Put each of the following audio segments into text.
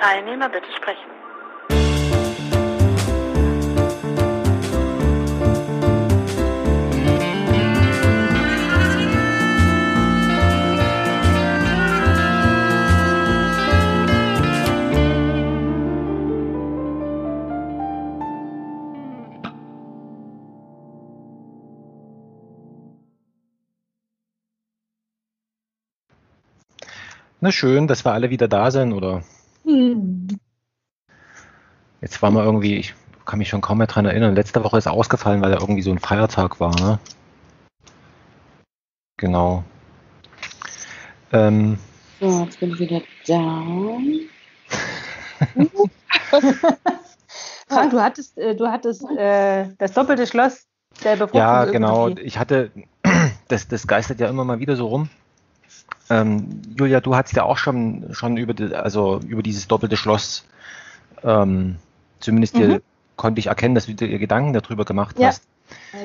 Teilnehmer bitte sprechen. Na schön, dass wir alle wieder da sind, oder? Hm. Jetzt war mal irgendwie, ich kann mich schon kaum mehr dran erinnern. Letzte Woche ist ausgefallen, weil da irgendwie so ein Feiertag war, ne? Genau. Ähm, So, jetzt bin ich wieder da. Frank, du hattest, äh, du hattest äh, das doppelte Schloss der ja, genau. Ich hatte, das, das geistert ja immer mal wieder so rum. Ähm, Julia, du hast ja auch schon, schon über, die, also über dieses doppelte Schloss, ähm, zumindest dir, Mhm. konnte ich erkennen, dass du dir Gedanken darüber gemacht Ja. hast.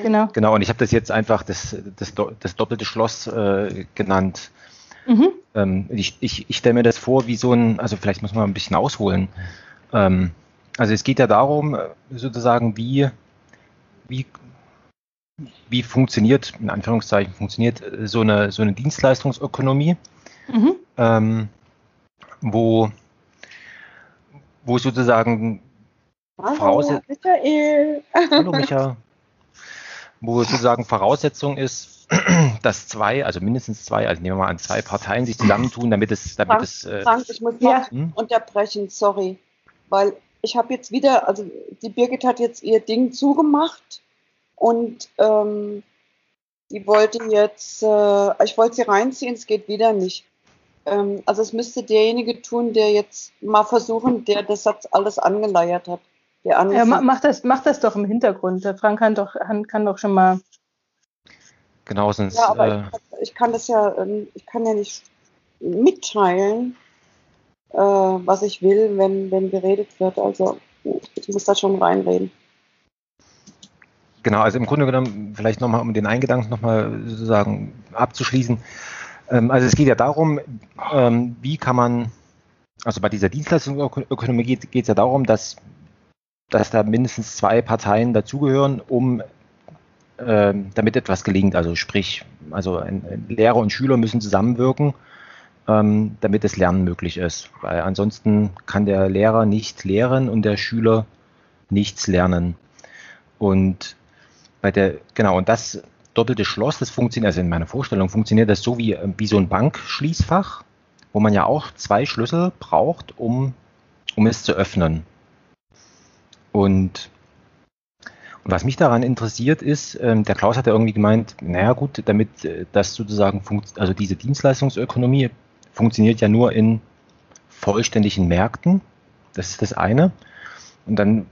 Genau. Genau, und ich habe das jetzt einfach das, das, das doppelte Schloss äh, genannt. Mhm. Ähm, ich ich, ich stelle mir das vor, wie so ein, also vielleicht muss man ein bisschen ausholen. Ähm, also es geht ja darum, äh, sozusagen, wie, wie, wie funktioniert, in Anführungszeichen, funktioniert äh, so eine, so eine Dienstleistungsökonomie, Mhm. ähm, wo, wo sozusagen Hallo, Vorausset- Michael. Hallo Micha. Wo sozusagen Voraussetzung ist, dass zwei, also mindestens zwei, also nehmen wir mal an, zwei Parteien sich zusammentun, damit es, damit Frank, es äh, Frank, ich muss Ja. hm? unterbrechen, sorry. Weil ich habe jetzt wieder, also die Birgit hat jetzt ihr Ding zugemacht und ähm, die wollte jetzt, äh, ich wollte sie reinziehen, es geht wieder nicht. Ähm, also es müsste derjenige tun, der jetzt mal versuchen, der das jetzt alles angeleiert hat. Der Ja, mach, das, mach das doch im Hintergrund. Der Frank kann doch, kann, kann doch schon mal. genau, sonst Ja, aber äh, ich, ich kann das ja, ähm, ich kann ja nicht mitteilen, äh, was ich will, wenn, wenn geredet wird. Also ich muss da schon reinreden. Genau, also im Grunde genommen, vielleicht nochmal, um den Eingedanken nochmal sozusagen abzuschließen. Ähm, also es geht ja darum, ähm, wie kann man, also bei dieser Dienstleistungsökonomie geht es ja darum, dass, dass da mindestens zwei Parteien dazugehören, um ähm, damit etwas gelingt. Also sprich, also Lehrer und Schüler müssen zusammenwirken, damit das Lernen möglich ist. Weil ansonsten kann der Lehrer nicht lehren und der Schüler nichts lernen. Und bei der, genau, und das doppelte Schloss, das funktioniert, also in meiner Vorstellung funktioniert das so wie, äh, wie so ein Bankschließfach, wo man ja auch zwei Schlüssel braucht, um, um es zu öffnen. Und, und was mich daran interessiert ist, ähm, der Klaus hat ja irgendwie gemeint, naja gut, damit äh, das sozusagen funkt, also diese Dienstleistungsökonomie funktioniert ja nur in vollständigen Märkten. Das ist das eine. Und dann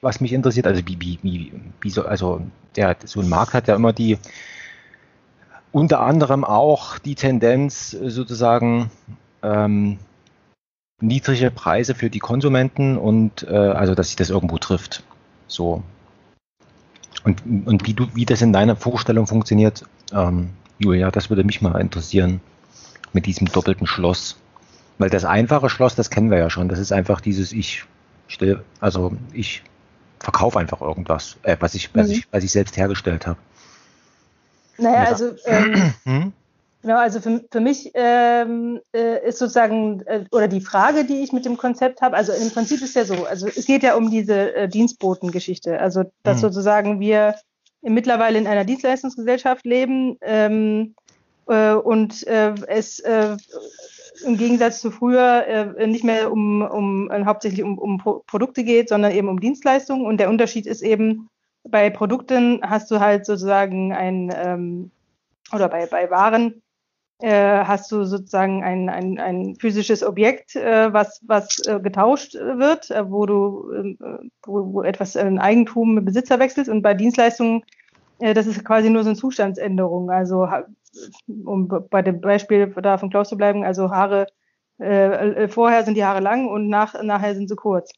was mich interessiert, also wie, wie, wie, wie so, also der, so ein Markt hat ja immer die, unter anderem auch die Tendenz sozusagen ähm, niedrige Preise für die Konsumenten und äh, also dass sich das irgendwo trifft. So. Und, und wie du, wie das in deiner Vorstellung funktioniert, ähm, Julia, das würde mich mal interessieren mit diesem doppelten Schloss. Weil das einfache Schloss, das kennen wir ja schon. Das ist einfach dieses Ich stelle, also ich verkaufe einfach irgendwas, äh, was ich, was Mhm. ich, was ich selbst hergestellt habe. Naja, Ja. also, ähm, Hm? genau, also für, für mich ähm, äh, ist sozusagen, äh, oder die Frage, die ich mit dem Konzept habe, also im Prinzip ist ja so, also es geht ja um diese äh, Dienstbotengeschichte, also dass Mhm. sozusagen wir mittlerweile in einer Dienstleistungsgesellschaft leben ähm, äh, und äh, es äh, im Gegensatz zu früher äh, nicht mehr um, um äh, hauptsächlich um, um Pro Produkte geht, sondern eben um Dienstleistungen. Und der Unterschied ist eben, bei Produkten hast du halt sozusagen ein, ähm, oder bei, bei Waren äh, hast du sozusagen ein, ein, ein physisches Objekt, äh, was, was äh, getauscht wird, äh, wo du äh, wo, wo etwas in Eigentum mit Besitzer wechselst. Und bei Dienstleistungen, äh, das ist quasi nur so eine Zustandsänderung. Also um bei dem Beispiel da von Klaus zu bleiben, also Haare, äh, äh, vorher sind die Haare lang und nach, nachher sind sie kurz.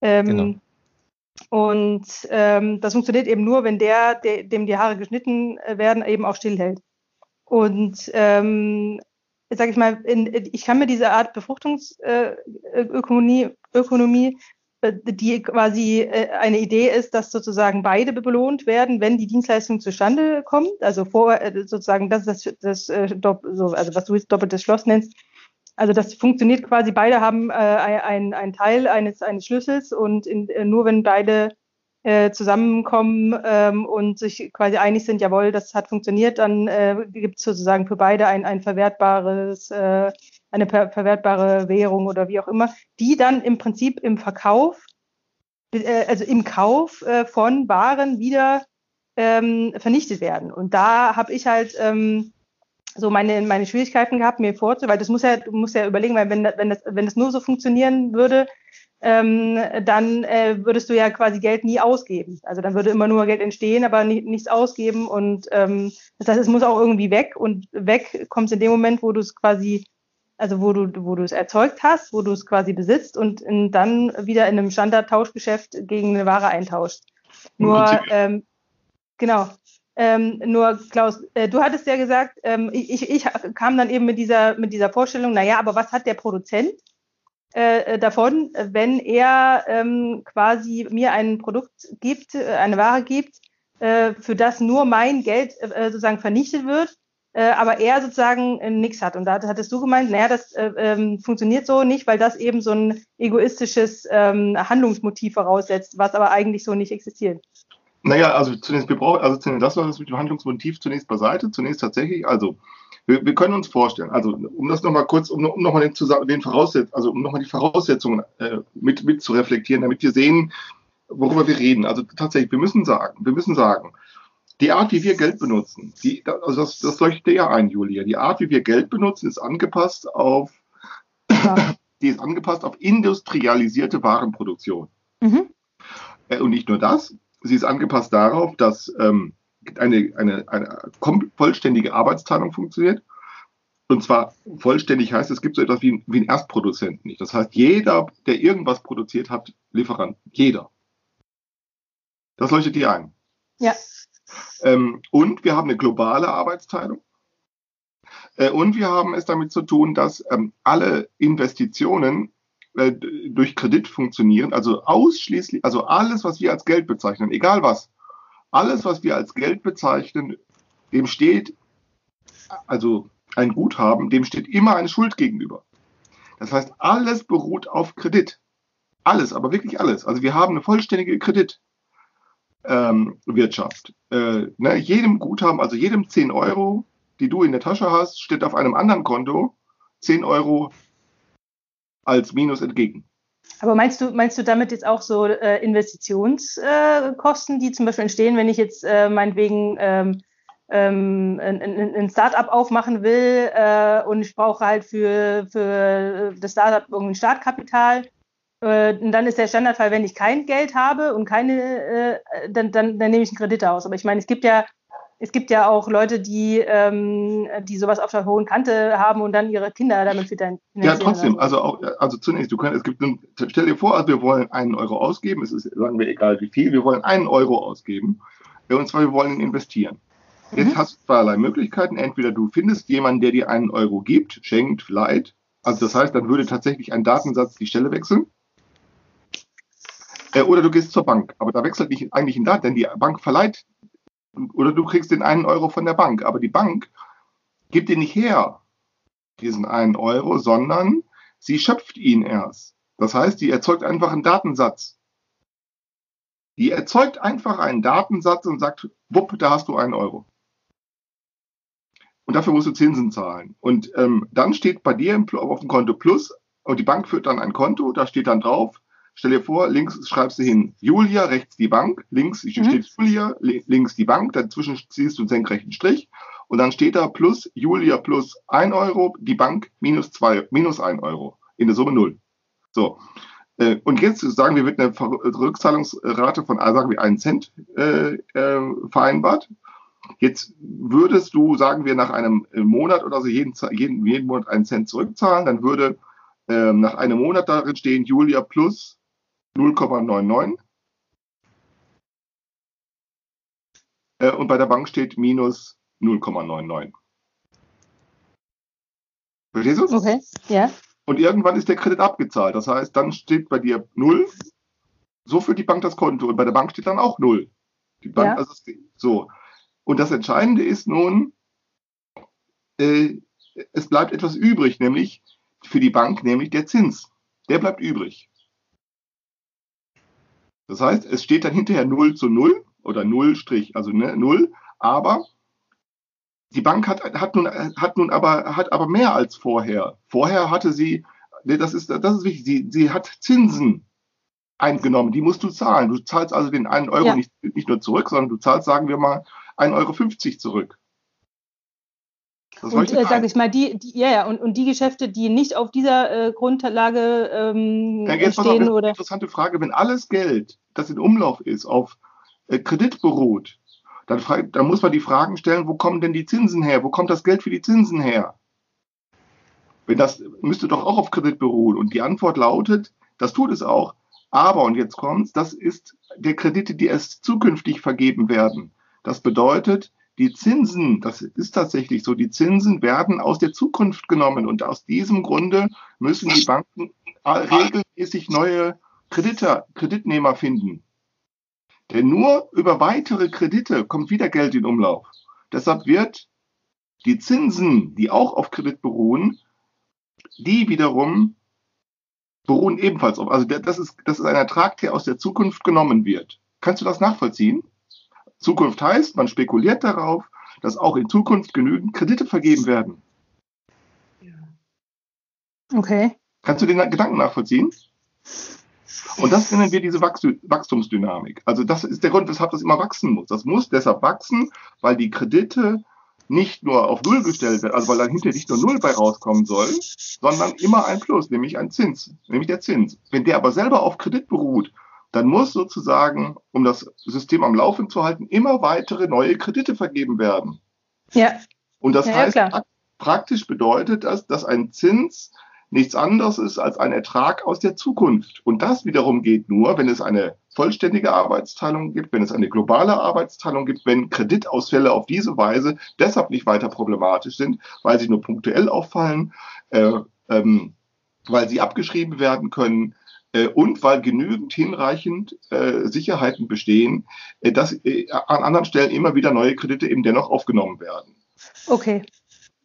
Ähm, Genau. Und ähm, das funktioniert eben nur, wenn der, der, dem die Haare geschnitten äh, werden, eben auch stillhält. Und ähm, sage ich mal, in, ich kann mir diese Art Befruchtungsökonomie, Ökonomie, die quasi eine Idee ist, dass sozusagen beide belohnt werden, wenn die Dienstleistung zustande kommt. Also vor sozusagen, das das, das so, also was du jetzt doppeltes Schloss nennst, also das funktioniert quasi, beide haben äh, einen, einen Teil eines, eines Schlüssels und in, äh, nur wenn beide äh, zusammenkommen ähm, und sich quasi einig sind, jawohl, das hat funktioniert, dann äh, gibt es sozusagen für beide ein, ein verwertbares, äh, eine per verwertbare Währung oder wie auch immer, die dann im Prinzip im Verkauf, äh, also im Kauf äh, von Waren wieder ähm, vernichtet werden. Und da habe ich halt ähm, so meine, meine Schwierigkeiten gehabt, mir vorzu, weil das muss ja, du musst ja überlegen, weil wenn, wenn, das, wenn das nur so funktionieren würde, ähm, dann äh, würdest du ja quasi Geld nie ausgeben. Also dann würde immer nur Geld entstehen, aber nie, nichts ausgeben. Und ähm, das heißt, es muss auch irgendwie weg. Und weg kommt es in dem Moment, wo du es quasi, also wo du, wo du es erzeugt hast, wo du es quasi besitzt und in, dann wieder in einem Standardtauschgeschäft gegen eine Ware eintauscht. Nur ähm, genau. Ähm, nur Klaus, äh, du hattest ja gesagt, ähm, ich, ich kam dann eben mit dieser, mit dieser Vorstellung, naja, aber was hat der Produzent äh, davon, wenn er ähm, quasi mir ein Produkt gibt, äh, eine Ware gibt, äh, für das nur mein Geld äh, sozusagen vernichtet wird, äh, aber er sozusagen äh, nichts hat. Und da hattest du gemeint, naja, das äh, ähm, funktioniert so nicht, weil das eben so ein egoistisches ähm, Handlungsmotiv voraussetzt, was aber eigentlich so nicht existiert. Naja, also zunächst, wir brauchen, also zunächst, das das mit dem Handlungsmotiv zunächst beiseite. Zunächst tatsächlich, also wir, wir können uns vorstellen, also um das nochmal kurz, um, um nochmal den, den Voraussetzungen, also um nochmal die Voraussetzungen äh, mit, mit zu reflektieren, damit wir sehen, worüber wir reden. Also tatsächlich, wir müssen sagen, wir müssen sagen, die Art, wie wir Geld benutzen, die, also das, das leuchtet ja ein, Julia, die Art, wie wir Geld benutzen, ist angepasst auf, ja. die ist angepasst auf industrialisierte Warenproduktion. Mhm. Äh, und nicht nur das, Sie ist angepasst darauf, dass ähm, eine, eine, eine vollständige Arbeitsteilung funktioniert. Und zwar vollständig heißt, es gibt so etwas wie, wie einen Erstproduzenten nicht. Das heißt, jeder, der irgendwas produziert hat, Lieferant. Jeder. Das leuchtet dir ein. Ja. Ähm, und wir haben eine globale Arbeitsteilung. Äh, und wir haben es damit zu tun, dass ähm, alle Investitionen äh, durch Kredit funktionieren, also ausschließlich, also alles, was wir als Geld bezeichnen, egal was, alles, was wir als Geld bezeichnen, dem steht, also ein Guthaben, dem steht immer eine Schuld gegenüber. Das heißt, alles beruht auf Kredit. Alles, aber wirklich alles. Also wir haben eine vollständige Kreditwirtschaft. Ähm, äh, ne, jedem Guthaben, also jedem 10 Euro, die du in der Tasche hast, steht auf einem anderen Konto 10 Euro als Minus entgegen. Aber meinst du, meinst du damit jetzt auch so äh, Investitionskosten, äh, die zum Beispiel entstehen, wenn ich jetzt äh, meinetwegen ähm, ähm, ein, ein Startup aufmachen will äh, und ich brauche halt für, für das Startup irgendwie Startkapital? Äh, dann ist der Standardfall, wenn ich kein Geld habe und keine, äh, dann, dann, dann nehme ich einen Kredit aus. Aber ich meine, es gibt ja es gibt ja auch Leute, die, ähm, die sowas auf der hohen Kante haben und dann ihre Kinder damit finanzieren. Ja, trotzdem, also auch, also zunächst, du kannst, es gibt, stell dir vor, also wir wollen einen Euro ausgeben, es ist, sagen wir, egal wie viel, wir wollen einen Euro ausgeben, und zwar wir wollen ihn investieren. Jetzt mhm. hast du zweierlei Möglichkeiten. Entweder du findest jemanden, der dir einen Euro gibt, schenkt, leiht. Also das heißt, dann würde tatsächlich ein Datensatz die Stelle wechseln. Äh, oder du gehst zur Bank. Aber da wechselt nicht eigentlich ein Daten, denn die Bank verleiht oder du kriegst den einen Euro von der Bank. Aber die Bank gibt dir nicht her, diesen einen Euro, sondern sie schöpft ihn erst. Das heißt, die erzeugt einfach einen Datensatz. Die erzeugt einfach einen Datensatz und sagt, wupp, da hast du einen Euro. Und dafür musst du Zinsen zahlen. Und ähm, dann steht bei dir auf dem Konto Plus und die Bank führt dann ein Konto, da steht dann drauf, Stell dir vor, links schreibst du hin Julia, rechts die Bank, links mhm. steht Julia, links die Bank, dazwischen ziehst du einen senkrechten Strich und dann steht da plus Julia plus 1 Euro, die Bank minus 2, minus 1 Euro. In der Summe 0. So. Äh, und jetzt sagen wir, wird eine Rückzahlungsrate von, sagen wir, 1 Cent äh, äh, vereinbart. Jetzt würdest du, sagen wir, nach einem Monat oder so jeden, jeden, jeden Monat einen Cent zurückzahlen, dann würde ähm, nach einem Monat darin stehen Julia plus 0,99. Äh, und bei der Bank steht minus 0,99. Verstehst du? Okay, ja. Und irgendwann ist der Kredit abgezahlt. Das heißt, dann steht bei dir null. So führt die Bank das Konto. Und bei der Bank steht dann auch null. Die Bank, Ja. also so. Und das Entscheidende ist nun, äh, es bleibt etwas übrig, nämlich für die Bank, nämlich der Zins. Der bleibt übrig. Das heißt, es steht dann hinterher 0 zu 0 oder 0 Strich, also ne, 0, aber die Bank hat, hat, nun, hat nun aber, hat aber mehr als vorher. Vorher hatte sie, ne, das ist, das ist wichtig, sie, sie hat Zinsen eingenommen, die musst du zahlen. Du zahlst also den einen Euro Ja. nicht, nicht nur zurück, sondern du zahlst, sagen wir mal, 1,50 Euro zurück. Und äh, ein. sag ich mal, die, die, ja, ja, und, und die Geschäfte, die nicht auf dieser äh, Grundlage ähm, Ja, jetzt stehen oder. interessante Frage. Wenn alles Geld, das in Umlauf ist, auf äh, Kredit beruht, dann, frag, dann muss man die Fragen stellen, wo kommen denn die Zinsen her? Wo kommt das Geld für die Zinsen her? Wenn das müsste doch auch auf Kredit beruhen. Und die Antwort lautet, das tut es auch. Aber, und jetzt kommt's, das ist der Kredite, die erst zukünftig vergeben werden. Das bedeutet, die Zinsen, das ist tatsächlich so, die Zinsen werden aus der Zukunft genommen und aus diesem Grunde müssen die Banken regelmäßig neue Kredite, Kreditnehmer finden. Denn nur über weitere Kredite kommt wieder Geld in Umlauf. Deshalb wird die Zinsen, die auch auf Kredit beruhen, die wiederum beruhen ebenfalls auf. Also das ist, das ist ein Ertrag, der aus der Zukunft genommen wird. Kannst du das nachvollziehen? Zukunft heißt, man spekuliert darauf, dass auch in Zukunft genügend Kredite vergeben werden. Okay. Kannst du den Gedanken nachvollziehen? Und das nennen wir diese Wachstu- Wachstumsdynamik. Also das ist der Grund, weshalb das immer wachsen muss. Das muss deshalb wachsen, weil die Kredite nicht nur auf Null gestellt werden, also weil dann hinterher nicht nur Null bei rauskommen soll, sondern immer ein Plus, nämlich ein Zins, nämlich der Zins. Wenn der aber selber auf Kredit beruht, dann muss sozusagen, um das System am Laufen zu halten, immer weitere neue Kredite vergeben werden. Ja. Und das Ja, ja, heißt, prak- praktisch bedeutet das, dass ein Zins nichts anderes ist als ein Ertrag aus der Zukunft. Und das wiederum geht nur, wenn es eine vollständige Arbeitsteilung gibt, wenn es eine globale Arbeitsteilung gibt, wenn Kreditausfälle auf diese Weise deshalb nicht weiter problematisch sind, weil sie nur punktuell auffallen, äh, ähm, weil sie abgeschrieben werden können, und weil genügend hinreichend äh, Sicherheiten bestehen, äh, dass äh, an anderen Stellen immer wieder neue Kredite eben dennoch aufgenommen werden. Okay.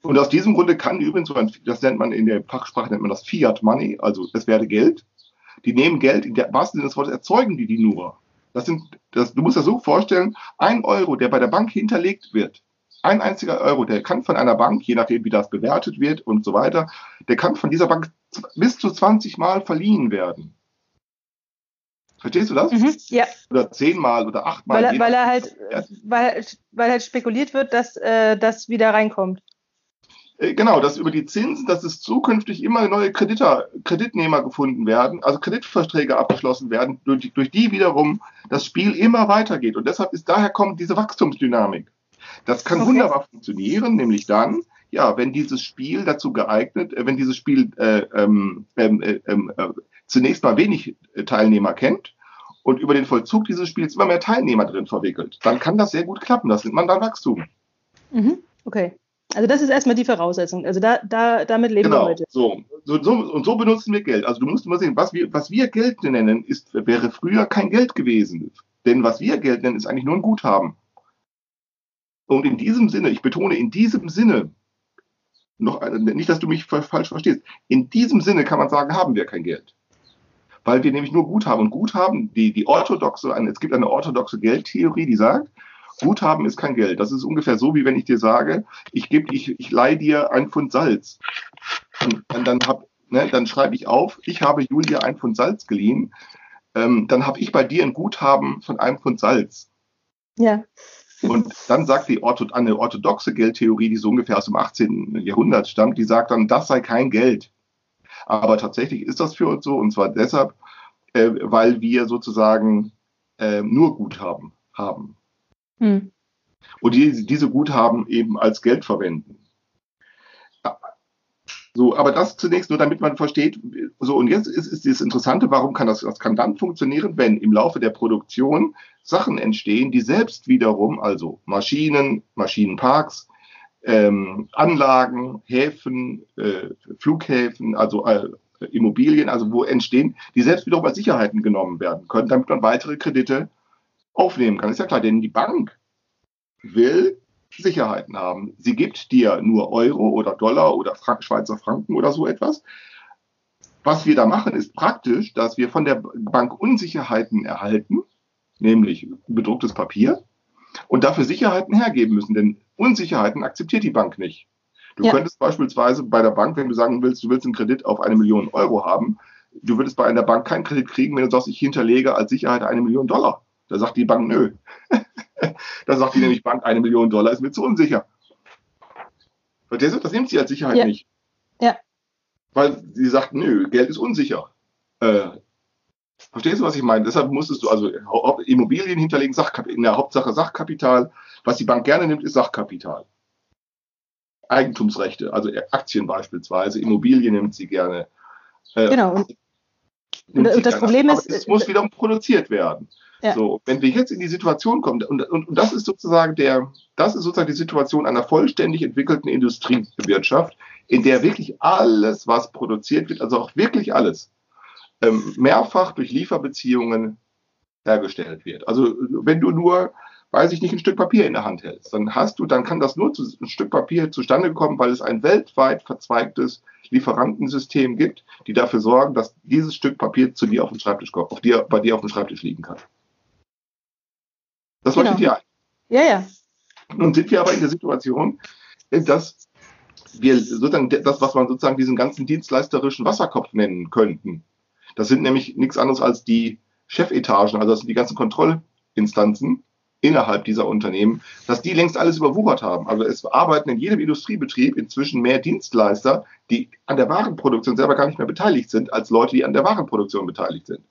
Und aus diesem Grunde kann übrigens, so ein, das nennt man in der Fachsprache nennt man das Fiat Money, also es werde Geld. Die nehmen Geld, in der wahrsten Sinne des Wortes erzeugen die die nur. Das sind, das, du musst das so vorstellen, ein Euro, der bei der Bank hinterlegt wird, ein einziger Euro, der kann von einer Bank, je nachdem wie das bewertet wird und so weiter, der kann von dieser Bank bis zu 20 Mal verliehen werden. Verstehst du das? Mhm. Ja, Oder zehnmal oder achtmal. weil er, weil er halt, weil, weil halt spekuliert wird, dass äh, das wieder reinkommt. Äh, Genau, dass über die Zinsen, dass es zukünftig immer neue Krediter, Kreditnehmer gefunden werden, also Kreditverträge abgeschlossen werden, durch, die- durch die wiederum das Spiel immer weitergeht. Und deshalb ist daher kommt diese Wachstumsdynamik. Das kann Okay. wunderbar funktionieren, nämlich dann, ja, wenn dieses Spiel dazu geeignet, äh, wenn dieses Spiel äh, ähm, ähm, äh, ähm, äh, zunächst mal wenig äh, Teilnehmer kennt und über den Vollzug dieses Spiels immer mehr Teilnehmer drin verwickelt, dann kann das sehr gut klappen. Das nennt man dann Wachstum. Mhm. Okay. Also das ist erstmal die Voraussetzung. Also da, da, damit leben wir Genau, heute. so. So, so. Und so benutzen wir Geld. Also du musst immer sehen, was wir, was wir Geld nennen, ist, wäre früher kein Geld gewesen. Denn was wir Geld nennen, ist eigentlich nur ein Guthaben. Und in diesem Sinne, ich betone, in diesem Sinne, noch eine- nicht, dass du mich fa- falsch verstehst, in diesem Sinne kann man sagen, haben wir kein Geld. Weil wir nämlich nur Guthaben. Und Guthaben, die, die orthodoxe, es gibt eine orthodoxe Geldtheorie, die sagt, Guthaben ist kein Geld. Das ist ungefähr so, wie wenn ich dir sage, ich gebe, ich, ich leihe dir ein Pfund Salz. Und dann, dann, hab, ne, dann schreibe ich auf, ich habe Julia ein Pfund Salz geliehen. Ähm, dann habe ich bei dir ein Guthaben von einem Pfund Salz. Ja. Und dann sagt die Ortho eine orthodoxe Geldtheorie, die so ungefähr aus dem 18. Jahrhundert stammt, die sagt dann, das sei kein Geld. Aber tatsächlich ist das für uns so, und zwar deshalb, äh, weil wir sozusagen äh, nur Guthaben haben. Hm. Und die, diese Guthaben eben als Geld verwenden. So, aber das zunächst nur, damit man versteht, so, und jetzt ist, ist das Interessante, warum kann das, das kann dann funktionieren, wenn im Laufe der Produktion Sachen entstehen, die selbst wiederum, also Maschinen, Maschinenparks, ähm, Anlagen, Häfen, äh, Flughäfen, also äh, Immobilien, also wo entstehen, die selbst wiederum als Sicherheiten genommen werden können, damit man weitere Kredite aufnehmen kann. Ist ja klar, denn die Bank will Sicherheiten haben. Sie gibt dir nur Euro oder Dollar oder Frank Schweizer Franken oder so etwas. Was wir da machen, ist praktisch, dass wir von der Bank Unsicherheiten erhalten, nämlich bedrucktes Papier, und dafür Sicherheiten hergeben müssen, denn Unsicherheiten akzeptiert die Bank nicht. Du ja. könntest beispielsweise bei der Bank, wenn du sagen willst, du willst einen Kredit auf eine Million Euro haben, du würdest bei einer Bank keinen Kredit kriegen, wenn du sagst, ich hinterlege als Sicherheit eine Million Dollar. Da sagt die Bank, nö. da sagt die nämlich Bank, eine Million Dollar ist mir zu unsicher. Das nimmt sie als Sicherheit ja. nicht. Ja. Weil sie sagt, nö, Geld ist unsicher. Äh, verstehst du, was ich meine? Deshalb musstest du also Immobilien hinterlegen, in der Hauptsache Sachkapital. Was die Bank gerne nimmt, ist Sachkapital. Eigentumsrechte, also Aktien beispielsweise, Immobilien nimmt sie gerne. Äh, genau. Und, und das Problem ist, es muss wiederum produziert werden. Ja. So, wenn wir jetzt in die Situation kommen, und, und, und das ist sozusagen der, das ist sozusagen die Situation einer vollständig entwickelten Industriewirtschaft, in der wirklich alles, was produziert wird, also auch wirklich alles, ähm, mehrfach durch Lieferbeziehungen hergestellt wird. Also wenn du nur, weiß ich nicht, ein Stück Papier in der Hand hältst, dann hast du, dann kann das nur zu, ein Stück Papier zustande kommen, weil es ein weltweit verzweigtes Lieferantensystem gibt, die dafür sorgen, dass dieses Stück Papier zu dir auf den Schreibtisch kommt, auf dir, bei dir auf dem Schreibtisch liegen kann. Das leuchtet genau. dir ein. Ja, ja. Nun sind wir aber in der Situation, dass wir sozusagen das, was man sozusagen diesen ganzen dienstleisterischen Wasserkopf nennen könnten. Das sind nämlich nichts anderes als die Chefetagen, also das sind die ganzen Kontrollinstanzen innerhalb dieser Unternehmen, dass die längst alles überwuchert haben. Also es arbeiten in jedem Industriebetrieb inzwischen mehr Dienstleister, die an der Warenproduktion selber gar nicht mehr beteiligt sind, als Leute, die an der Warenproduktion beteiligt sind.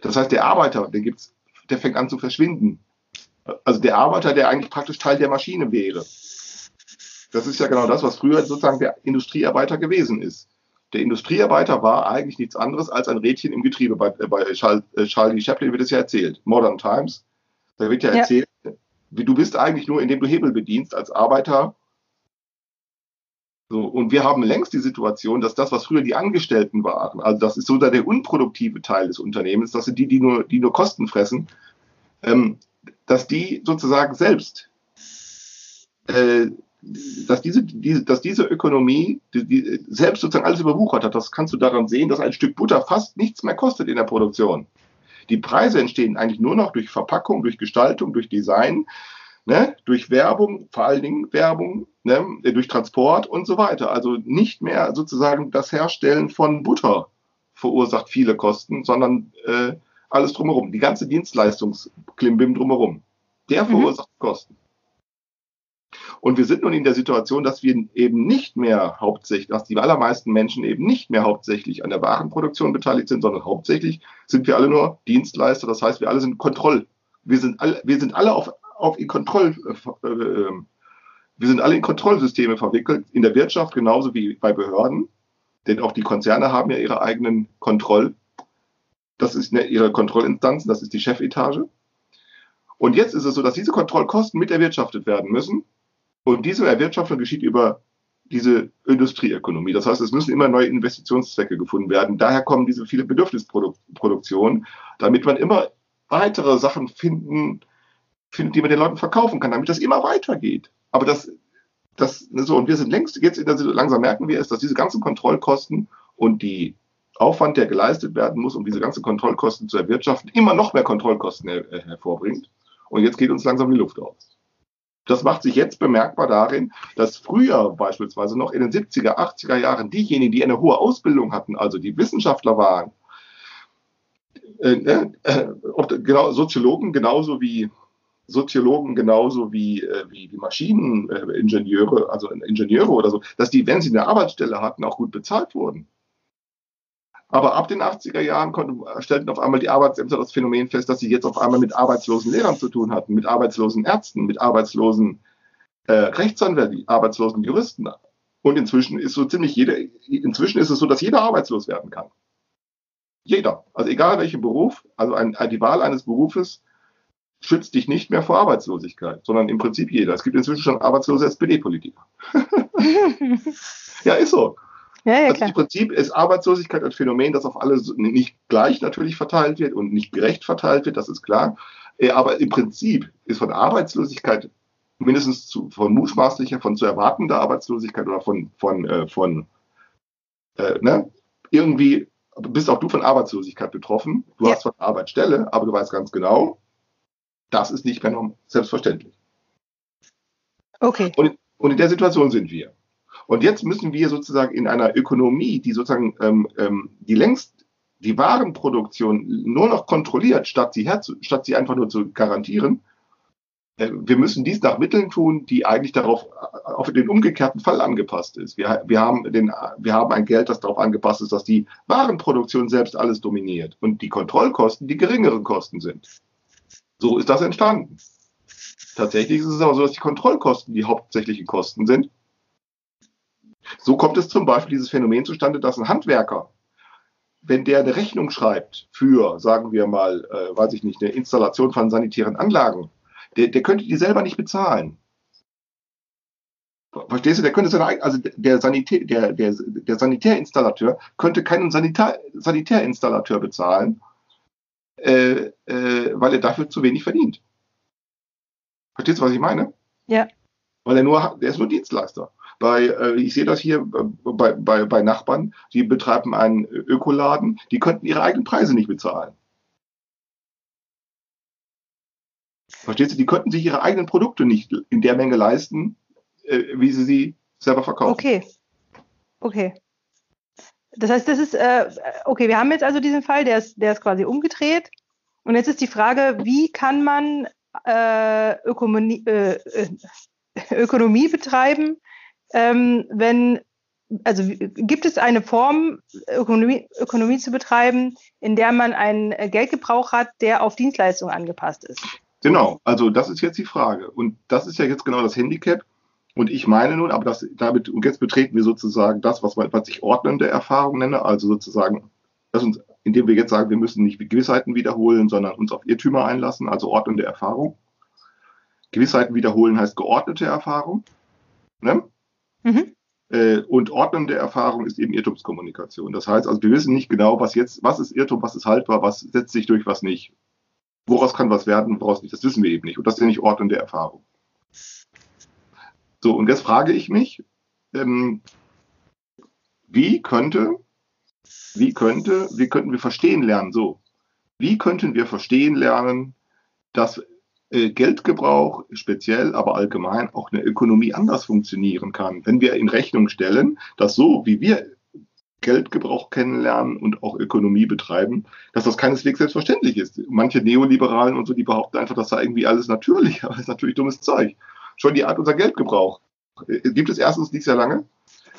Das heißt, der Arbeiter, der gibt's, der fängt an zu verschwinden. Also der Arbeiter, der eigentlich praktisch Teil der Maschine wäre. Das ist ja genau das, was früher sozusagen der Industriearbeiter gewesen ist. Der Industriearbeiter war eigentlich nichts anderes als ein Rädchen im Getriebe. Bei, äh, bei Charlie äh, Chaplin wird es ja erzählt. Modern Times. Da wird ja, ja. erzählt, wie du bist eigentlich nur, indem du Hebel bedienst als Arbeiter. So, und wir haben längst die Situation, dass das, was früher die Angestellten waren, also das ist so der unproduktive Teil des Unternehmens, das sind die, die nur, die nur Kosten fressen, ähm, dass die sozusagen selbst, äh, dass, diese, die, dass diese Ökonomie die, die selbst sozusagen alles überwuchert hat. Das kannst du daran sehen, dass ein Stück Butter fast nichts mehr kostet in der Produktion. Die Preise entstehen eigentlich nur noch durch Verpackung, durch Gestaltung, durch Design, ne, durch Werbung, vor allen Dingen Werbung, ne, durch Transport und so weiter. Also nicht mehr sozusagen das Herstellen von Butter verursacht viele Kosten, sondern äh, alles drumherum. Die ganze Dienstleistungsklimbim drumherum. Der mhm. verursacht mhm. Kosten. Und wir sind nun in der Situation, dass wir eben nicht mehr hauptsächlich, dass die allermeisten Menschen eben nicht mehr hauptsächlich an der Warenproduktion beteiligt sind, sondern hauptsächlich sind wir alle nur Dienstleister. Das heißt, wir alle sind Kontroll. Wir sind alle, wir sind alle auf, auf in Kontroll, äh, äh, wir sind alle in Kontrollsysteme verwickelt, in der Wirtschaft genauso wie bei Behörden. Denn auch die Konzerne haben ja ihre eigenen Kontroll, das ist ihre Kontrollinstanz, das ist die Chefetage. Und jetzt ist es so, dass diese Kontrollkosten mit erwirtschaftet werden müssen. Und diese Erwirtschaftung geschieht über diese Industrieökonomie. Das heißt, es müssen immer neue Investitionszwecke gefunden werden. Daher kommen diese viele Bedürfnisproduktionen, damit man immer weitere Sachen finden, findet, die man den Leuten verkaufen kann, damit das immer weitergeht. Aber das, das, so, und wir sind längst jetzt in der langsam merken wir es, dass diese ganzen Kontrollkosten und die Aufwand, der geleistet werden muss, um diese ganzen Kontrollkosten zu erwirtschaften, immer noch mehr Kontrollkosten her äh, hervorbringt. Und jetzt geht uns langsam die Luft aus. Das macht sich jetzt bemerkbar darin, dass früher beispielsweise noch in den 70er, 80er Jahren diejenigen, die eine hohe Ausbildung hatten, also die Wissenschaftler waren, äh, ne, äh, genau, Soziologen genauso wie Soziologen genauso wie, äh, wie, wie Maschineningenieure, also Ingenieure oder so, dass die, wenn sie eine Arbeitsstelle hatten, auch gut bezahlt wurden. Aber ab den 80er Jahren konnten, stellten auf einmal die Arbeitsämter das Phänomen fest, dass sie jetzt auf einmal mit arbeitslosen Lehrern zu tun hatten, mit arbeitslosen Ärzten, mit arbeitslosen äh, Rechtsanwälten, arbeitslosen Juristen. Und inzwischen ist so ziemlich jeder, inzwischen ist es so, dass jeder arbeitslos werden kann. Jeder. Also egal welchen Beruf, also ein, die Wahl eines Berufes schützt dich nicht mehr vor Arbeitslosigkeit, sondern im Prinzip jeder. Es gibt inzwischen schon arbeitslose SPD-Politiker. ja, ist so. Ja, ja, also im Prinzip ist Arbeitslosigkeit ein Phänomen, das auf alle nicht gleich natürlich verteilt wird und nicht gerecht verteilt wird, das ist klar. Äh, aber im Prinzip ist von Arbeitslosigkeit mindestens zu, von mutmaßlicher, von zu erwartender Arbeitslosigkeit oder von, von, äh, von äh, ne, irgendwie bist auch du von Arbeitslosigkeit betroffen. Du ja. hast von Arbeitsstelle, aber du weißt ganz genau, das ist nicht mehr selbstverständlich. Okay. Und, und in der Situation sind wir. Und jetzt müssen wir sozusagen in einer Ökonomie, die sozusagen ähm, ähm, die längst die Warenproduktion nur noch kontrolliert, statt sie, herzu, statt sie einfach nur zu garantieren, äh, wir müssen dies nach Mitteln tun, die eigentlich darauf auf den umgekehrten Fall angepasst ist. Wir, wir, haben den, wir haben ein Geld, das darauf angepasst ist, dass die Warenproduktion selbst alles dominiert und die Kontrollkosten die geringeren Kosten sind. So ist das entstanden. Tatsächlich ist es aber so, dass die Kontrollkosten die hauptsächlichen Kosten sind. So kommt es zum Beispiel dieses Phänomen zustande, dass ein Handwerker, wenn der eine Rechnung schreibt für, sagen wir mal, äh, weiß ich nicht, eine Installation von sanitären Anlagen, der, der könnte die selber nicht bezahlen. Verstehst du? Der könnte seine, also der, Sanitär, der, der, der Sanitärinstallateur könnte keinen Sanitär, Sanitärinstallateur bezahlen, äh, äh, weil er dafür zu wenig verdient. Verstehst du, was ich meine? Ja. Weil er nur, der ist nur Dienstleister. Bei, äh, ich sehe das hier äh, bei, bei, bei Nachbarn, die betreiben einen Ökoladen, die könnten ihre eigenen Preise nicht bezahlen. Verstehst du? Die könnten sich ihre eigenen Produkte nicht in der Menge leisten, äh, wie sie sie selber verkaufen. Okay. Okay. Das heißt, das ist, äh, okay, wir haben jetzt also diesen Fall, der ist, der ist quasi umgedreht. Und jetzt ist die Frage, wie kann man äh, Ökonomie, äh, äh, Ökonomie betreiben, ähm, wenn, also gibt es eine Form, Ökonomie, Ökonomie zu betreiben, in der man einen Geldgebrauch hat, der auf Dienstleistungen angepasst ist? Genau, also das ist jetzt die Frage. Und das ist ja jetzt genau das Handicap. Und ich meine nun, aber das, damit, und jetzt betreten wir sozusagen das, was, was ich ordnende Erfahrung nenne, also sozusagen, das uns, indem wir jetzt sagen, wir müssen nicht Gewissheiten wiederholen, sondern uns auf Irrtümer einlassen, also ordnende Erfahrung. Gewissheiten wiederholen heißt geordnete Erfahrung. Ne? Mhm. Äh, und ordnende Erfahrung ist eben Irrtumskommunikation. Das heißt also, wir wissen nicht genau, was jetzt, was ist Irrtum, was ist haltbar, was setzt sich durch, was nicht. Woraus kann was werden, woraus nicht, das wissen wir eben nicht. Und das ist ja nicht ordnende Erfahrung. So, und jetzt frage ich mich, ähm, wie könnte, wie könnte, wie könnten wir verstehen lernen? So, wie könnten wir verstehen lernen, dass Geldgebrauch speziell, aber allgemein auch eine Ökonomie anders funktionieren kann, wenn wir in Rechnung stellen, dass so wie wir Geldgebrauch kennenlernen und auch Ökonomie betreiben, dass das keineswegs selbstverständlich ist. Manche Neoliberalen und so, die behaupten einfach, das sei irgendwie alles natürlich, aber das ist natürlich dummes Zeug schon die Art unser Geldgebrauch. Äh, gibt es erstens nicht sehr lange.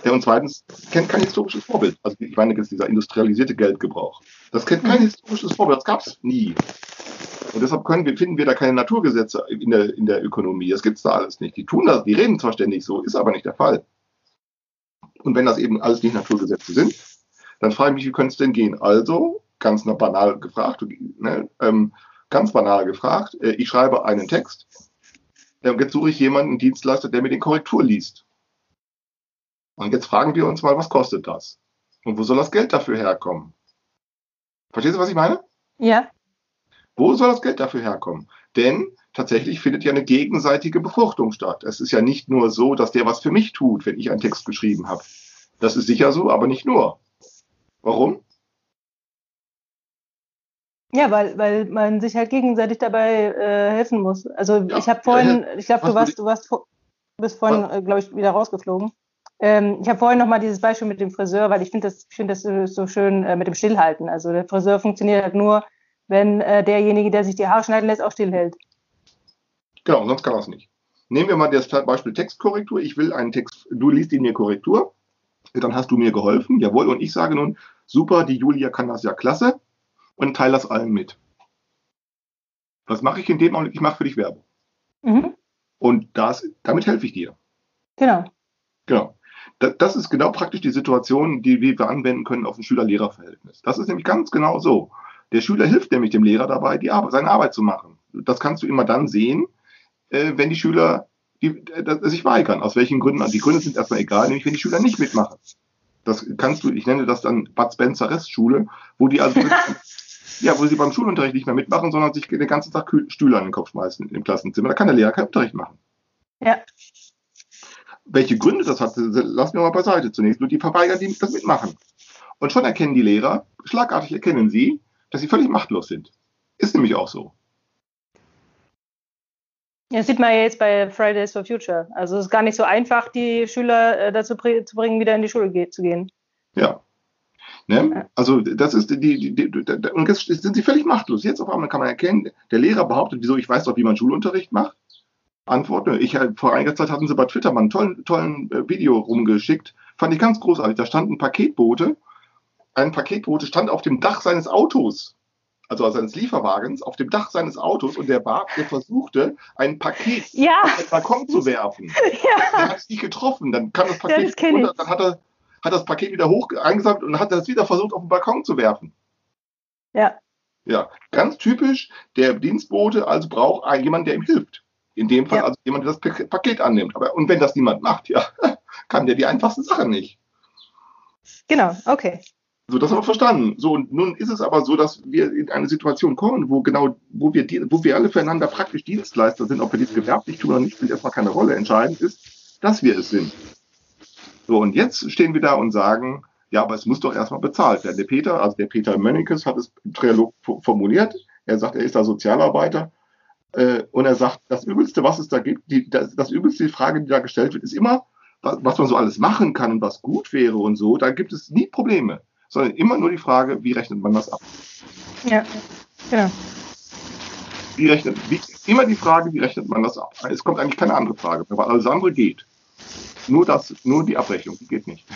Ja, und zweitens kennt kein historisches Vorbild. Also ich meine jetzt dieser industrialisierte Geldgebrauch. Das kennt kein mhm. historisches Vorbild, das gab es nie. Und deshalb können wir, finden wir da keine Naturgesetze in der, in der Ökonomie. Das gibt es da alles nicht. Die tun das, die reden zwar ständig so, ist aber nicht der Fall. Und wenn das eben alles nicht Naturgesetze sind, dann frage ich mich, wie könnte es denn gehen? Also, ganz banal gefragt, ne, ähm, ganz banal gefragt, äh, ich schreibe einen Text und jetzt suche ich jemanden, einen Dienstleister, der mir den Korrektur liest. Und jetzt fragen wir uns mal, was kostet das? Und wo soll das Geld dafür herkommen? Verstehst du, was ich meine? Ja. Wo soll das Geld dafür herkommen? Denn tatsächlich findet ja eine gegenseitige Befruchtung statt. Es ist ja nicht nur so, dass der was für mich tut, wenn ich einen Text geschrieben habe. Das ist sicher so, aber nicht nur. Warum? Ja, weil, weil man sich halt gegenseitig dabei äh, helfen muss. Also ja, ich habe vorhin, ich glaube, du warst, du warst, du bist vorhin, äh, glaube ich, wieder rausgeflogen. Ähm, ich habe vorhin nochmal dieses Beispiel mit dem Friseur, weil ich finde das, ich finde das so schön äh, mit dem Stillhalten. Also der Friseur funktioniert halt nur, wenn äh, derjenige, der sich die Haare schneiden lässt, auch stillhält. Genau, sonst kann er es nicht. Nehmen wir mal das Beispiel Textkorrektur. Ich will einen Text, du liest ihn mir Korrektur, dann hast du mir geholfen, jawohl, und ich sage nun, super, die Julia kann das ja klasse und teile das allen mit. Was mache ich in dem Augenblick? Ich mache für dich Werbung. Mhm. Und das, damit helfe ich dir. Genau. Genau. Das, ist genau praktisch die Situation, die wir anwenden können auf ein Schüler-Lehrer-Verhältnis. Das ist nämlich ganz genau so. Der Schüler hilft nämlich dem Lehrer dabei, die Arbeit, seine Arbeit zu machen. das kannst du immer dann sehen, äh, wenn die Schüler die, äh, sich weigern. Aus welchen Gründen? Die Gründe sind erstmal egal, nämlich wenn die Schüler nicht mitmachen. Das kannst du, ich nenne das dann Bud Spencer Restschule, wo die also ja, wo sie beim Schulunterricht nicht mehr mitmachen, sondern sich den ganzen Tag Stühle an den Kopf schmeißen im Klassenzimmer. Da kann der Lehrer keinen Unterricht machen. Ja. Welche Gründe das hat, lassen wir mal beiseite zunächst. Nur die verweigern, die das mitmachen. Und schon erkennen die Lehrer, schlagartig erkennen sie, dass sie völlig machtlos sind. Ist nämlich auch so. Das sieht man ja jetzt bei Fridays for Future. Also es ist gar nicht so einfach, die Schüler äh, dazu zu bringen, wieder in die Schule zu gehen. Ja. Ne? Also das ist die, die, die, die, und jetzt sind sie völlig machtlos. Jetzt auf einmal kann man erkennen, der Lehrer behauptet, wieso ich weiß doch, wie man Schulunterricht macht. Antwort, ne, ich vor einiger Zeit hatten sie bei Twitter mal einen tollen, tollen äh, Video rumgeschickt. Fand ich ganz großartig. Da stand ein Paketbote. Ein Paketbote stand auf dem Dach seines Autos also seines Lieferwagens, auf dem Dach seines Autos und der Bart, der versuchte, ein Paket ja. auf den Balkon zu werfen. Ja. Der hat es nicht getroffen. Dann kam das Paket ja, runter, dann hat er, hat das Paket wieder hoch eingesammelt und hat das wieder versucht, auf den Balkon zu werfen. Ja. Ja, ganz typisch, der Dienstbote also braucht einen, jemanden, der ihm hilft. In dem Fall ja. also jemand, der das Paket annimmt. Aber, und wenn das niemand macht, ja, kann der die einfachste Sache nicht. Genau, okay. So, das haben wir verstanden. So, und nun ist es aber so, dass wir in eine Situation kommen, wo genau, wo wir, wo wir alle füreinander praktisch Dienstleister sind, ob wir dies gewerblich tun oder nicht, spielt erstmal keine Rolle. Entscheidend ist, dass wir es sind. So, und jetzt stehen wir da und sagen, ja, aber es muss doch erstmal bezahlt werden. Der Peter, also der Peter Mönnekes hat es im Trialog formuliert. Er sagt, er ist da Sozialarbeiter. Äh, und er sagt, das Übelste, was es da gibt, die, das, das Übelste, die Frage, die da gestellt wird, ist immer, was, was man so alles machen kann und was gut wäre und so. Da gibt es nie Probleme sondern immer nur die Frage, wie rechnet man das ab? Ja, genau. Wie rechnet, wie, immer die Frage, wie rechnet man das ab? Es kommt eigentlich keine andere Frage, weil alles andere geht. Nur das, nur die Abrechnung, die geht nicht.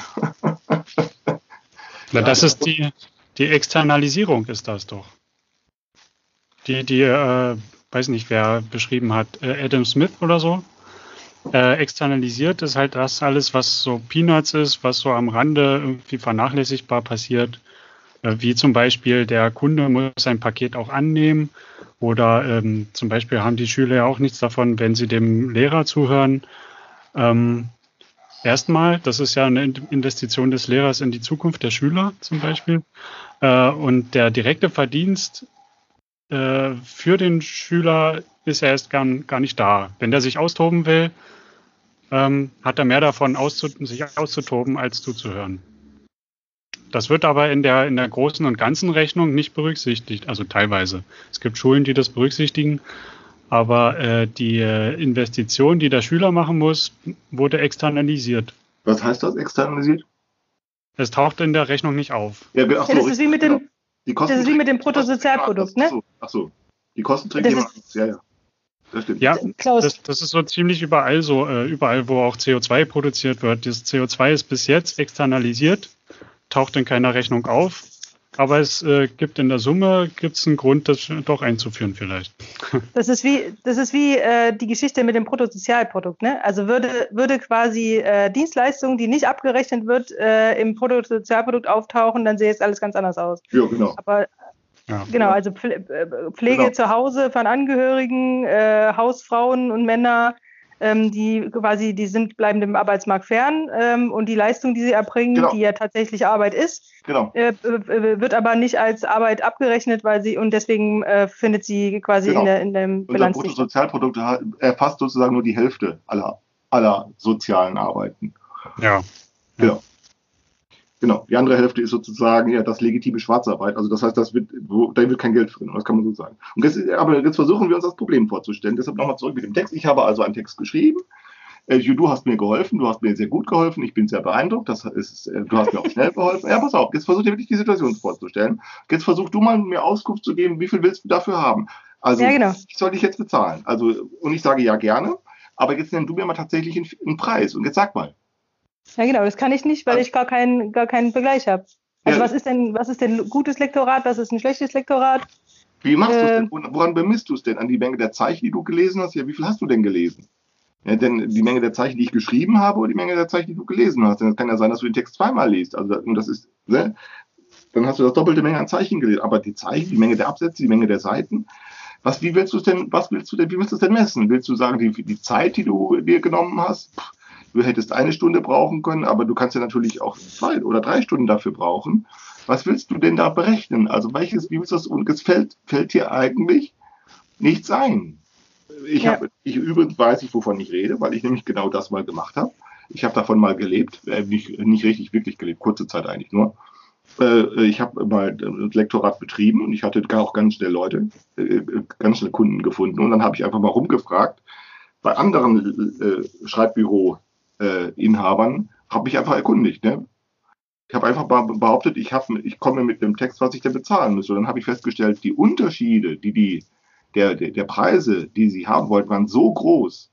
Na, das ist die, die Externalisierung, ist das doch. Die, die, äh, weiß nicht, wer beschrieben hat, äh, Adam Smith oder so, äh, externalisiert ist halt das alles, was so Peanuts ist, was so am Rande irgendwie vernachlässigbar passiert. Äh, wie zum Beispiel der Kunde muss sein Paket auch annehmen oder ähm, zum Beispiel haben die Schüler ja auch nichts davon, wenn sie dem Lehrer zuhören. Ähm, erstmal, das ist ja eine Investition des Lehrers in die Zukunft der Schüler zum Beispiel. Äh, und der direkte Verdienst äh, für den Schüler ist er erst gar, gar nicht da. Wenn der sich austoben will, ähm, hat er mehr davon, auszu sich auszutoben, als zuzuhören. Das wird aber in der, in der großen und ganzen Rechnung nicht berücksichtigt, also teilweise. Es gibt Schulen, die das berücksichtigen, aber äh, die äh, Investition, die der Schüler machen muss, wurde externalisiert. Was heißt das, externalisiert? Es taucht in der Rechnung nicht auf. Ja, ach so, das ist wie mit dem, genau. das ist wie mit dem Bruttosozialprodukt, ne? Ach so, ach so. Die Kosten trägt jemand. Ja, ja. Das stimmt. Ja, das, das, ist so ziemlich überall so, äh, überall, wo auch CO2 produziert wird. Das CO2 ist bis jetzt externalisiert, taucht in keiner Rechnung auf. Aber es äh, gibt in der Summe gibt's einen Grund, das doch einzuführen vielleicht. Das ist wie, das ist wie äh, die Geschichte mit dem Bruttosozialprodukt. Ne? Also würde, würde quasi äh, Dienstleistung, die nicht abgerechnet wird, äh, im Bruttosozialprodukt auftauchen, dann sähe es alles ganz anders aus. Ja, genau. Aber ja. Genau, also äh, Pflege genau. zu Hause von Angehörigen, äh, Hausfrauen und Männer, ähm, die quasi, die sind, bleiben dem Arbeitsmarkt fern ähm, und die Leistung, die sie erbringen, genau. die ja tatsächlich Arbeit ist, genau. äh, wird aber nicht als Arbeit abgerechnet, weil sie und deswegen äh, findet sie quasi genau. in, der, in dem Bilanz. Unser Bruttosozialprodukt erfasst sozusagen nur die Hälfte aller, aller sozialen Arbeiten. Ja. Genau. Genau, die andere Hälfte ist sozusagen ja das legitime Schwarzarbeit. Also das heißt, das wird, wo, da wird kein Geld drin, das kann man so sagen. Und jetzt, aber jetzt versuchen wir uns das Problem vorzustellen. Deshalb nochmal zurück mit dem Text. Ich habe also einen Text geschrieben. Äh, du hast mir geholfen, du hast mir sehr gut geholfen, ich bin sehr beeindruckt, das ist, äh, du hast mir auch schnell geholfen. Ja, pass auf, jetzt versuch dir wirklich die Situation vorzustellen. Jetzt versuch du mal mir Auskunft zu geben, wie viel willst du dafür haben? Also, ja, genau. ich soll dich jetzt bezahlen. Also, und ich sage ja gerne, aber jetzt nenn du mir mal tatsächlich einen, einen Preis und jetzt sag mal. Ja, genau, das kann ich nicht, weil ich gar keinen, gar keinen Vergleich habe. Also ja. was ist denn, was ist denn gutes Lektorat, was ist ein schlechtes Lektorat? Wie machst äh, du es denn? Woran bemisst du es denn? An die Menge der Zeichen, die du gelesen hast? Ja, wie viel hast du denn gelesen? Ja, denn die Menge der Zeichen, die ich geschrieben habe, oder die Menge der Zeichen, die du gelesen hast. Denn es kann ja sein, dass du den Text zweimal liest. Also, und das ist, ne? Dann hast du das doppelte Menge an Zeichen gelesen. Aber die Zeichen, die Menge der Absätze, die Menge der Seiten, Was, wie willst du denn, was willst du denn, wie willst du es denn messen? Willst du sagen, die, die Zeit, die du dir genommen hast, du hättest eine Stunde brauchen können, aber du kannst ja natürlich auch zwei oder drei Stunden dafür brauchen. Was willst du denn da berechnen? Also welches, wie willst du das, und es fällt, fällt dir eigentlich nichts ein. Ich ja. habe, ich übrigens weiß ich, wovon ich rede, weil ich nämlich genau das mal gemacht habe. Ich habe davon mal gelebt, äh, nicht, nicht richtig wirklich gelebt, kurze Zeit eigentlich nur. Äh, ich habe mal das Lektorat betrieben und ich hatte auch ganz schnell Leute, äh, ganz schnell Kunden gefunden. Und dann habe ich einfach mal rumgefragt bei anderen äh, Schreibbüro-Inhabern, habe mich einfach erkundigt. Ne? Ich habe einfach behauptet, ich, hab, ich komme mit dem Text, was ich denn bezahlen muss. Und dann habe ich festgestellt, die Unterschiede, die die der, der, der Preise, die sie haben wollten, waren so groß.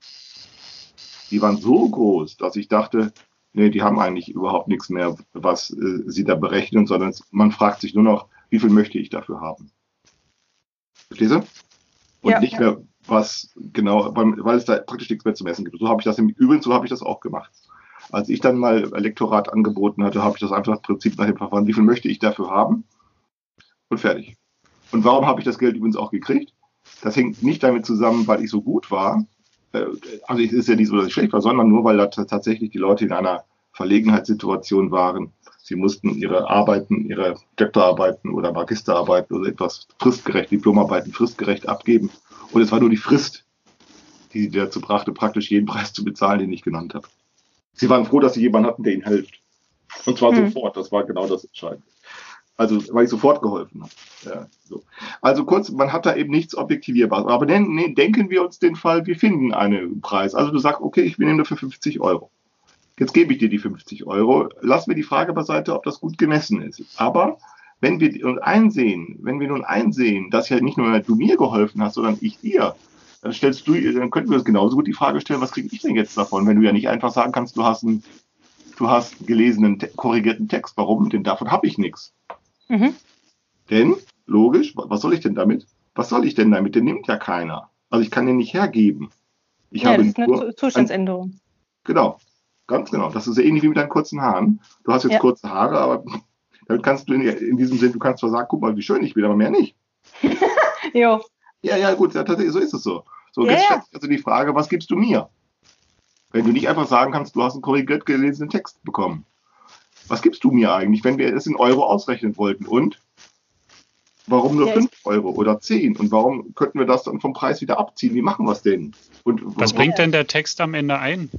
Die waren so groß, dass ich dachte, nee, die haben eigentlich überhaupt nichts mehr, was äh, sie da berechnen, sondern man fragt sich nur noch, wie viel möchte ich dafür haben? Verstehst du? Und ja, nicht mehr, was genau, weil es da praktisch nichts mehr zu messen gibt. So habe ich das im Übrigen, so habe ich das auch gemacht. Als ich dann mal Elektorat angeboten hatte, habe ich das einfach das Prinzip nach dem Verfahren, wie viel möchte ich dafür haben? Und fertig. Und warum habe ich das Geld übrigens auch gekriegt? Das hängt nicht damit zusammen, weil ich so gut war. Äh, also es ist ja nicht so, dass ich schlecht war, sondern nur, weil da tatsächlich die Leute in einer Verlegenheitssituation waren. Sie mussten ihre Arbeiten, ihre Doktorarbeiten oder Magisterarbeiten oder etwas fristgerecht, Diplomarbeiten fristgerecht abgeben. Und es war nur die Frist, die sie dazu brachte, praktisch jeden Preis zu bezahlen, den ich genannt habe. Sie waren froh, dass sie jemanden hatten, der ihnen hilft. Und zwar hm. sofort. Das war genau das Entscheidende. Also, weil ich sofort geholfen habe. Ja, so. Also kurz, man hat da eben nichts Objektivierbares. Aber den, nee, denken wir uns den Fall, wir finden einen Preis. Also du sagst, okay, ich nehme dafür 50 Euro. Jetzt gebe ich dir die 50 Euro. Lass mir die Frage beiseite, ob das gut gemessen ist. Aber wenn wir uns einsehen, wenn wir nun einsehen, dass ja nicht nur du mir geholfen hast, sondern ich dir, dann stellst du, dann könnten wir uns genauso gut die Frage stellen, was kriege ich denn jetzt davon, wenn du ja nicht einfach sagen kannst, du hast einen, du hast gelesenen, korrigierten Text. Warum? Denn davon habe ich nichts. Mhm. Denn, logisch, was soll ich denn damit? Was soll ich denn damit? Den nimmt ja keiner. Also ich kann den nicht hergeben. Ich ja, habe das ist eine Zustandsänderung. Ein, genau, ganz genau. Das ist ja ähnlich wie mit deinen kurzen Haaren. Du hast jetzt ja. kurze Haare, aber damit kannst du in, in, diesem Sinn, du kannst zwar sagen, guck mal, wie schön ich bin, aber mehr nicht. jo. Ja, ja, gut, ja, tatsächlich, so ist es so. So, ja, jetzt ja. also die Frage, was gibst du mir? Wenn du nicht einfach sagen kannst, du hast einen korrigiert gelesenen Text bekommen was gibst du mir eigentlich, wenn wir es in Euro ausrechnen wollten? Und warum nur 5 Euro oder 10? Und warum könnten wir das dann vom Preis wieder abziehen? Wie machen wir es denn? Und was bringt denn der Text am Ende ein?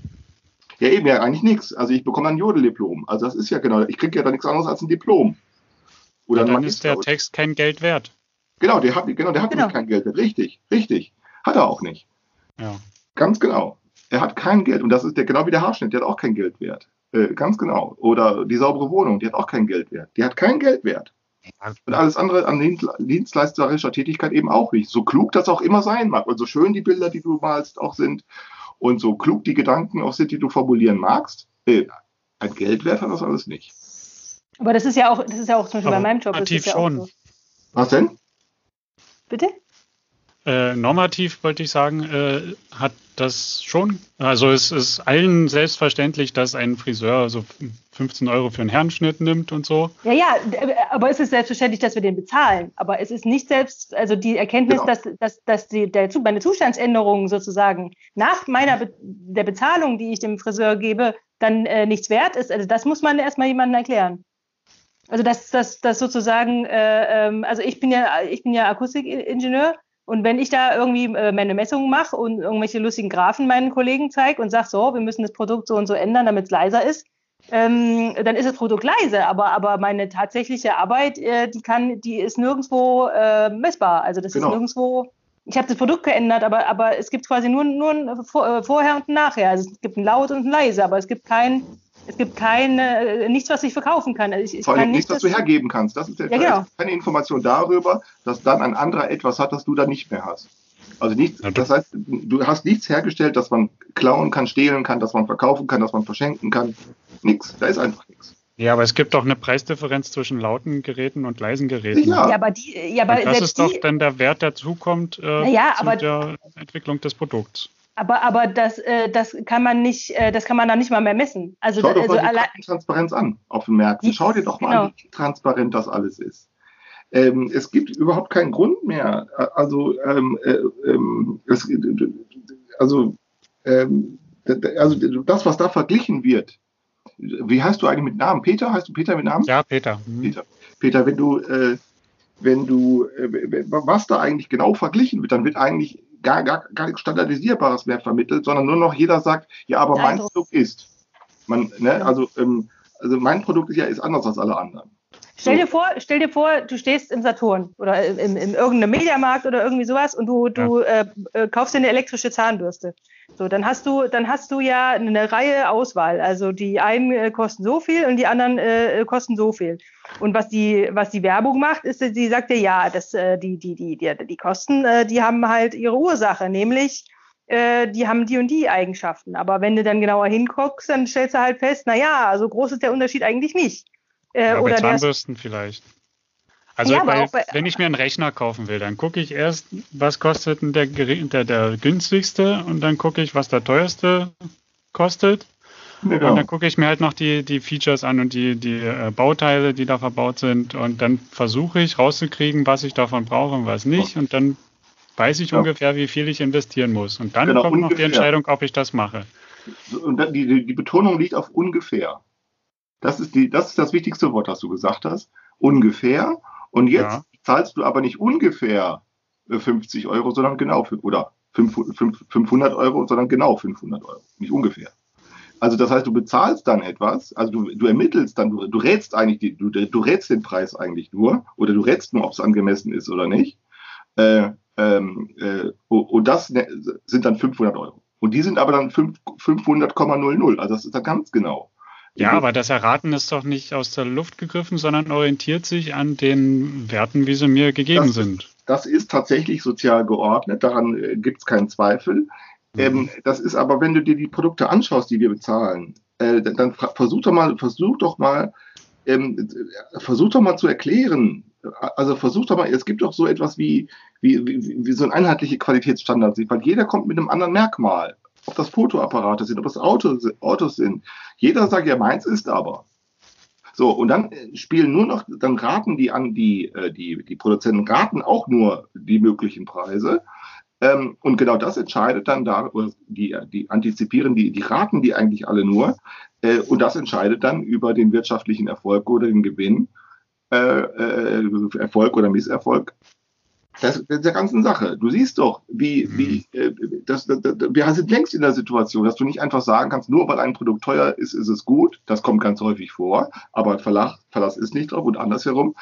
Ja, eben ja eigentlich nichts. Also ich bekomme ein Jodeldiplom. Also das ist ja genau, ich kriege ja da nichts anderes als ein Diplom. Oder ja, dann ist der Text kein Geld wert. Genau, der hat, genau, der hat genau. kein Geld wert. Richtig, richtig. Hat er auch nicht. Ja. Ganz genau. Er hat kein Geld. Und das ist der, genau wie der Haarschnitt, der hat auch kein Geld wert. Äh, ganz genau. Oder die saubere Wohnung, die hat auch keinen Geldwert. Die hat keinen Geldwert. Und alles andere an dienstleisterischer Tätigkeit eben auch nicht. So klug das auch immer sein mag und so schön die Bilder, die du malst, auch sind und so klug die Gedanken auch sind, die du formulieren magst, äh, ein Geldwert hat das alles nicht. Aber das ist ja auch, das ist ja auch zum Beispiel Aber bei meinem Job. Normativ schon. so. Was denn? Bitte? Äh, normativ wollte ich sagen, äh, hat das schon. Also es ist allen selbstverständlich, dass ein Friseur so 15 Euro für einen Herrenschnitt nimmt und so. Ja, ja, aber es ist selbstverständlich, dass wir den bezahlen. Aber es ist nicht selbst, also die Erkenntnis, genau. dass, dass, dass die, der, meine Zustandsänderung sozusagen nach meiner Be der Bezahlung, die ich dem Friseur gebe, dann äh, nichts wert ist. Also das muss man erstmal jemandem erklären. Also dass das, das sozusagen, äh, ähm, also ich bin ja, ich bin ja Akustikingenieur und wenn ich da irgendwie äh, meine Messungen mache und irgendwelche lustigen Graphen meinen Kollegen zeige und sage, so, wir müssen das Produkt so und so ändern, damit es leiser ist, ähm, dann ist das Produkt leise. Aber, aber meine tatsächliche Arbeit, äh, die kann, die ist nirgendwo äh, messbar. Also das genau. ist nirgendwo. Ich habe das Produkt geändert, aber, aber es gibt quasi nur, nur ein Vor äh, Vorher und ein Nachher. Also es gibt ein Laut und ein leise, aber es gibt kein, es gibt keine, äh, nichts, was ich verkaufen kann. Ich, ich Vor allem kann nichts, was du hergeben kannst. Das ist der ja, genau. keine Information darüber, dass dann ein anderer etwas hat, das du dann nicht mehr hast. Also nichts, das heißt, du hast nichts hergestellt, dass man klauen kann, stehlen kann, dass man verkaufen kann, dass man verschenken kann. Nichts. Da ist einfach nichts. Ja, aber es gibt doch eine Preisdifferenz zwischen lauten Geräten und leisen Geräten. Ja, ja aber die, ja, aber das ist doch dann der Wert, der zukommt äh, ja, zu der Entwicklung des Produkts. Aber, aber das, äh, das kann man nicht, äh, das kann man dann nicht mal mehr messen. Also, Schau doch also mal die Transparenz an auf den Märkten. Schau dir doch mal genau. an, wie transparent das alles ist. ähm, es gibt überhaupt keinen Grund mehr. Also, ähm, äh, ähm, es, also, ähm, also das, was da verglichen wird, wie heißt du eigentlich mit Namen? Peter? Heißt du Peter mit Namen? Ja, Peter. Mhm. Peter. Peter, wenn du, äh, wenn du, äh, was da eigentlich genau verglichen wird, dann wird eigentlich gar, gar, gar nichts Standardisierbares mehr vermittelt, sondern nur noch jeder sagt, ja, aber mein Produkt ist. Man, ne, also, ähm, also mein Produkt ist ja ist anders als alle anderen. Stell dir vor, stell dir vor, du stehst im Saturn oder im, im irgendeinem Mediamarkt oder irgendwie sowas und du, du ja. äh, äh, kaufst dir eine elektrische Zahnbürste. So, dann hast du, dann hast du ja eine Reihe Auswahl. Also die einen äh, kosten so viel und die anderen äh, kosten so viel. Und was die, was die Werbung macht, ist, sie sagt dir, ja, das, äh, die, die, die, die, die Kosten, äh, die haben halt ihre Ursache, nämlich äh, die haben die und die Eigenschaften. Aber wenn du dann genauer hinguckst, dann stellst du halt fest, na ja, so groß ist der Unterschied eigentlich nicht. Äh, ja, oder bei Zahnbürsten vielleicht. Also ja, bei, bei, wenn ich mir einen Rechner kaufen will, dann gucke ich erst, was kostet denn der, der, der günstigste und dann gucke ich, was der teuerste kostet. Genau. Und dann gucke ich mir halt noch die, die Features an und die, die äh, Bauteile, die da verbaut sind. Und dann versuche ich rauszukriegen, was ich davon brauche und was nicht. Und dann weiß ich ja. ungefähr, wie viel ich investieren muss. Und dann genau, kommt ungefähr. noch die Entscheidung, ob ich das mache. Und die, die Betonung liegt auf ungefähr. Das ist, die, das ist das wichtigste Wort, das du gesagt hast. Ungefähr. Und jetzt ja. zahlst du aber nicht ungefähr 50 äh, Euro, sondern genau, oder 500 Euro, sondern genau 500 Euro. Nicht ungefähr. Also das heißt, du bezahlst dann etwas, also du, du ermittelst dann, du, du rätst eigentlich, die, du, du rätst den Preis eigentlich nur, oder du rätst nur, ob es angemessen ist oder nicht. Äh, ähm, äh, und das ne, sind dann 500 Euro. Und die sind aber dann 500,00. Also das ist dann ganz genau. Ja, aber das Erraten ist doch nicht aus der Luft gegriffen, sondern orientiert sich an den Werten, wie sie mir gegeben das, sind. Das ist tatsächlich sozial geordnet, daran äh, gibt es keinen Zweifel. Mhm. Ähm, das ist aber, wenn du dir die Produkte anschaust, die wir bezahlen, äh, dann versuch doch mal, versuch doch mal, ähm, versuch doch mal zu erklären, also versuch doch mal, es gibt doch so etwas wie, wie, wie, wie so ein einheitliche Qualitätsstandard, weil jeder kommt mit einem anderen Merkmal ob das Fotoapparate sind, ob das Autos, Autos sind. Jeder sagt ja, meins ist aber. So, und dann äh, spielen nur noch, dann raten die an, die, äh, die, die Produzenten raten auch nur die möglichen Preise. Ähm, und genau das entscheidet dann da, die, die antizipieren, die, die raten die eigentlich alle nur. Äh, und das entscheidet dann über den wirtschaftlichen Erfolg oder den Gewinn, äh, äh, Erfolg oder Misserfolg das, der ganzen Sache. Du siehst doch, wie, mhm. wie äh, das, das, das, wir sind längst in der Situation, dass du nicht einfach sagen kannst, nur weil ein Produkt teuer ist, ist es gut. Das kommt ganz häufig vor, aber Verlass, Verlass ist nicht drauf und andersherum.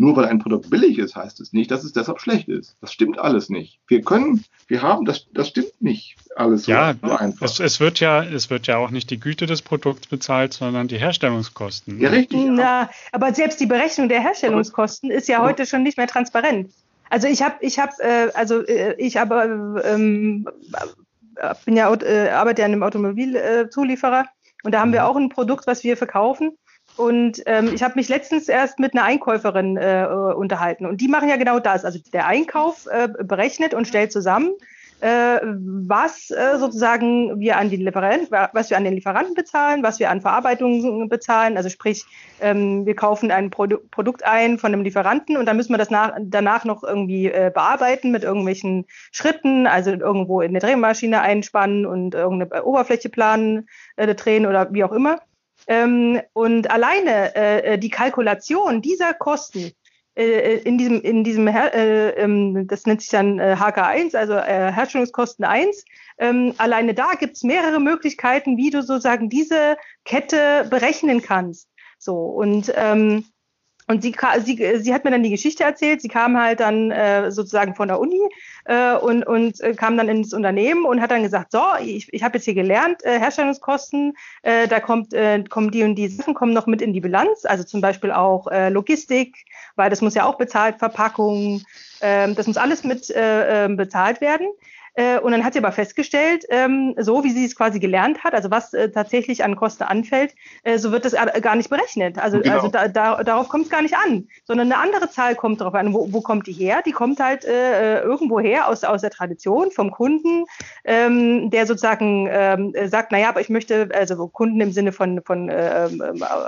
Nur weil ein Produkt billig ist, heißt es nicht, dass es deshalb schlecht ist. Das stimmt alles nicht. Wir können, wir haben, das, das stimmt nicht alles so, ja, so einfach. Es, es, wird ja, es wird ja auch nicht die Güte des Produkts bezahlt, sondern die Herstellungskosten. Ja, richtig. Na, aber selbst die Berechnung der Herstellungskosten ist ja heute schon nicht mehr transparent. Also ich habe, ich habe, äh, also äh, ich habe, ähm, bin ja äh, arbeite ja in einem Automobilzulieferer und da haben wir mhm. auch ein Produkt, was wir verkaufen. Und ähm, ich habe mich letztens erst mit einer Einkäuferin äh, unterhalten und die machen ja genau das. Also der Einkauf äh, berechnet und stellt zusammen, äh, was äh, sozusagen wir an den Lieferanten, was wir an den Lieferanten bezahlen, was wir an Verarbeitung bezahlen. Also sprich, ähm, wir kaufen ein Produ Produkt ein von einem Lieferanten und dann müssen wir das nach, danach noch irgendwie äh, bearbeiten mit irgendwelchen Schritten, also irgendwo in eine Drehmaschine einspannen und irgendeine Oberfläche planen, äh, drehen oder wie auch immer. Ähm, und alleine äh, die Kalkulation dieser Kosten äh, in diesem, in diesem äh, ähm, das nennt sich dann äh, HK1, also äh, Herstellungskosten 1. Ähm, alleine da gibt es mehrere Möglichkeiten, wie du sozusagen diese Kette berechnen kannst. So und ähm, und sie, sie, sie hat mir dann die Geschichte erzählt. Sie kam halt dann äh, sozusagen von der Uni äh, und, und äh, kam dann ins Unternehmen und hat dann gesagt, so, ich, ich habe jetzt hier gelernt, äh, Herstellungskosten, äh, da kommt, äh, kommen die und die Sachen kommen noch mit in die Bilanz, also zum Beispiel auch äh, Logistik, weil das muss ja auch bezahlt, Verpackung, äh, das muss alles mit äh, äh bezahlt werden. Äh, und dann hat sie aber festgestellt, ähm, so wie sie es quasi gelernt hat, also was äh, tatsächlich an Kosten anfällt, äh, so wird das gar nicht berechnet. Also, genau. also da, da, darauf kommt es gar nicht an, sondern eine andere Zahl kommt darauf an. Wo, wo kommt die her? Die kommt halt äh, irgendwo her aus, aus der Tradition vom Kunden, ähm, der sozusagen ähm, sagt, naja, aber ich möchte, also Kunden im Sinne von, von äh,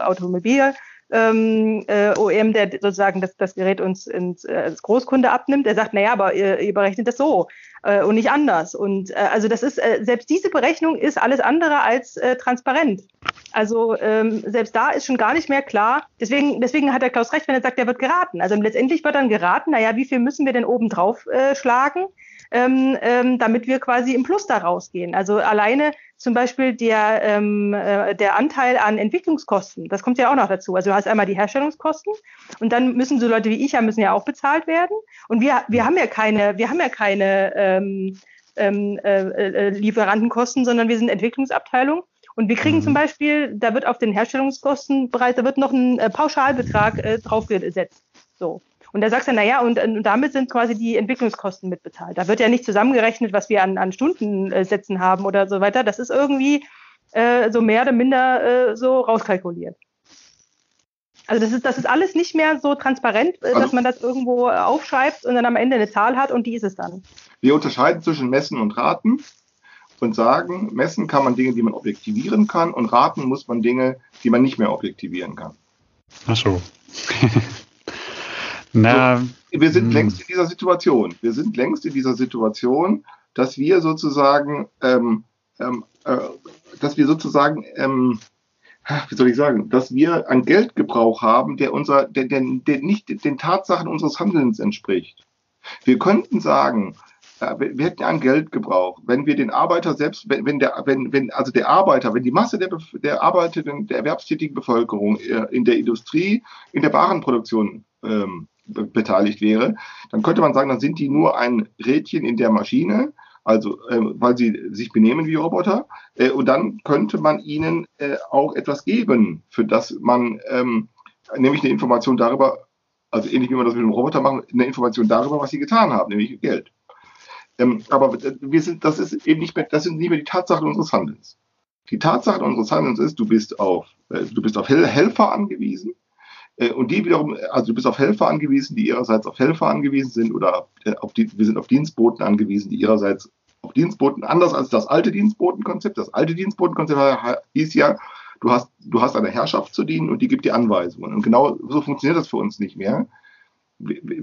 Automobil, ähm, äh, OEM, der sozusagen das, das Gerät uns ins, äh, als Großkunde abnimmt, der sagt, naja, aber ihr, ihr berechnet das so äh, und nicht anders. Und äh, also das ist, äh, selbst diese Berechnung ist alles andere als äh, transparent. Also ähm, selbst da ist schon gar nicht mehr klar. Deswegen, deswegen hat der Klaus recht, wenn er sagt, der wird geraten. Also letztendlich wird dann geraten, naja, wie viel müssen wir denn oben drauf äh, schlagen? Ähm, ähm, damit wir quasi im Plus da rausgehen. Also alleine zum Beispiel der, ähm, äh, der Anteil an Entwicklungskosten, das kommt ja auch noch dazu. Also du hast einmal die Herstellungskosten und dann müssen so Leute wie ich ja müssen ja auch bezahlt werden. Und wir, wir haben ja keine, wir haben ja keine ähm, ähm, äh, äh, Lieferantenkosten, sondern wir sind Entwicklungsabteilung. Und wir kriegen mhm. zum Beispiel, da wird auf den Herstellungskostenpreis, da wird noch ein äh, Pauschalbetrag äh, draufgesetzt. So. Und da sagst du, naja, und, und damit sind quasi die Entwicklungskosten mitbezahlt. Da wird ja nicht zusammengerechnet, was wir an, an Stundensätzen haben oder so weiter. Das ist irgendwie äh, so mehr oder minder äh, so rauskalkuliert. Also das ist, das ist alles nicht mehr so transparent, äh, also, dass man das irgendwo aufschreibt und dann am Ende eine Zahl hat und die ist es dann. Wir unterscheiden zwischen Messen und Raten und sagen, messen kann man Dinge, die man objektivieren kann und raten muss man Dinge, die man nicht mehr objektivieren kann. Ach so. Na, so, wir sind mh. Hm. längst in dieser Situation. Wir sind längst in dieser Situation, dass wir sozusagen, ähm, ähm, äh, dass wir sozusagen, ähm, wie soll ich sagen, dass wir einen Geldgebrauch haben, der unser, der, der, der nicht den Tatsachen unseres Handelns entspricht. Wir könnten sagen, äh, wir hätten einen Geldgebrauch, wenn wir den Arbeiter selbst, wenn, wenn der, wenn, wenn, also der Arbeiter, wenn die Masse der, der arbeitenden, der erwerbstätigen Bevölkerung äh, in der Industrie, in der Warenproduktion ähm, beteiligt wäre, dann könnte man sagen, dann sind die nur ein Rädchen in der Maschine, also äh, weil sie sich benehmen wie Roboter. Äh, und dann könnte man ihnen äh, auch etwas geben, für das man ähm, nämlich eine Information darüber, also ähnlich wie man das mit einem Roboter macht, eine Information darüber, was sie getan haben, nämlich Geld. Ähm, aber wir sind, das ist eben nicht mehr, das sind nicht mehr die Tatsachen unseres Handelns. Die Tatsache unseres Handelns ist, du bist auf, äh, du bist auf Helfer angewiesen äh, und die wiederum, also du bist auf Helfer angewiesen, die ihrerseits auf Helfer angewiesen sind oder äh, auf die, wir sind auf Dienstboten angewiesen, die ihrerseits auf Dienstboten, anders als das alte Dienstbotenkonzept. Das alte Dienstbotenkonzept hieß ja, du hast, du hast eine Herrschaft zu dienen und die gibt dir Anweisungen. Und genau so funktioniert das für uns nicht mehr.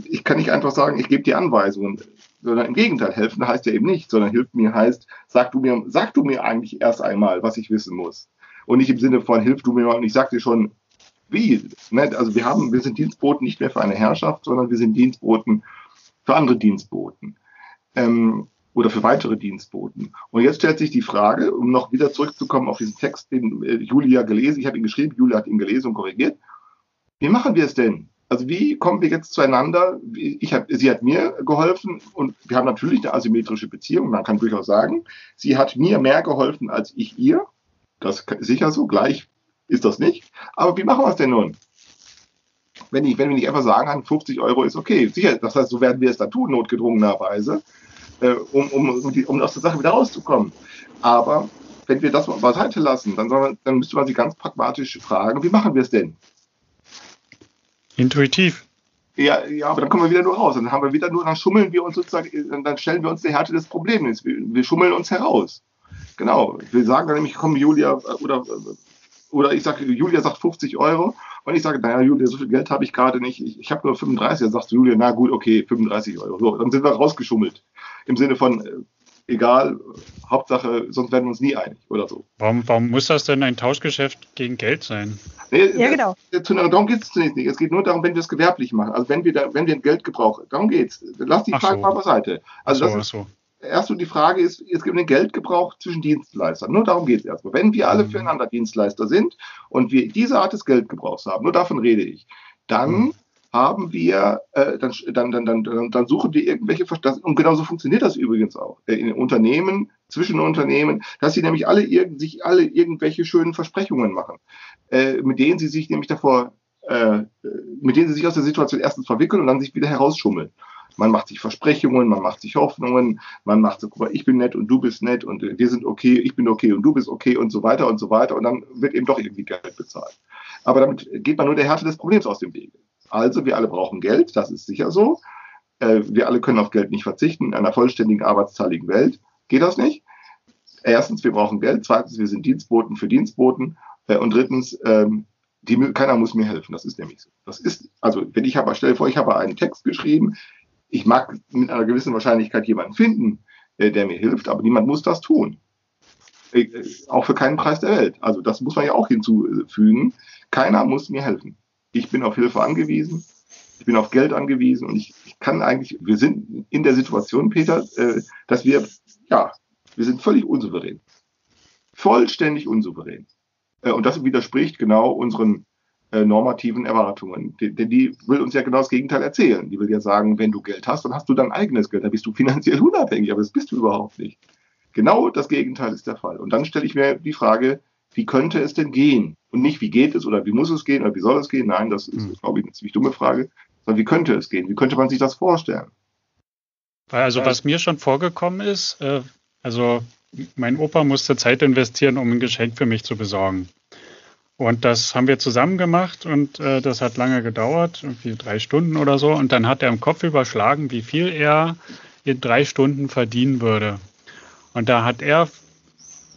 Ich kann nicht einfach sagen, ich gebe dir Anweisungen, sondern im Gegenteil, helfen heißt ja eben nicht, sondern hilft mir heißt, sag du mir, sag du mir eigentlich erst einmal, was ich wissen muss. Und nicht im Sinne von, hilf du mir mal und ich sag dir schon, wie? Ne? Also wir haben, wir sind Dienstboten nicht mehr für eine Herrschaft, sondern wir sind Dienstboten für andere Dienstboten. Ähm, oder für weitere Dienstboten. Und jetzt stellt sich die Frage, um noch wieder zurückzukommen auf diesen Text, den äh, Julia gelesen, ich habe ihn geschrieben, Julia hat ihn gelesen und korrigiert. Wie machen wir es denn? Also wie kommen wir jetzt zueinander? Ich hab, sie hat mir geholfen und wir haben natürlich eine asymmetrische Beziehung. Man kann durchaus sagen, sie hat mir mehr geholfen als ich ihr. Das ist sicher so. Gleich ist das nicht. Aber wie machen wir es denn nun? Wenn, ich, wenn wir nicht einfach sagen kann, 50 Euro ist okay. Sicher, das heißt, so werden wir es dann tun, notgedrungenerweise, äh, um, um, um, aus der Sache wieder rauszukommen. Aber wenn wir das mal beiseite lassen, dann, man, dann müsste man sich ganz pragmatisch fragen, wie machen wir es denn? Intuitiv. Ja, ja, aber dann kommen wir wieder nur raus. Dann haben wir wieder nur, dann schummeln wir uns sozusagen, dann stellen wir uns die Härte des Problems. Wir, wir schummeln uns heraus. Genau. Wir sagen dann nämlich, komm, Julia, oder oder ich sage, Julia sagt 50 Euro und ich sage, naja, Julia, so viel Geld habe ich gerade nicht, ich, ich habe nur 35. Dann sagst du, Julia, na gut, okay, 35 Euro. So, dann sind wir rausgeschummelt. Im Sinne von, äh, egal, Hauptsache, sonst werden wir uns nie einig oder so. Warum, warum muss das denn ein Tauschgeschäft gegen Geld sein? Nee, ja, genau. Das, darum geht es zunächst nicht. Es geht nur darum, wenn wir es gewerblich machen. Also wenn wir, da, wenn wir Geld gebrauchen. Darum geht es. Lass die Frage so. mal beiseite. Also so, das ist, so erst die Frage ist, es gibt einen Geldgebrauch zwischen Dienstleistern. Nur darum geht es erstmal. Wenn wir alle mhm. füreinander Dienstleister sind und wir diese Art des Geldgebrauchs haben, nur davon rede ich, dann mhm. haben wir, äh, dann, dann, dann, dann, dann suchen wir irgendwelche, und genauso funktioniert das übrigens auch äh, in Unternehmen, zwischen Unternehmen, dass sie nämlich alle sich alle irgendwelche schönen Versprechungen machen, äh, mit denen sie sich nämlich davor, äh, mit denen sie sich aus der Situation erstens verwickeln und dann sich wieder herausschummeln. Man macht sich Versprechungen, man macht sich Hoffnungen, man macht so, guck mal, ich bin nett und du bist nett und äh, wir sind okay, ich bin okay und du bist okay und so weiter und so weiter und dann wird eben doch irgendwie Geld bezahlt. Aber damit geht man nur der Härte des Problems aus dem Wege. Also wir alle brauchen Geld, das ist sicher so. Äh, wir alle können auf Geld nicht verzichten. In einer vollständigen arbeitsteiligen Welt geht das nicht. Erstens, wir brauchen Geld. Zweitens, wir sind Dienstboten für Dienstboten. Äh, und drittens, ähm, Die, keiner muss mir helfen, das ist nämlich so. Das ist, also wenn ich habe, stell dir vor, ich habe einen Text geschrieben, ich mag mit einer gewissen Wahrscheinlichkeit jemanden finden, äh, der mir hilft, aber niemand muss das tun. Äh, auch für keinen Preis der Welt. Also das muss man ja auch hinzufügen. Keiner muss mir helfen. Ich bin auf Hilfe angewiesen, ich bin auf Geld angewiesen und ich, ich kann eigentlich, wir sind in der Situation, Peter, äh, dass wir, ja, wir sind völlig unsouverän. Vollständig unsouverän. Und das widerspricht genau unseren äh, normativen Erwartungen. Denn die, will uns ja genau das Gegenteil erzählen. Die will ja sagen, wenn du Geld hast, dann hast du dein eigenes Geld, dann bist du finanziell unabhängig, aber das bist du überhaupt nicht. Genau das Gegenteil ist der Fall. Und dann stelle ich mir die Frage, wie könnte es denn gehen? Und nicht, wie geht es oder wie muss es gehen oder wie soll es gehen? Nein, das ist, hm. glaube ich, eine ziemlich dumme Frage. Sondern wie könnte es gehen? Wie könnte man sich das vorstellen? Also, was mir schon vorgekommen ist, äh, also mein Opa musste Zeit investieren, um ein Geschenk für mich zu besorgen. Und das haben wir zusammen gemacht und äh, das hat lange gedauert, irgendwie drei Stunden oder so. Und dann hat er im Kopf überschlagen, wie viel er in drei Stunden verdienen würde. Und da hat er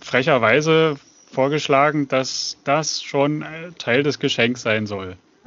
frecherweise vorgeschlagen, dass das schon Teil des Geschenks sein soll.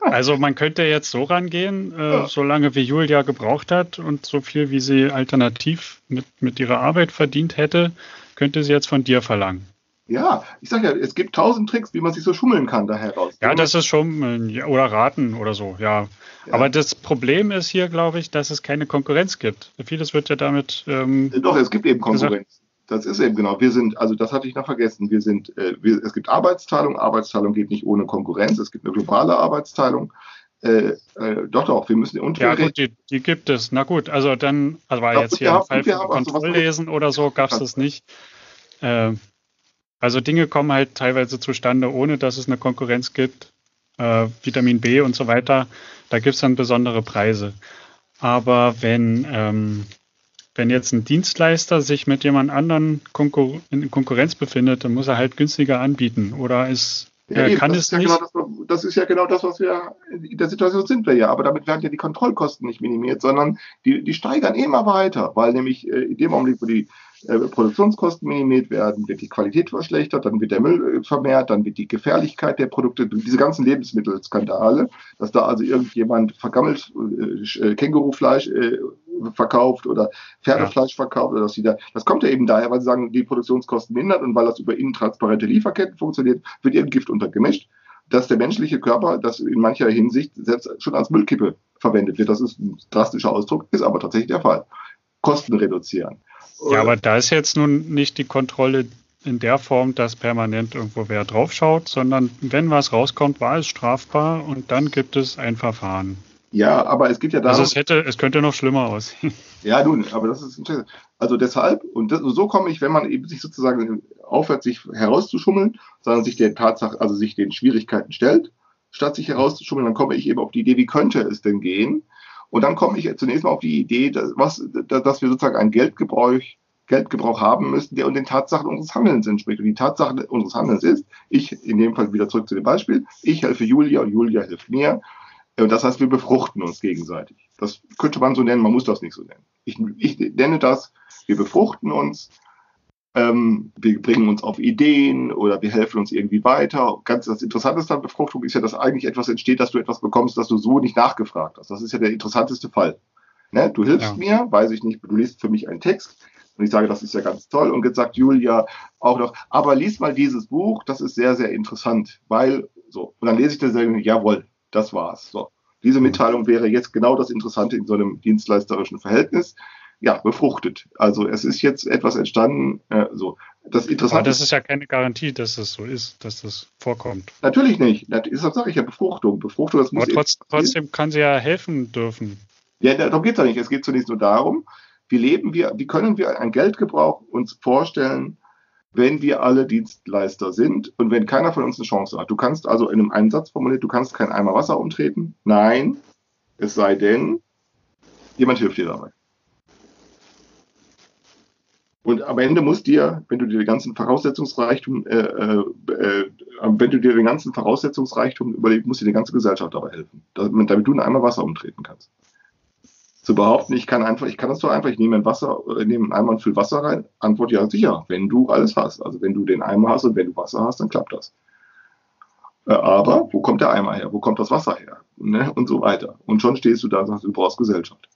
also man könnte jetzt so rangehen, äh, so lange wie Julia gebraucht hat und so viel wie sie alternativ mit, mit ihrer Arbeit verdient hätte, könnte sie jetzt von dir verlangen. Ja, ich sag ja, es gibt tausend Tricks, wie man sich so schummeln kann da heraus. Ja, das ist schon, oder raten oder so, ja. ja. Aber das Problem ist hier, glaube ich, dass es keine Konkurrenz gibt. Vieles wird ja damit. Ähm, Doch, es gibt eben Konkurrenz. Das ist eben genau. Wir sind, also das hatte ich noch vergessen. Wir sind, äh, wir, es gibt Arbeitsteilung. Arbeitsteilung geht nicht ohne Konkurrenz. Es gibt eine globale Arbeitsteilung. Äh, äh, doch, doch, wir müssen und Ja, gut, die, die, gibt es. Na gut, also dann, also war ja, jetzt hier ein Fall von also Kontrolllesen oder so, gab es das nicht. Äh, also Dinge kommen halt teilweise zustande, ohne dass es eine Konkurrenz gibt. Äh, Vitamin B und so weiter, da gibt es dann besondere Preise. Aber wenn, ähm, wenn jetzt ein Dienstleister sich mit jemand anderen Konkur in Konkurrenz befindet, dann muss er halt günstiger anbieten. Oder ist, ja, er kann es ja nicht. Genau das, das, ist ja genau das, was wir in der Situation sind wir ja. Aber damit werden ja die Kontrollkosten nicht minimiert, sondern die, die steigern immer weiter, weil nämlich äh, in dem Augenblick, wo die äh, Produktionskosten minimiert werden, wird die Qualität verschlechtert, dann wird der Müll äh, vermehrt, dann wird die Gefährlichkeit der Produkte, diese ganzen Lebensmittelskandale, dass da also irgendjemand vergammelt äh, Kängurufleisch äh, verkauft oder Pferdefleisch ja. verkauft oder dass sie da, das kommt ja eben daher, weil sie sagen, die Produktionskosten mindert und weil das über intransparente Lieferketten funktioniert, wird ihr Gift untergemischt, dass der menschliche Körper das in mancher Hinsicht selbst schon als Müllkippe verwendet wird. Das ist ein drastischer Ausdruck, ist aber tatsächlich der Fall. Kosten reduzieren. Ja, aber da ist jetzt nun nicht die Kontrolle in der Form, dass permanent irgendwo wer draufschaut, sondern wenn was rauskommt, war es strafbar und dann gibt es ein Verfahren. Ja, aber es geht ja darum. Also es hätte, es könnte noch schlimmer aussehen. Ja, nun, aber das ist interessant. Also deshalb, und das, so komme ich, wenn man eben sich sozusagen aufhört, sich herauszuschummeln, sondern sich der Tatsache, also sich den Schwierigkeiten stellt, statt sich herauszuschummeln, dann komme ich eben auf die Idee, wie könnte es denn gehen? Und dann komme ich zunächst mal auf die Idee, dass, was, dass wir sozusagen einen Geldgebrauch, Geldgebrauch haben müssen, der den Tatsachen unseres Handelns entspricht. Und die Tatsache unseres Handelns ist, ich, in dem Fall wieder zurück zu dem Beispiel, ich helfe Julia und Julia hilft mir. Und das heißt, wir befruchten uns gegenseitig. Das könnte man so nennen, man muss das nicht so nennen. Ich, ich nenne das, wir befruchten uns ähm, wir bringen uns auf Ideen oder wir helfen uns irgendwie weiter. Ganz das Interessanteste an Befruchtung ist ja, dass eigentlich etwas entsteht, dass du etwas bekommst, das du so nicht nachgefragt hast. Das ist ja der interessanteste Fall. Ne? Du hilfst ja. mir, weiß ich nicht, du liest für mich einen Text und ich sage, das ist ja ganz toll. Und jetzt sagt Julia auch noch, aber lies mal dieses Buch, das ist sehr, sehr interessant, weil so. Und dann lese ich das und sage, jawohl, das war's. So. Diese Mitteilung wäre jetzt genau das Interessante in so einem dienstleisterischen Verhältnis ja, befruchtet. Also es ist jetzt etwas entstanden, äh, so. Das Interessante Aber das ist ja keine Garantie, dass es so ist, dass das vorkommt. Natürlich nicht. Deshalb sage ich ja Befruchtung. Befruchtung, das muss Aber trotz, trotzdem kann sie ja helfen dürfen. Ja, darum geht es ja nicht. Es geht zunächst nur darum, wie leben wir, wie können wir einen Geldgebrauch uns vorstellen, wenn wir alle Dienstleister sind und wenn keiner von uns eine Chance hat. Du kannst also in einem Einsatz formuliert, du kannst kein Eimer Wasser umtreten. Nein, es sei denn, jemand hilft dir dabei. Und am Ende muss dir, wenn du dir den ganzen Voraussetzungsreichtum, äh, äh, äh, wenn du dir den ganzen Voraussetzungsreichtum überlegst, muss dir die ganze Gesellschaft dabei helfen, damit, damit du in einmal Wasser umtreten kannst. Zu behaupten, ich kann einfach, ich kann das doch einfach, ich nehme ein Wasser, äh, nehme einen Eimer und fülle Wasser rein. Antwort ja, sicher, wenn du alles hast. Also wenn du den Eimer hast und wenn du Wasser hast, dann klappt das. Äh, aber wo kommt der Eimer her? Wo kommt das Wasser her? Ne? Und so weiter. Und schon stehst du da und sagst, du brauchst Gesellschaft.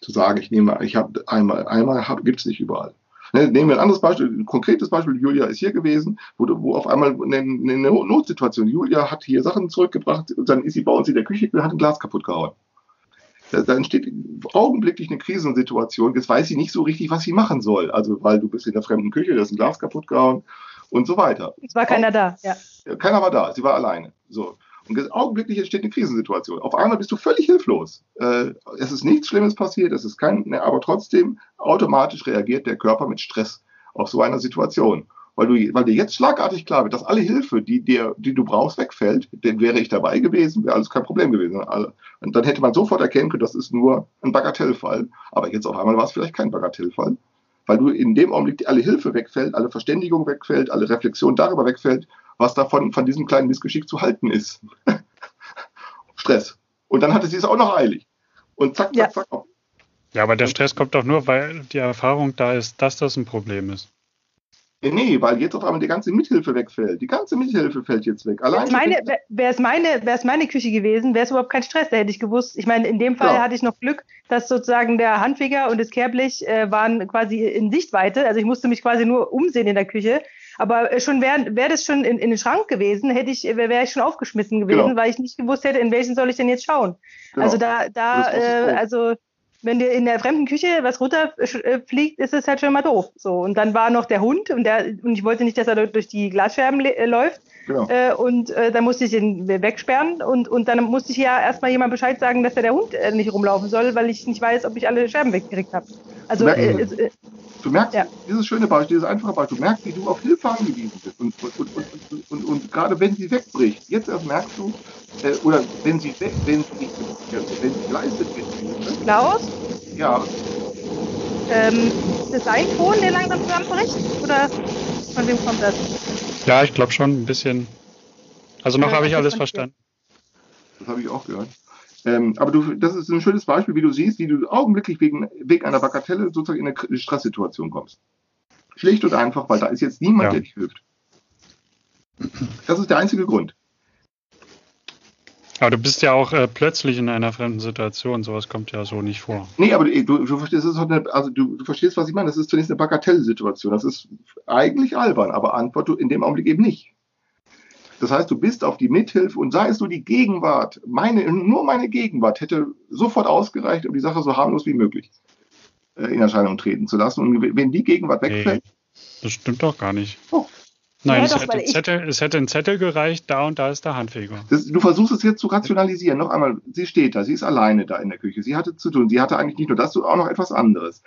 Zu sagen, ich nehme, ich habe Eimer, Eimer gibt es nicht überall. Ne, nehmen wir ein anderes Beispiel, ein konkretes Beispiel. Julia ist hier gewesen, wo, wo auf einmal eine, eine Notsituation. Julia hat hier Sachen zurückgebracht und dann ist sie bei uns in der Küche und hat ein Glas kaputt gehauen. Da, da entsteht augenblicklich eine Krisensituation. Jetzt weiß sie nicht so richtig, was sie machen soll. Also, weil du bist in der fremden Küche, da ist ein Glas kaputt gehauen und so weiter. Es war keiner da, ja. Keiner war da, sie war alleine. So. Und augenblicklich entsteht eine Krisensituation. Auf einmal bist du völlig hilflos. Äh, es ist nichts Schlimmes passiert, es ist kein, ne, aber trotzdem automatisch reagiert der Körper mit Stress auf so eine Situation. Weil, du, weil dir jetzt schlagartig klar wird, dass alle Hilfe, die, dir, die du brauchst, wegfällt, dann wäre ich dabei gewesen, wäre alles kein Problem gewesen. Also, und dann hätte man sofort erkennen können, das ist nur ein Bagatellfall. Aber jetzt auf einmal war es vielleicht kein Bagatellfall, weil du in dem Augenblick alle Hilfe wegfällt, alle Verständigung wegfällt, alle Reflexion darüber wegfällt was davon von diesem kleinen Missgeschick zu halten ist. Stress. Und dann hatte sie es auch noch eilig. Und zack, zack, ja. zack. Ja, aber der Stress kommt doch nur, weil die Erfahrung da ist, dass das ein Problem ist. Nee, weil jetzt auf einmal die ganze Mithilfe wegfällt. Die ganze Mithilfe fällt jetzt weg. Allein wäre es meine, wär's meine Küche gewesen, wäre es überhaupt kein Stress. Da hätte ich gewusst. Ich meine, in dem Fall ja. hatte ich noch Glück, dass sozusagen der Handfeger und das Kehrblech äh, waren quasi in Sichtweite. Also ich musste mich quasi nur umsehen in der Küche. Aber äh, schon wäre wär das schon in, in den Schrank gewesen, hätte ich, wäre ich schon aufgeschmissen gewesen, genau. weil ich nicht gewusst hätte, in welchen soll ich denn jetzt schauen. Genau. Also da, da, äh, also wenn dir in der fremden Küche was runterfliegt, ist es halt schon mal doof. So und dann war noch der Hund und der und ich wollte nicht, dass er durch die Glasscherben läuft. Genau. Äh, und äh, dann musste ich ihn wegsperren und, und dann musste ich ja erstmal jemand Bescheid sagen, dass da der Hund äh, nicht rumlaufen soll, weil ich nicht weiß, ob ich alle Scherben weggekriegt habe. Also äh, Du merkst, ja. dieses schöne Beispiel, dieses einfache Beispiel, du merkst, wie du auf Hilfe angewiesen bist. Und, und, und, und, und gerade wenn sie wegbricht, jetzt erst merkst du, äh, oder wenn sie weg, wenn sie, wenn sie geleistet wird. Klaus? Ja. Ähm, ist das ein Ton, der langsam zusammenbricht? Oder von wem kommt das? Ja, ich glaube schon ein bisschen. Also noch ja, habe ich alles verstanden. Das habe ich auch gehört. Ähm, aber du, das ist ein schönes Beispiel, wie du siehst, wie du augenblicklich wegen, wegen einer Bagatelle sozusagen in eine Stresssituation kommst. Schlicht und einfach, weil da ist jetzt niemand, ja. der dir hilft. Das ist der einzige Grund. Aber du bist ja auch äh, plötzlich in einer fremden Situation. Sowas kommt ja so nicht vor. Nee, aber du, du verstehst, eine, also du, du, verstehst, was ich meine. Das ist zunächst eine Bagatellsituation. Das ist eigentlich albern, aber Antwort du in dem Augenblick eben nicht. Das heißt, du bist auf die Mithilfe und sei es nur die Gegenwart, meine, nur meine Gegenwart hätte sofort ausgereicht, um die Sache so harmlos wie möglich äh, in Erscheinung treten zu lassen. Und wenn die Gegenwart wegfällt. Nee, das stimmt doch gar nicht. Oh. Nein, ja, es, doch, hätte Zettel, es, hätte ein Zettel gereicht, da und da ist der Handfeger. Das, du versuchst es jetzt zu rationalisieren. Noch einmal, sie steht da, sie ist alleine da in der Küche. Sie hatte zu tun, sie hatte eigentlich nicht nur das, sondern auch noch etwas anderes.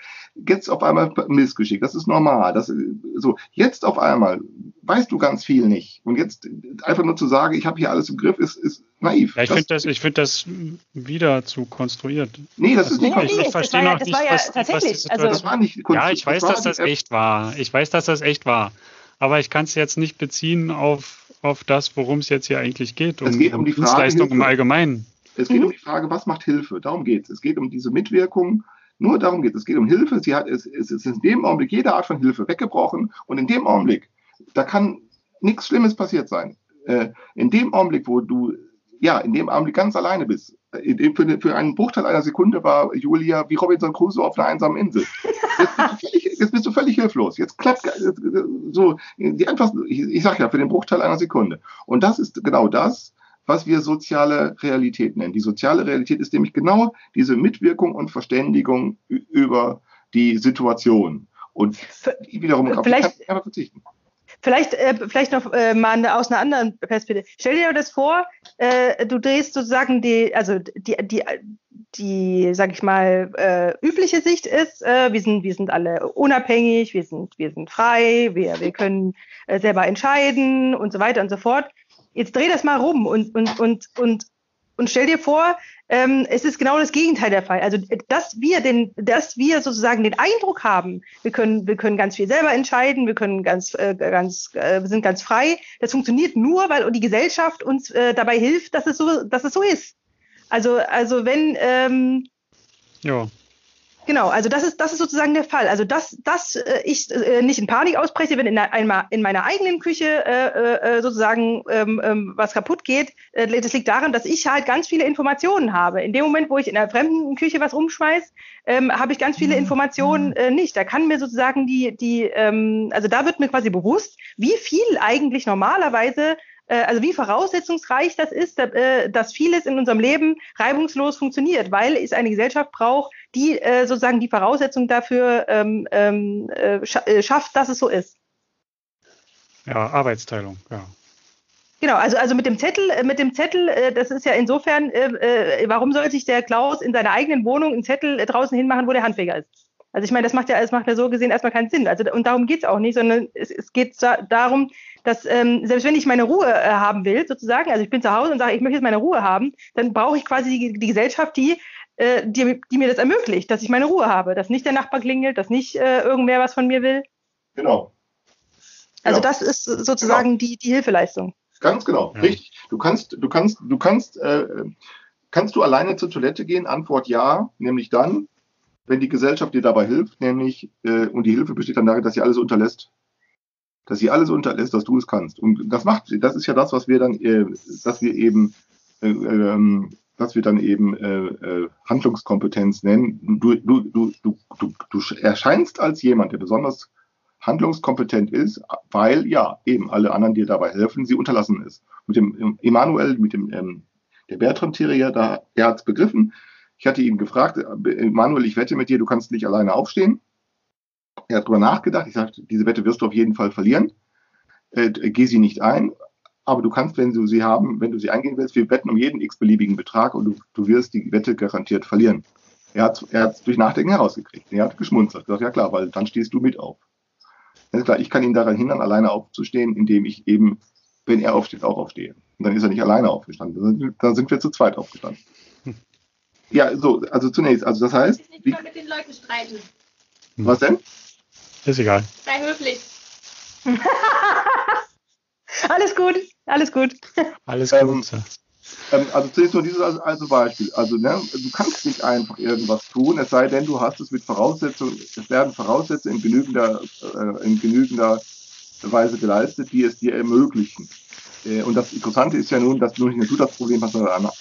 Jetzt auf einmal Missgeschick, das ist normal. Das, so, jetzt auf einmal weißt du ganz viel nicht. Und jetzt einfach nur zu sagen, ich habe hier alles im Griff, ist, ist naiv. Ja, ich finde das, find das wieder zu konstruiert. Nee, das ist nicht konstruiert. Ich, verstehe noch nicht, was, was also, das war nicht Ja, ich weiß, dass das echt war. Ich weiß, dass das echt war aber ich kann es jetzt nicht beziehen auf, auf das, worum es jetzt hier eigentlich geht. Um, es geht um die Dienstleistung im Allgemeinen. Es geht mhm. um die Frage, was macht Hilfe? Darum geht es. Es geht um diese Mitwirkung. Nur darum geht es. Es geht um Hilfe. Sie hat, es, es ist in dem Augenblick jede Art von Hilfe weggebrochen. Und in dem Augenblick, da kann nichts Schlimmes passiert sein. Äh, in dem Augenblick, wo du ja, in dem Augenblick ganz alleine bist. Für, für, einen Bruchteil einer Sekunde war Julia wie Robinson Crusoe auf einer einsamen Insel. Jetzt bist du völlig, jetzt bist du völlig hilflos. Jetzt klappt so, die einfach, ich, ich sag ja, für den Bruchteil einer Sekunde. Und das ist genau das, was wir soziale Realität nennen. Die soziale Realität ist nämlich genau diese Mitwirkung und Verständigung über die Situation. Und wiederum die kann man verzichten. Vielleicht, äh, vielleicht noch äh, mal aus einer anderen Perspektive. Stell dir das vor, äh, du drehst sozusagen die, also die, die, die, sag ich mal, äh, übliche Sicht ist, äh, wir sind, wir sind alle unabhängig, wir sind, wir sind frei, wir, wir können äh, selber entscheiden und so weiter und so fort. Jetzt dreh das mal rum und, und, und, und, und stell dir vor, ähm, es ist genau das Gegenteil der Fall. Also, dass wir den, dass wir sozusagen den Eindruck haben, wir können, wir können ganz viel selber entscheiden, wir können ganz, äh, ganz, äh, sind ganz frei. Das funktioniert nur, weil die Gesellschaft uns äh, dabei hilft, dass es so, dass es so ist. Also, also wenn, ähm, Ja. Genau, also das ist, das ist sozusagen der Fall. Also dass, dass äh, ich äh, nicht in Panik ausbreche, wenn in, einer, in meiner eigenen Küche äh, äh, sozusagen ähm, ähm, was kaputt geht, äh, das liegt daran, dass ich halt ganz viele Informationen habe. In dem Moment, wo ich in einer fremden Küche was umschmeiß, ähm, habe ich ganz viele Informationen äh, nicht. Da kann mir sozusagen die, die ähm, also da wird mir quasi bewusst, wie viel eigentlich normalerweise äh, also wie voraussetzungsreich das ist, äh, dass vieles in unserem Leben reibungslos funktioniert, weil es eine Gesellschaft braucht, die äh, sozusagen die Voraussetzung dafür ähm, ähm, schafft, dass es so ist. Ja, Arbeitsteilung, ja. Genau, also, also mit dem Zettel, mit dem Zettel, das ist ja insofern, äh, warum soll sich der Klaus in seiner eigenen Wohnung einen Zettel draußen hinmachen, wo der Handwerker ist? Also ich meine, das macht ja, das macht ja so gesehen erstmal keinen Sinn. Also und darum geht es auch nicht, sondern es, es geht da, darum, dass ähm, selbst wenn ich meine Ruhe äh, haben will, sozusagen, also ich bin zu Hause und sage, ich möchte jetzt meine Ruhe haben, dann brauche ich quasi die, die Gesellschaft, die, äh, die, die, mir das ermöglicht, dass ich meine Ruhe habe, dass nicht der Nachbar klingelt, dass nicht äh, irgendwer was von mir will. Genau. Also genau. das ist sozusagen genau. die, die Hilfeleistung. Ganz genau, ja. richtig. Du kannst, du kannst, du kannst, äh, kannst du alleine zur Toilette gehen? Antwort ja, nämlich dann, wenn die Gesellschaft dir dabei hilft, nämlich, äh, und die Hilfe besteht dann darin, dass sie alles unterlässt dass sie alles unterlässt, dass du es kannst. Und das macht. Das ist ja das, was wir dann, äh, dass wir eben, äh, ähm, dass wir dann eben äh, äh, Handlungskompetenz nennen. Du, du, du, du, du, du erscheinst als jemand, der besonders handlungskompetent ist, weil ja eben alle anderen dir dabei helfen, sie unterlassen es. Mit dem Emanuel, mit dem ähm, der Bertram Terrier, da er hat es begriffen. Ich hatte ihn gefragt, Emanuel, ich wette mit dir, du kannst nicht alleine aufstehen. Er hat darüber nachgedacht. Ich sagte, diese Wette wirst du auf jeden Fall verlieren. Äh, geh sie nicht ein. Aber du kannst, wenn du sie haben, wenn du sie eingehen willst, wir wetten um jeden x-beliebigen Betrag und du, du wirst die Wette garantiert verlieren. Er hat es durch Nachdenken herausgekriegt. Er hat geschmunzelt. Gesagt, ja klar, weil dann stehst du mit auf. Ja, klar, ich kann ihn daran hindern, alleine aufzustehen, indem ich eben, wenn er aufsteht, auch aufstehe. Und dann ist er nicht alleine aufgestanden. Da sind wir zu zweit aufgestanden. Ja, so, also zunächst, also das heißt. Ich nicht mal mit den Leuten streiten. Was denn? Ist egal. Sei höflich. alles gut, alles gut. Alles gut. Ähm, ähm, also zunächst nur dieses als, als Beispiel. Also ne, du kannst nicht einfach irgendwas tun, es sei denn, du hast es mit Voraussetzungen, es werden Voraussetzungen in genügender, äh, in genügender Weise geleistet, die es dir ermöglichen. Äh, und das Interessante ist ja nun, dass nur nicht du das Problem hast, sondern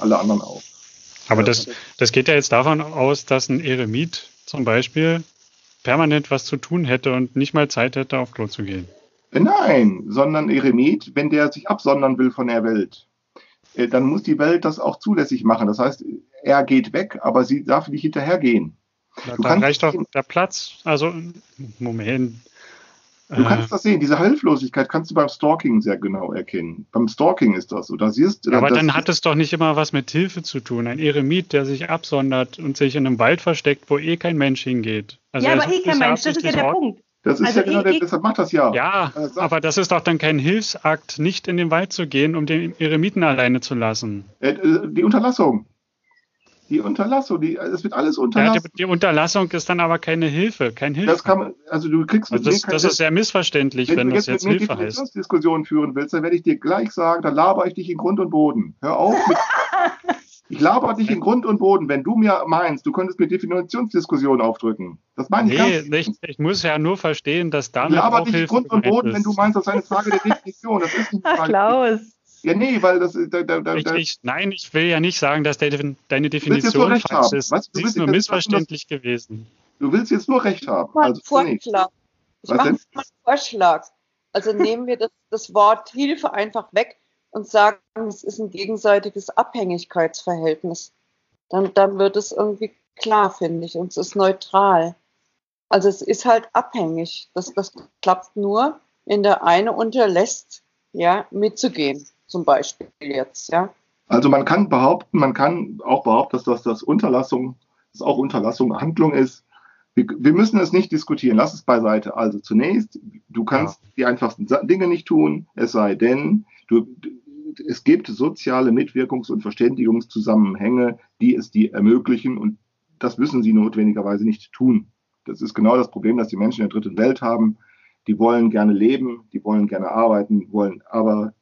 alle anderen auch. Aber das, das geht ja jetzt davon aus, dass ein Eremit zum Beispiel permanent was zu tun hätte und nicht mal Zeit hätte, auf Klo zu gehen. Nein, sondern Eremit, wenn der sich absondern will von der Welt, äh, dann muss die Welt das auch zulässig machen. Das heißt, er geht weg, aber sie darf nicht hinterhergehen. Da, dann reicht doch der Platz. Also, Moment. Du äh, kannst das sehen, diese Hilflosigkeit kannst du beim Stalking sehr genau erkennen. Beim Stalking ist das so. Da siehst, aber dann hat es doch nicht immer was mit Hilfe zu tun. Ein Eremit, der sich absondert und sich in einem Wald versteckt, wo eh kein Mensch hingeht. Also ja, aber eh kein Mensch, das ist ja der Ort. Punkt. Das ist also ja genau, der, deshalb macht das ja. Ja, also, aber das ist doch dann kein Hilfsakt, nicht in den Wald zu gehen, um den Eremiten alleine zu lassen. Äh, äh, die Unterlassung. Die Unterlassung, die, es wird alles unterlassen. Ja, die, Unterlassung ist dann aber keine Hilfe, kein Hilfe. Das kann man, also du kriegst also das, das ist sehr missverständlich, wenn, wenn das jetzt, jetzt Hilfe heißt. Diskussion führen willst, dann werde ich dir gleich sagen, da laber ich dich in Grund und Boden. Hör auf mit, Ich laber dich in Grund und Boden, wenn du mir meinst, du könntest mir Definitionsdiskussionen aufdrücken. Das meine ich nee, nicht. Ich muss ja nur verstehen, dass damit ich laber dich in Grund und Boden, ist. wenn du meinst, das ist eine Frage der Definition. Das ist nicht Ach, Klaus. Ja, nee, weil das. Da, da, da, ich, ich, nein, ich will ja nicht sagen, dass deine Definition falsch haben. ist. Weißt, Sie ist nur missverständlich das, gewesen. Du willst jetzt nur recht haben. Also Vorschlag. Ich mache mal einen Vorschlag. Also nehmen wir das, das Wort Hilfe einfach weg und sagen, es ist ein gegenseitiges Abhängigkeitsverhältnis. Dann, dann wird es irgendwie klar, finde ich, und es ist neutral. Also es ist halt abhängig. Das, das klappt nur, wenn der eine unterlässt, ja, mitzugehen zum Beispiel jetzt, ja. Also man kann behaupten, man kann auch behaupten, dass das, das Unterlassung, dass auch Unterlassung Handlung ist. Wir, wir, müssen es nicht diskutieren, lass es beiseite. Also zunächst, du kannst ja. die einfachsten Dinge nicht tun, es sei denn, du, es gibt soziale Mitwirkungs- und Verständigungszusammenhänge, die es dir ermöglichen und das müssen sie notwendigerweise nicht tun. Das ist genau das Problem, das die Menschen in der dritten Welt haben. Die wollen gerne leben, die wollen gerne arbeiten, wollen aber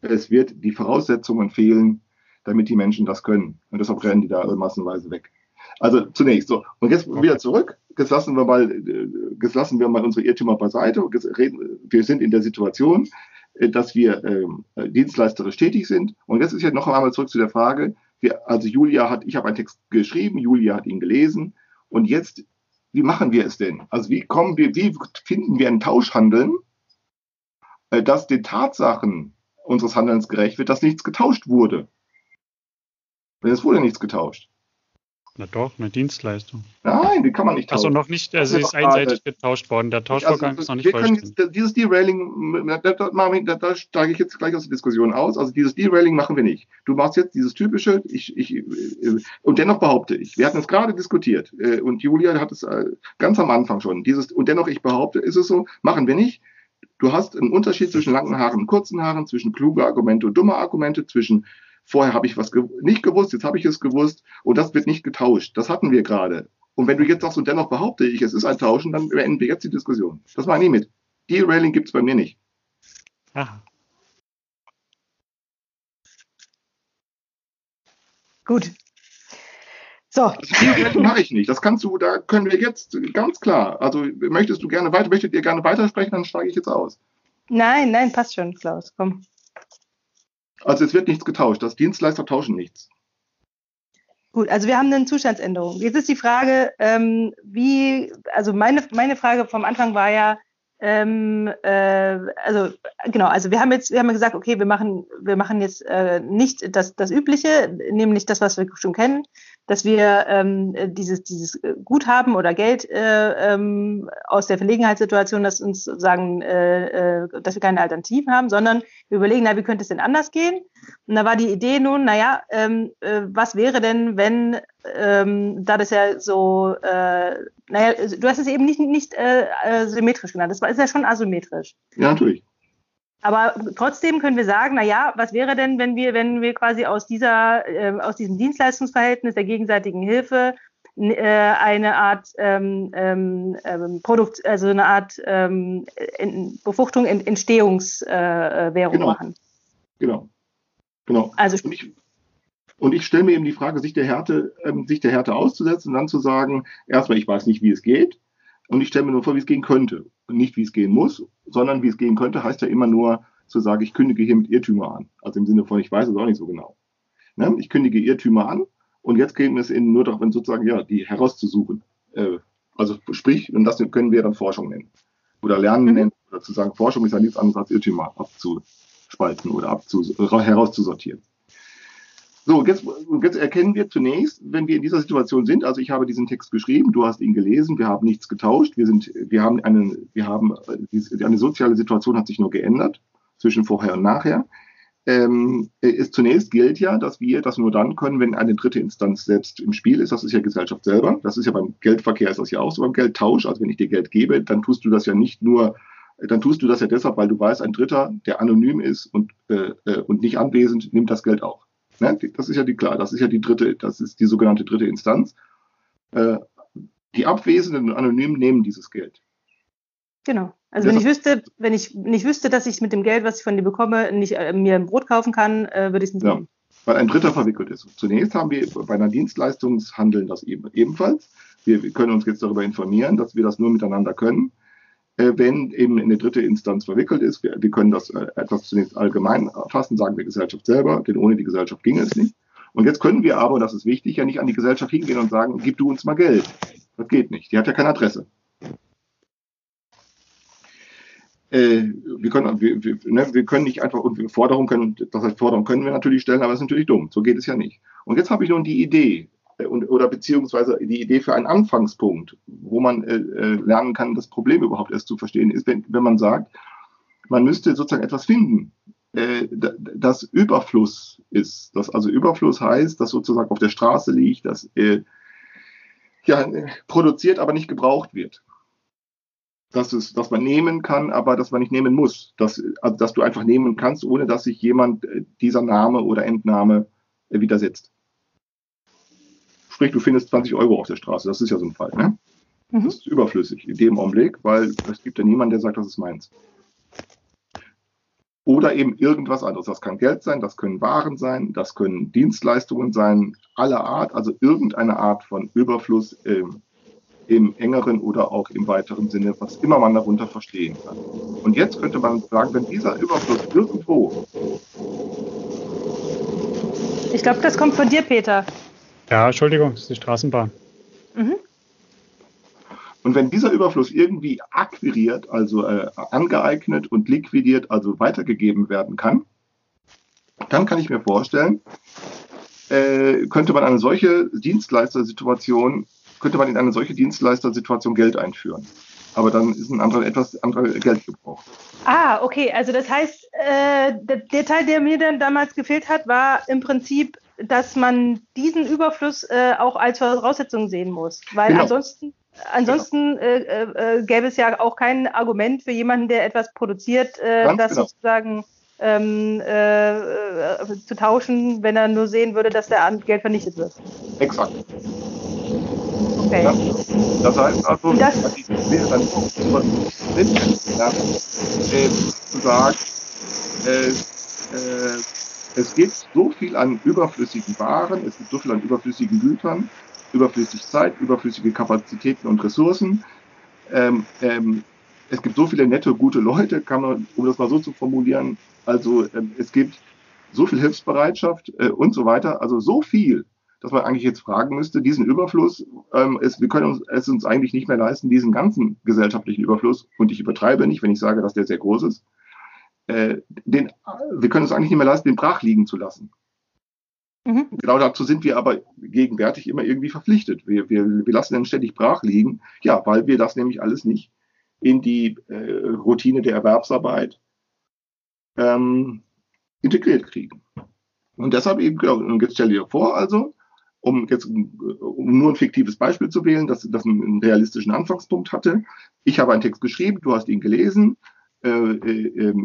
es wird die Voraussetzungen fehlen, damit die Menschen das können. Und deshalb rennen die da massenweise weg. Also zunächst so. Und jetzt wieder zurück. Jetzt lassen wir mal, äh, jetzt lassen wir mal unsere Irrtümer beiseite. Reden, wir sind in der Situation, äh, dass wir ähm, dienstleisterisch tätig sind. Und jetzt ist ja noch einmal zurück zu der Frage, wir, also Julia hat, ich habe einen Text geschrieben, Julia hat ihn gelesen. Und jetzt, wie machen wir es denn? Also wie kommen wir, wie finden wir ein Tauschhandeln, äh, das den Tatsachen unseres Handelns gerecht wird, dass nichts getauscht wurde? Denn es wurde nichts getauscht. Na doch, eine Dienstleistung. Nein, die kann man nicht tauschen. Also noch nicht, also sie ist einseitig getauscht worden. Der Tauschvorgang also, ist noch nicht vollständig. Jetzt, dieses Derailing, da, da, da, da steige ich jetzt gleich aus der Diskussion aus. Also dieses Derailing machen wir nicht. Du machst jetzt dieses typische, ich, ich, äh, und dennoch behaupte ich, wir hatten es gerade diskutiert, äh, und Julia hat es äh, ganz am Anfang schon, dieses, und dennoch ich behaupte, ist es so, machen wir nicht. Du hast einen Unterschied zwischen langen Haaren und kurzen Haaren, zwischen kluge Argumente und dumme Argumente, zwischen Vorher habe ich was ge nicht gewusst, jetzt habe ich es gewusst und das wird nicht getauscht. Das hatten wir gerade. Und wenn du jetzt sagst und dennoch behaupte ich, es ist ein Tauschen, dann beenden wir jetzt die Diskussion. Das meine ich mit. Derailing gibt es bei mir nicht. Aha. Gut. So. Das mache ich nicht. Das kannst du, da können wir jetzt ganz klar. Also möchtest du gerne weiter, möchtet ihr gerne weitersprechen, dann steige ich jetzt aus. Nein, nein, passt schon, Klaus. Komm. Also es wird nichts getauscht. Das Dienstleister tauschen nichts. Gut, also wir haben eine Zustandsänderung. Jetzt ist die Frage, ähm, wie, also meine, meine Frage vom Anfang war ja, ähm, äh, also genau, also wir haben jetzt, wir haben gesagt, okay, wir machen, wir machen jetzt äh, nicht das, das Übliche, nämlich das, was wir schon kennen, dass wir ähm, dieses, dieses Guthaben oder Geld äh, ähm, aus der Verlegenheitssituation, dass uns sagen, äh, äh, dass wir keine Alternativen haben, sondern wir überlegen, na, wie könnte es denn anders gehen? Und da war die Idee nun, naja, ähm, äh, was wäre denn, wenn, ähm, da das ja so, äh, naja, du hast es eben nicht, nicht äh, äh symmetrisch genannt, das ist ja schon asymmetrisch. Ja, natürlich. Aber trotzdem können wir sagen, na ja, was wäre denn, wenn wir, wenn wir quasi aus dieser, äh, aus diesem Dienstleistungsverhältnis der gegenseitigen Hilfe äh, eine Art ähm, ähm, ähm Produkt, also eine Art ähm, Befruchtung, Entstehungswährung äh, genau. machen. Genau. Genau. Also und ich, und ich stelle mir eben die Frage, sich der Härte, ähm, sich der Härte auszusetzen und dann zu sagen, erstmal, ich weiß nicht, wie es geht. Und ich stelle mir nur vor, wie es gehen könnte. Und nicht, wie es gehen muss, sondern wie es gehen könnte, heißt ja immer nur zu sagen, ich kündige hiermit Irrtümer an. Also im Sinne von, ich weiß es auch nicht so genau. Ne? Ich kündige Irrtümer an und jetzt gehen es eben nur darum, sozusagen, ja, die herauszusuchen. Äh, also sprich, und das können wir dann Forschung nennen. Oder Lernen mhm. nennen. Oder zu sagen, Forschung ist ja nichts anderes als Irrtümer abzuspalten oder abzu herauszusortieren. So, jetzt, jetzt erkennen wir zunächst, wenn wir in dieser Situation sind, also ich habe diesen Text geschrieben, du hast ihn gelesen, wir haben nichts getauscht, wir sind, wir haben eine, wir haben, eine soziale Situation hat sich nur geändert zwischen vorher und nachher. Ähm, ist, zunächst gilt ja, dass wir das nur dann können, wenn eine dritte Instanz selbst im Spiel ist. Das ist ja Gesellschaft selber. Das ist ja beim Geldverkehr ist das ja auch so beim Geldtausch. Also wenn ich dir Geld gebe, dann tust du das ja nicht nur, dann tust du das ja deshalb, weil du weißt, ein Dritter, der anonym ist und, äh, äh und nicht anwesend, nimmt das Geld auch. Ne? Das ist ja die klar, das ist ja die dritte, das ist die sogenannte dritte Instanz. Äh, die Abwesenden und Anonymen nehmen dieses Geld. Genau. Also wenn ich wüsste, wenn ich nicht wüsste, dass ich mit dem Geld, was ich von dir bekomme, nicht äh, mir ein Brot kaufen kann, äh, würde ich es nicht ja, nehmen. Weil ein Dritter verwickelt ist. Zunächst haben wir bei einer Dienstleistungshandeln das eben, ebenfalls. Wir, wir können uns jetzt darüber informieren, dass wir das nur miteinander können wenn eben eine dritte Instanz verwickelt ist. Wir, wir können das äh, etwas zunächst allgemein fassen, sagen wir Gesellschaft selber, denn ohne die Gesellschaft ginge es nicht. Und jetzt können wir aber, das ist wichtig, ja nicht an die Gesellschaft hingehen und sagen, gib du uns mal Geld. Das geht nicht. Die hat ja keine Adresse. Äh, wir, können, wir, wir, ne, wir können nicht einfach, und Forderungen können, das heißt, Forderungen können wir natürlich stellen, aber das ist natürlich dumm. So geht es ja nicht. Und jetzt habe ich nun die Idee, und, oder beziehungsweise die Idee für einen Anfangspunkt, wo man äh, äh, lernen kann, das Problem überhaupt erst zu verstehen, ist, wenn, wenn man sagt, man müsste sozusagen etwas finden, äh, das Überfluss ist. Das also Überfluss heißt, dass sozusagen auf der Straße liegt, dass äh, ja, produziert, aber nicht gebraucht wird. Dass, es, dass man nehmen kann, aber dass man nicht nehmen muss. Dass, also, dass du einfach nehmen kannst, ohne dass sich jemand äh, dieser Name oder Entnahme äh, widersetzt. Sprich, du findest 20 Euro auf der Straße. Das ist ja so ein Fall. Ne? Mhm. Das ist überflüssig in dem Augenblick, weil es gibt ja niemanden, der sagt, das ist meins. oder eben irgendwas anderes. Das kann Geld sein, das können Waren sein, das können Dienstleistungen sein, aller Art, also irgendeine Art von Überfluss äh, im engeren oder auch im weiteren Sinne, was immer man darunter verstehen kann. Und jetzt könnte man sagen, wenn dieser Überfluss irgendwo. Ich glaube, das kommt von dir, Peter. Ja, Entschuldigung, das ist die Straßenbahn. Mhm. Und wenn dieser Überfluss irgendwie akquiriert, also äh, angeeignet und liquidiert, also weitergegeben werden kann, dann kann ich mir vorstellen, äh, könnte man eine solche Dienstleistersituation, könnte man in eine solche Dienstleistersituation Geld einführen. Aber dann ist ein anderer, etwas anderer Geldgebrauch. Ah, okay. Also das heißt, äh, der, der, Teil, der mir dann damals gefehlt hat, war im Prinzip, dass man diesen Überfluss äh, auch als Voraussetzung sehen muss. Weil genau. ansonsten Ansonsten äh, äh, gäbe es ja auch kein Argument für jemanden, der etwas produziert, äh, das genau. sozusagen ähm, äh, äh, zu tauschen, wenn er nur sehen würde, dass der Geld vernichtet wird. Exakt. Okay. Ja, das heißt also, das wäre dann ja, äh, zu sagen, äh, äh, es gibt so viel an überflüssigen Waren, es gibt so viel an überflüssigen Gütern, überflüssig Zeit, überflüssige Kapazitäten und Ressourcen. Ähm, ähm, es gibt so viele nette, gute Leute, kann man, um das mal so zu formulieren. Also ähm, es gibt so viel Hilfsbereitschaft äh, und so weiter. Also so viel, dass man eigentlich jetzt fragen müsste, diesen Überfluss, ähm, es, wir können uns, es uns eigentlich nicht mehr leisten, diesen ganzen gesellschaftlichen Überfluss, und ich übertreibe nicht, wenn ich sage, dass der sehr groß ist, äh, den, wir können uns eigentlich nicht mehr leisten, den brach liegen zu lassen. Mhm. Genau dazu sind wir aber gegenwärtig immer irgendwie verpflichtet. Wir, wir, wir lassen dann ständig brach liegen, ja, weil wir das nämlich alles nicht in die äh, Routine der Erwerbsarbeit ähm, integriert kriegen. Und deshalb eben, genau, und jetzt stell dir vor, also, um jetzt um nur ein fiktives Beispiel zu wählen, dass das einen realistischen Anfangspunkt hatte. Ich habe einen Text geschrieben, du hast ihn gelesen,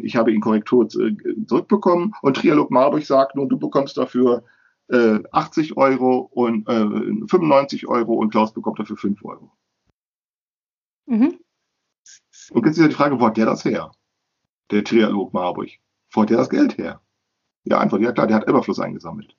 ich habe ihn Korrektur zurückbekommen und Trialog Marburg sagt nun, du bekommst dafür äh, 80 Euro und äh, 95 Euro und Klaus bekommt dafür 5 Euro. Mhm. Und jetzt ist ja die Frage, wo hat der das her? Der Trialog Marburg. Wo hat der das Geld her? Ja, Antwort, ja klar, der hat Überfluss eingesammelt.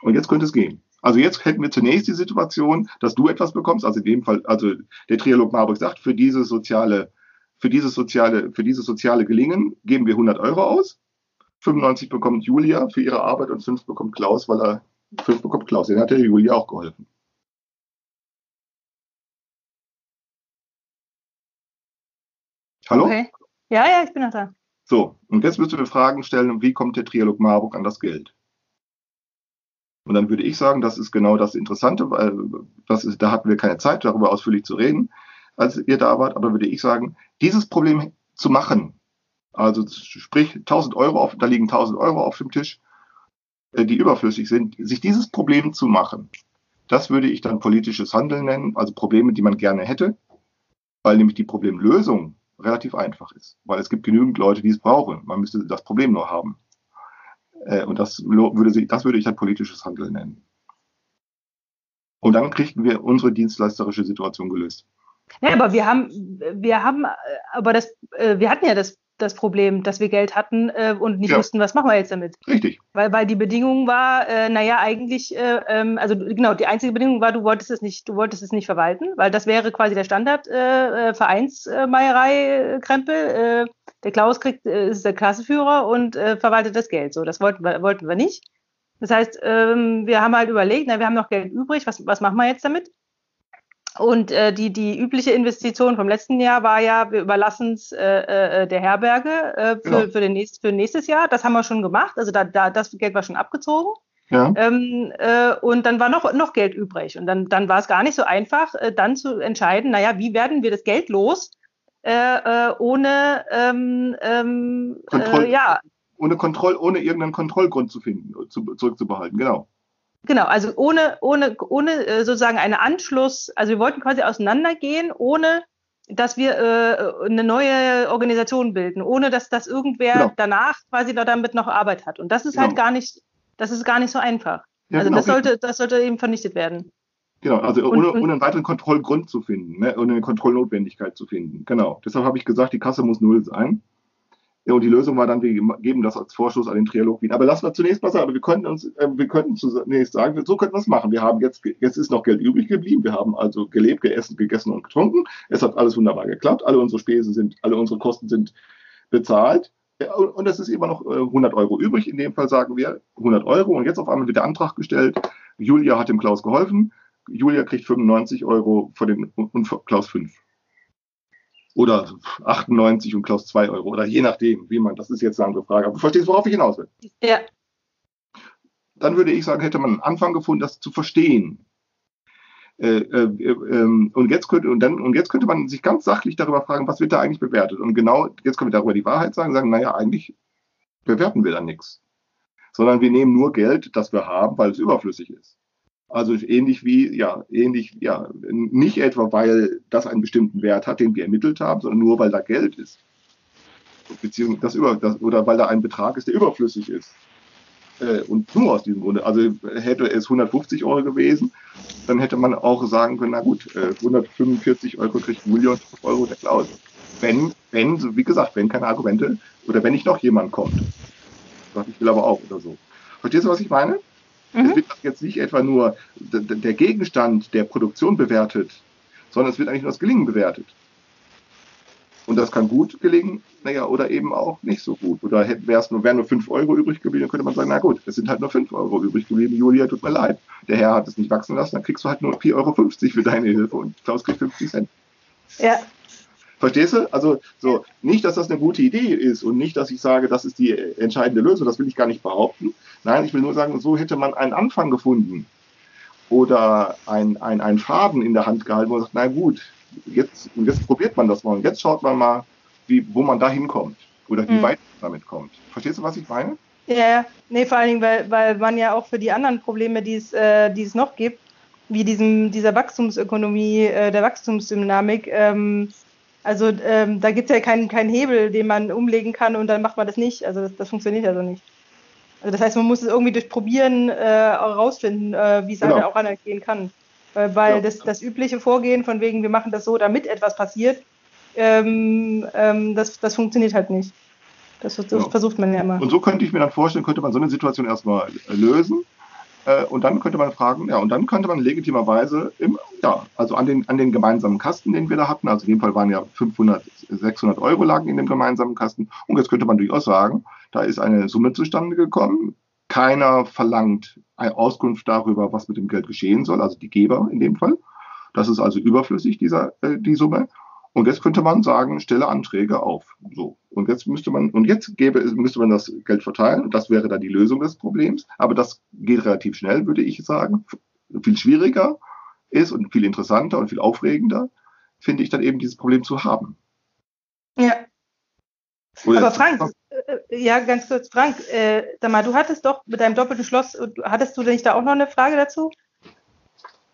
Und jetzt könnte es gehen. Also jetzt hätten wir zunächst die Situation, dass du etwas bekommst, also in dem Fall, also der Trialog Marburg sagt, für dieses soziale, für dieses soziale, für dieses soziale Gelingen geben wir 100 Euro aus. 95 bekommt Julia für ihre Arbeit und 5 bekommt Klaus, weil er 5 bekommt Klaus. Den hat der Julia auch geholfen. Hallo? Okay. Ja, ja, ich bin noch da. So, und jetzt müsst ihr Fragen stellen, wie kommt der Trialog Marburg an das Geld? Und dann würde ich sagen, das ist genau das Interessante, weil das ist, da hatten wir keine Zeit, darüber ausführlich zu reden, als ihr da wart, aber würde ich sagen, dieses Problem zu machen, also sprich 1000 Euro, auf, da liegen 1000 Euro auf dem Tisch, äh, die überflüssig sind, sich dieses Problem zu machen, das würde ich dann politisches Handeln nennen, also Probleme, die man gerne hätte, weil nämlich die Problemlösung relativ einfach ist, weil es gibt genügend Leute, die es brauchen. Man müsste das Problem nur haben. Äh, und das würde, das würde ich dann politisches Handeln nennen. Und dann kriegten wir unsere dienstleisterische Situation gelöst. Ja, aber wir haben, wir haben, aber das, äh, wir hatten ja das das Problem, dass wir Geld hatten äh, und nicht ja. wussten, was machen wir jetzt damit. Richtig. Weil, weil die Bedingung war, äh, naja, eigentlich, äh, ähm, also genau, die einzige Bedingung war, du wolltest es nicht, du wolltest es nicht verwalten, weil das wäre quasi der Standard äh, äh Vereinsmeierei-Krempel. Äh, der Klaus kriegt, äh, ist der Klasseführer und äh, verwaltet das Geld. So, das wollten wir, wollten wir nicht. Das heißt, ähm, wir haben halt überlegt, na, wir haben noch Geld übrig, was, was machen wir jetzt damit? Und äh, die, die übliche Investition vom letzten Jahr war ja, wir überlassen es äh, äh, der Herberge äh, für, genau. für, den nächst, für nächstes Jahr. Das haben wir schon gemacht. Also da, da, das Geld war schon abgezogen. Ja. Ähm, äh, und dann war noch, noch Geld übrig. Und dann, dann war es gar nicht so einfach, äh, dann zu entscheiden, naja, wie werden wir das Geld los, äh, äh, ohne ähm, ähm, Kontroll, äh, ja. ohne Kontroll, ohne irgendeinen Kontrollgrund zu finden, zu, zurückzubehalten, genau. Genau, also ohne, ohne, ohne äh, sozusagen einen Anschluss, also wir wollten quasi auseinandergehen, ohne dass wir äh, eine neue Organisation bilden, ohne dass das irgendwer genau. danach quasi da damit noch Arbeit hat. Und das ist halt genau. halt gar nicht, das ist gar nicht so einfach. Ja, also genau. das sollte, das sollte eben vernichtet werden. Genau, also und, ohne, ohne einen weiteren Kontrollgrund zu finden, ne, ohne eine Kontrollnotwendigkeit zu finden. Genau. Deshalb habe ich gesagt, die Kasse muss null sein. Ja, und die Lösung war dann, wir geben das als Vorschuss an den Trialog wieder. Aber lassen wir zunächst mal sagen, wir könnten uns, äh, wir könnten zunächst sagen, so könnten wir es machen. Wir haben jetzt, jetzt ist noch Geld übrig geblieben. Wir haben also gelebt, geessen, gegessen und getrunken. Es hat alles wunderbar geklappt. Alle unsere Spesen sind, alle unsere Kosten sind bezahlt. Und es ist immer noch 100 äh, Euro übrig. In dem Fall sagen wir 100 Euro. Und jetzt auf einmal wird der Antrag gestellt. Julia hat dem Klaus geholfen. Julia kriegt 95 Euro von den, und Klaus 5 oder 98 und Klaus 2 Euro oder je nachdem, wie man, das ist jetzt eine andere Frage. Aber du verstehst, worauf ich hinaus will. Ja. Dann würde ich sagen, hätte man einen Anfang gefunden, das zu verstehen. Äh, äh, äh, und, jetzt könnte, und, dann, und jetzt könnte man sich ganz sachlich darüber fragen, was wird da eigentlich bewertet? Und genau, jetzt können wir darüber die Wahrheit sagen, sagen, naja, eigentlich bewerten wir da nichts. Sondern wir nehmen nur Geld, das wir haben, weil es überflüssig ist. Also ähnlich wie, ja, ähnlich, ja, nicht etwa, weil das einen bestimmten Wert hat, den wir ermittelt haben, sondern nur, weil da Geld ist. Beziehungsweise das über, das, oder weil da ein Betrag ist, der überflüssig ist. Äh, und nur aus diesem Grunde. Also hätte es 150 Euro gewesen, dann hätte man auch sagen können, na gut, äh, 145 Euro kriegt Julia und 5 Euro der Klaus. Wenn, wenn, wie gesagt, wenn keine Argumente oder wenn nicht noch jemand kommt. Ich will aber auch oder so. Verstehst du, was ich meine? Mhm. Es wird jetzt nicht etwa nur der Gegenstand der Produktion bewertet, sondern es wird eigentlich nur das Gelingen bewertet. Und das kann gut gelingen, naja, oder eben auch nicht so gut. Oder wäre nur, wären nur 5 Euro übrig geblieben, dann könnte man sagen, na gut, es sind halt nur 5 Euro übrig geblieben, Julia, tut mir leid. Der Herr hat es nicht wachsen lassen, dann kriegst du halt nur 4,50 Euro für deine Hilfe und Klaus kriegt 50 Cent. Ja, Verstehst du? Also so nicht, dass das eine gute Idee ist und nicht, dass ich sage, das ist die entscheidende Lösung. Das will ich gar nicht behaupten. Nein, ich will nur sagen, so hätte man einen Anfang gefunden oder ein, ein, ein Faden in der Hand gehalten, wo man sagt, na gut, jetzt, jetzt probiert man das mal und jetzt schaut man mal, wie, wo man da hinkommt oder wie mhm. weit man damit kommt. Verstehst du, was ich meine? Ja, nee, vor allen Dingen, weil, weil man ja auch für die anderen Probleme, die es, äh, die es noch gibt, wie diesem, dieser Wachstumsökonomie, äh, der Wachstumsdynamik, ähm, also ähm, da gibt es ja keinen kein Hebel, den man umlegen kann und dann macht man das nicht. Also das, das funktioniert ja so nicht. Also das heißt, man muss es irgendwie durch Probieren äh, herausfinden, äh, wie es genau. halt auch anders gehen kann. Äh, weil ja. das, das übliche Vorgehen von wegen, wir machen das so, damit etwas passiert, ähm, ähm, das, das funktioniert halt nicht. Das, das ja. versucht man ja immer. Und so könnte ich mir dann vorstellen, könnte man so eine Situation erstmal lösen äh, und dann könnte man fragen, ja, und dann könnte man legitimerweise, im, ja, also an den, an den gemeinsamen Kasten, den wir da hatten, also in dem Fall waren ja 500, 600 Euro lagen in dem gemeinsamen Kasten. Und jetzt könnte man durchaus sagen, da ist eine Summe zustande gekommen. Keiner verlangt Auskunft darüber, was mit dem Geld geschehen soll, also die Geber in dem Fall. Das ist also überflüssig, dieser, äh, die Summe. Und jetzt könnte man sagen, stelle Anträge auf. So. Und jetzt müsste man, und jetzt gäbe, müsste man das Geld verteilen. Und das wäre dann die Lösung des Problems. Aber das geht relativ schnell, würde ich sagen. Viel schwieriger ist und viel interessanter und viel aufregender, finde ich dann eben dieses Problem zu haben. Ja. Oder Aber Frank, äh, ja, ganz kurz, Frank, äh, sag mal, du hattest doch mit deinem doppelten Schloss, hattest du nicht da auch noch eine Frage dazu?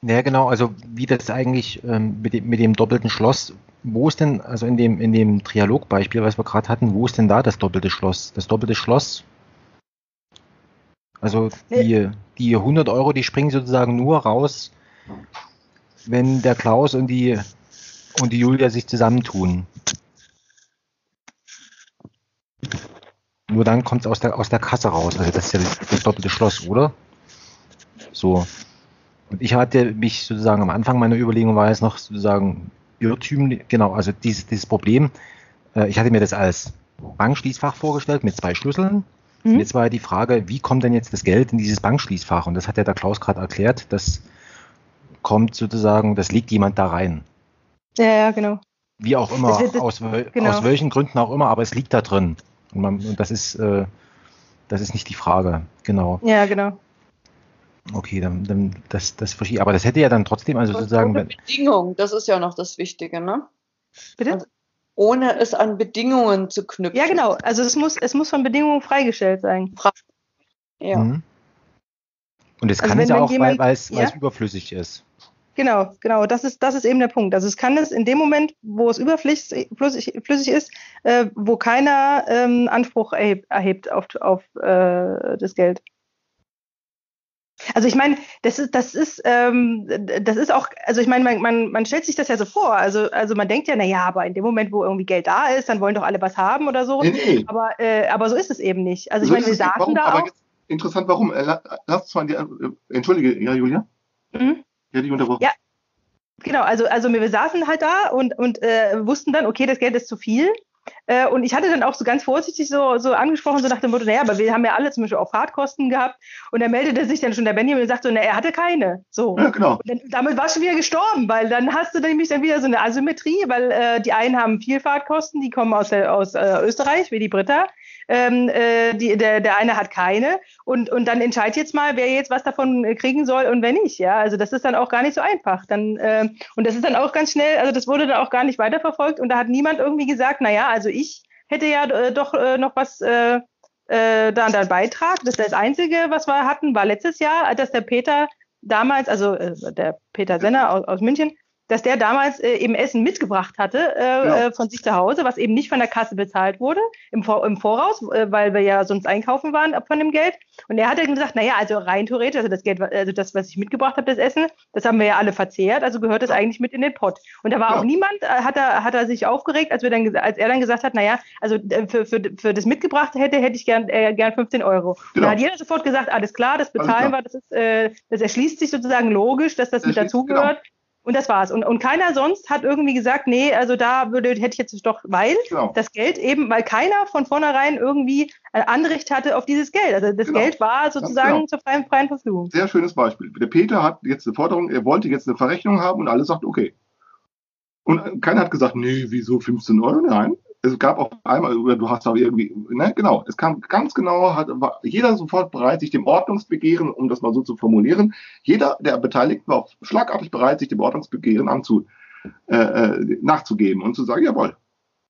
Ja, genau, also wie das eigentlich ähm, mit, dem, mit dem doppelten Schloss, wo ist denn, also in dem, in dem Trialogbeispiel, was wir gerade hatten, wo ist denn da das doppelte Schloss? Das doppelte Schloss? Also die, die 100 Euro, die springen sozusagen nur raus, wenn der Klaus und die, und die Julia sich zusammentun. Nur dann kommt es aus der, aus der Kasse raus. Also das ist ja das, das doppelte Schloss, oder? So. Und ich hatte mich sozusagen am Anfang meiner Überlegung war es noch sozusagen irrtümlich, genau, also dieses, dieses Problem, äh, ich hatte mir das als Bankschließfach vorgestellt mit zwei Schlüsseln. Mhm. Und jetzt war ja die Frage, wie kommt denn jetzt das Geld in dieses Bankschließfach? Und das hat ja der Klaus gerade erklärt, das kommt sozusagen, das legt jemand da rein. Ja, ja, genau. Wie auch immer, wird, aus, genau. aus welchen Gründen auch immer, aber es liegt da drin. Und, man, und das ist, äh, das ist nicht die Frage, genau. Ja, genau. Okay, dann, dann das, das verstehe Aber das hätte ja dann trotzdem, also Und sozusagen. Ohne Bedingung, das ist ja noch das Wichtige, ne? Bitte? Also ohne es an Bedingungen zu knüpfen. Ja, genau. Also es muss, es muss von Bedingungen freigestellt sein. Ja. Mhm. Und es also kann es ja auch, jemand, weil, es, ja? weil es überflüssig ist. Genau, genau. Das ist, das ist eben der Punkt. Also es kann es in dem Moment, wo es überflüssig flüssig ist, äh, wo keiner ähm, Anspruch erhebt, erhebt auf, auf äh, das Geld. Also ich meine, das ist, das ist, ähm, das ist auch, also ich meine, man, man, man stellt sich das ja so vor. Also, also man denkt ja, naja, aber in dem Moment, wo irgendwie Geld da ist, dann wollen doch alle was haben oder so. Nee, nee. Aber, äh, aber so ist es eben nicht. Also so ich meine, wir saßen warum, da auch. Jetzt, interessant, warum? Äh, lass uns mal die, äh, entschuldige, ja, Julia? Mhm. Ja, die unterbrochen. Ja, genau, also, also wir saßen halt da und, und äh, wussten dann, okay, das Geld ist zu viel. Äh, und ich hatte dann auch so ganz vorsichtig so, so angesprochen, so nach dem Motto, naja, aber wir haben ja alle zum Beispiel auch Fahrtkosten gehabt. Und da meldete sich dann schon der Benjamin und sagte so, na, er hatte keine. So. Ja, genau. Und dann, damit war schon wieder gestorben, weil dann hast du dann nämlich dann wieder so eine Asymmetrie, weil äh, die einen haben viel Fahrtkosten, die kommen aus, der, aus äh, Österreich, wie die Britta ähm, äh, die, der, der eine hat keine und, und dann entscheidet jetzt mal, wer jetzt was davon äh, kriegen soll und wer nicht. Ja, also das ist dann auch gar nicht so einfach. Dann, äh, und das ist dann auch ganz schnell, also das wurde dann auch gar nicht weiterverfolgt und da hat niemand irgendwie gesagt, naja, also ich hätte ja äh, doch äh, noch was äh, äh, da dann Beitrag. Das das Einzige, was wir hatten, war letztes Jahr, dass der Peter damals, also äh, der Peter Senner aus, aus München, dass der damals äh, eben Essen mitgebracht hatte äh, ja. Äh, von sich zu Hause, was eben nicht von der Kasse bezahlt wurde im, Vor im Voraus, äh, weil wir ja sonst einkaufen waren von dem Geld. Und er hat dann gesagt, naja, also rein theoretisch, also das Geld, also das, was ich mitgebracht habe, das Essen, das haben wir ja alle verzehrt, also gehört das eigentlich mit in den Pott. Und da war ja. auch niemand, äh, hat er, hat er sich aufgeregt, als wir dann, als er dann gesagt hat, naja, also äh, für, für, für das Mitgebrachte hätte, hätte ich gern, äh, gern 15 Euro. Genau. Da hat jeder sofort gesagt, alles klar, das bezahlen wir, das ist, äh, das erschließt sich sozusagen logisch, dass das, das mit dazugehört. Genau. Und das war's. Und, und keiner sonst hat irgendwie gesagt, nee, also da würde, hätte ich jetzt doch, weil genau. das Geld eben, weil keiner von vornherein irgendwie ein Anrecht hatte auf dieses Geld. Also das genau. Geld war sozusagen genau. zur freien, freien Verfügung. Sehr schönes Beispiel. Der Peter hat jetzt eine Forderung, er wollte jetzt eine Verrechnung haben und alle sagt, okay. Und keiner hat gesagt, nee, wieso 15 Euro? Nein, es gab auch einmal, du hast aber irgendwie, ne, genau, es kam ganz genau, hat, war jeder sofort bereit, sich dem Ordnungsbegehren, um das mal so zu formulieren, jeder der Beteiligten war schlagartig bereit, sich dem Ordnungsbegehren anzu, äh, äh, nachzugeben und zu sagen, jawohl.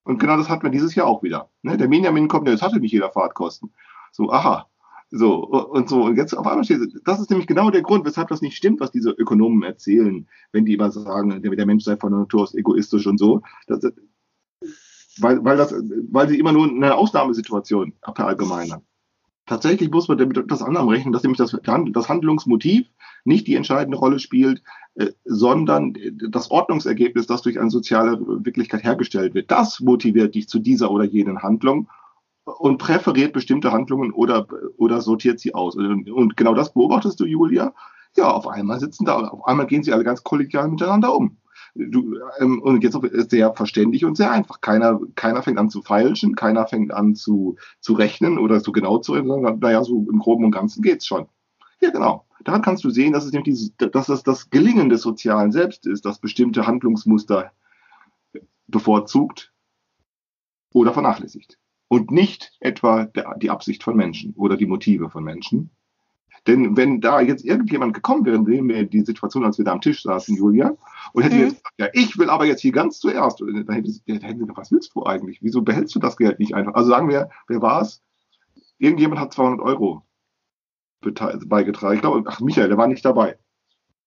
Und genau das hatten wir dieses Jahr auch wieder. Ne? Der Benjamin kommt, das hatte nicht jeder Fahrtkosten. So, aha. So, und so, und jetzt auf einmal steht, das ist nämlich genau der Grund, weshalb das nicht stimmt, was diese Ökonomen erzählen, wenn die immer sagen, der, Mensch sei von Natur aus egoistisch und so. Das, weil, weil, das, weil sie immer nur eine Ausnahmesituation verallgemeinern. Tatsächlich muss man damit das anderem rechnen, dass nämlich das, das Handlungsmotiv nicht die entscheidende Rolle spielt, äh, sondern das Ordnungsergebnis, das durch eine soziale Wirklichkeit hergestellt wird. Das motiviert dich zu dieser oder jenen Handlung und präferiert bestimmte Handlungen oder, oder sortiert sie aus. Und genau das beobachtest du, Julia. Ja, auf einmal sitzen da, auf einmal gehen sie alle ganz kollegial miteinander um du, ähm, und jetzt sehr verständlich und sehr einfach. Keiner, keiner fängt an zu feilschen, keiner fängt an zu, zu rechnen oder so genau zu rechnen, sondern naja, so im Groben und Ganzen geht's schon. Ja, genau. Daran kannst du sehen, dass es nämlich dieses, dass das das Gelingen des sozialen Selbst ist, das bestimmte Handlungsmuster bevorzugt oder vernachlässigt. Und nicht etwa der, die Absicht von Menschen oder die Motive von Menschen. Denn wenn da jetzt irgendjemand gekommen wäre, nehmen wir die Situation, als wir da am Tisch saßen, Julia, und hätte mhm. jetzt gesagt, ja, ich will aber jetzt hier ganz zuerst, da hätte, da hätte gesagt, was willst du eigentlich? Wieso behältst du das Geld nicht einfach? Also sagen wir, wer war es? Irgendjemand hat 200 Euro beigetragen. Ich glaube, ach, Michael, der war nicht dabei.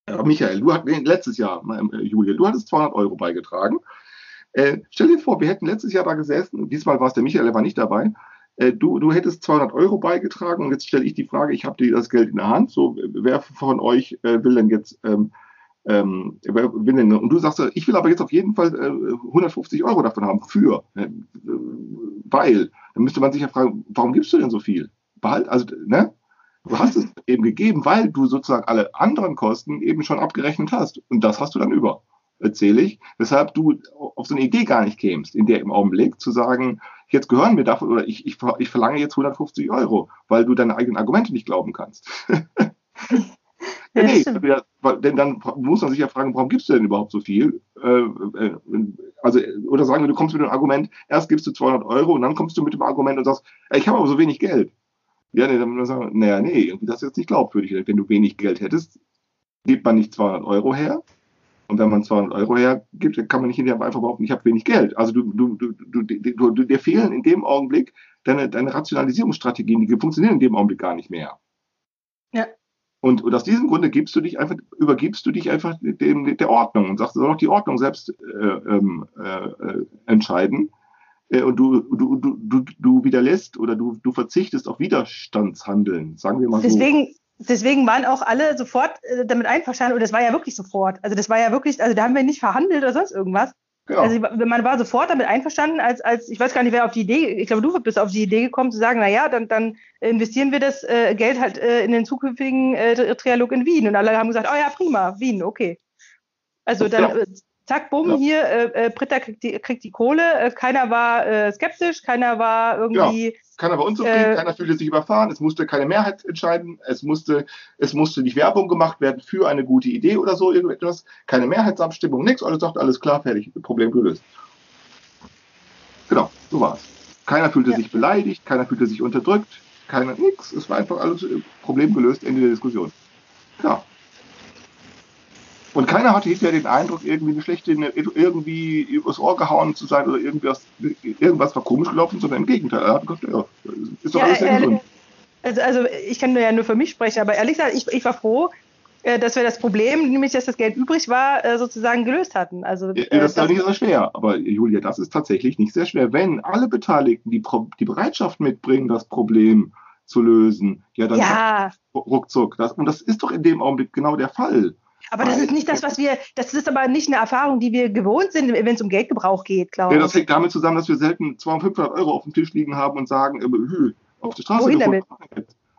Aber Michael, du hattest letztes Jahr, äh, Julia, du hattest 200 Euro beigetragen. Äh, stell dir vor, wir hätten letztes Jahr da gesessen, diesmal war es der Michael, der war nicht dabei, du, du hättest 200 Euro beigetragen und jetzt stelle ich die Frage, ich habe dir das Geld in der Hand, so wer von euch äh, will denn jetzt, ähm, ähm, will denn, und du sagst, ich will aber jetzt auf jeden Fall äh, 150 Euro davon haben, für, äh, weil, dann müsste man sich ja fragen, warum gibst du denn so viel? Behalt, also, ne? Du hast es eben gegeben, weil du sozusagen alle anderen Kosten eben schon abgerechnet hast. Und das hast du dann über, erzähle ich. Weshalb du auf so eine Idee gar nicht kämst, in der im Augenblick zu sagen, jetzt gehören mir davon, oder ich, ich, ich verlange jetzt 150 Euro, weil du deine eigenen Argumente nicht glauben kannst. ja, nee, denn dann muss man sich ja fragen, warum gibst du denn überhaupt so viel? Äh, äh, also, oder sagen wir, du kommst mit dem Argument, erst gibst du 200 Euro und dann kommst du mit dem Argument und sagst, ich habe aber so wenig Geld. Ja, nee, dann man sagen, naja, nee, irgendwie das ist jetzt nicht glaubwürdig. Wenn du wenig Geld hättest, gibt man nicht 200 Euro her, und wenn man 200 Euro hergibt, dann kann man nicht hinterher einfach behaupten, ich habe wenig Geld. Also du, du, du, du, du, dir fehlen in dem Augenblick deine, deine Rationalisierungsstrategien, die funktionieren in dem Augenblick gar nicht mehr. Ja. Und, und aus diesem Grunde gibst du dich einfach, übergibst du dich einfach dem, der Ordnung und sagst, soll doch die Ordnung selbst äh, ähm, äh, entscheiden. Äh, und du, du, du, du, du widerlässt oder du, du verzichtest auf Widerstandshandeln, sagen wir mal deswegen, so. deswegen waren auch alle sofort äh, damit einverstanden und das war ja wirklich sofort. Also das war ja wirklich, also da haben wir nicht verhandelt oder sonst irgendwas. Genau. Also man war sofort damit einverstanden, als, als ich weiß gar nicht, wer auf die Idee, ich glaube, du bist auf die Idee gekommen zu sagen, na ja, dann, dann investieren wir das äh, Geld halt äh, in den zukünftigen äh, Trialog in Wien. Und alle haben gesagt, oh ja, prima, Wien, okay. Also dann, ja. Zack, bumm, ja. hier, äh, äh, Britta kriegt die, kriegt die Kohle, äh, keiner war äh, skeptisch, keiner war irgendwie. Ja. Keiner war unzufrieden, äh, keiner fühlte sich überfahren, es musste keine Mehrheit entscheiden, es musste, es musste nicht Werbung gemacht werden für eine gute Idee oder so, irgendetwas, keine Mehrheitsabstimmung, nichts, alles sagt, alles klar, fertig, Problem gelöst. Genau, so war es. Keiner fühlte ja. sich beleidigt, keiner fühlte sich unterdrückt, keiner, nix, es war einfach alles Problem gelöst, Ende der Diskussion. Ja. Und keiner hatte hinterher den Eindruck, irgendwie eine schlechte, irgendwie übers Ohr gehauen zu sein oder irgendwas, irgendwas war komisch gelaufen, sondern im Gegenteil. Er hat gesagt, ja, ist doch ja, alles sehr gesund. Also, also ich kann ja nur für mich sprechen, aber ehrlich gesagt, ich, ich war froh, äh, dass wir das Problem, nämlich dass das Geld übrig war, äh, sozusagen gelöst hatten. Also, ja, das ist ja nicht so schwer. Aber Julia, das ist tatsächlich nicht sehr schwer. Wenn alle Beteiligten die, die Bereitschaft mitbringen, das Problem zu lösen, ja, dann ja. ruckzuck. Das, und das ist doch in dem Augenblick genau der Fall. Aber das ist nicht das, was wir, das ist aber nicht eine Erfahrung, die wir gewohnt sind, wenn es um Geldgebrauch geht, glaube ich. Ja, das hängt damit zusammen, dass wir selten 200, 500 Euro auf dem Tisch liegen haben und sagen, äh, auf der Straße. Wohin damit?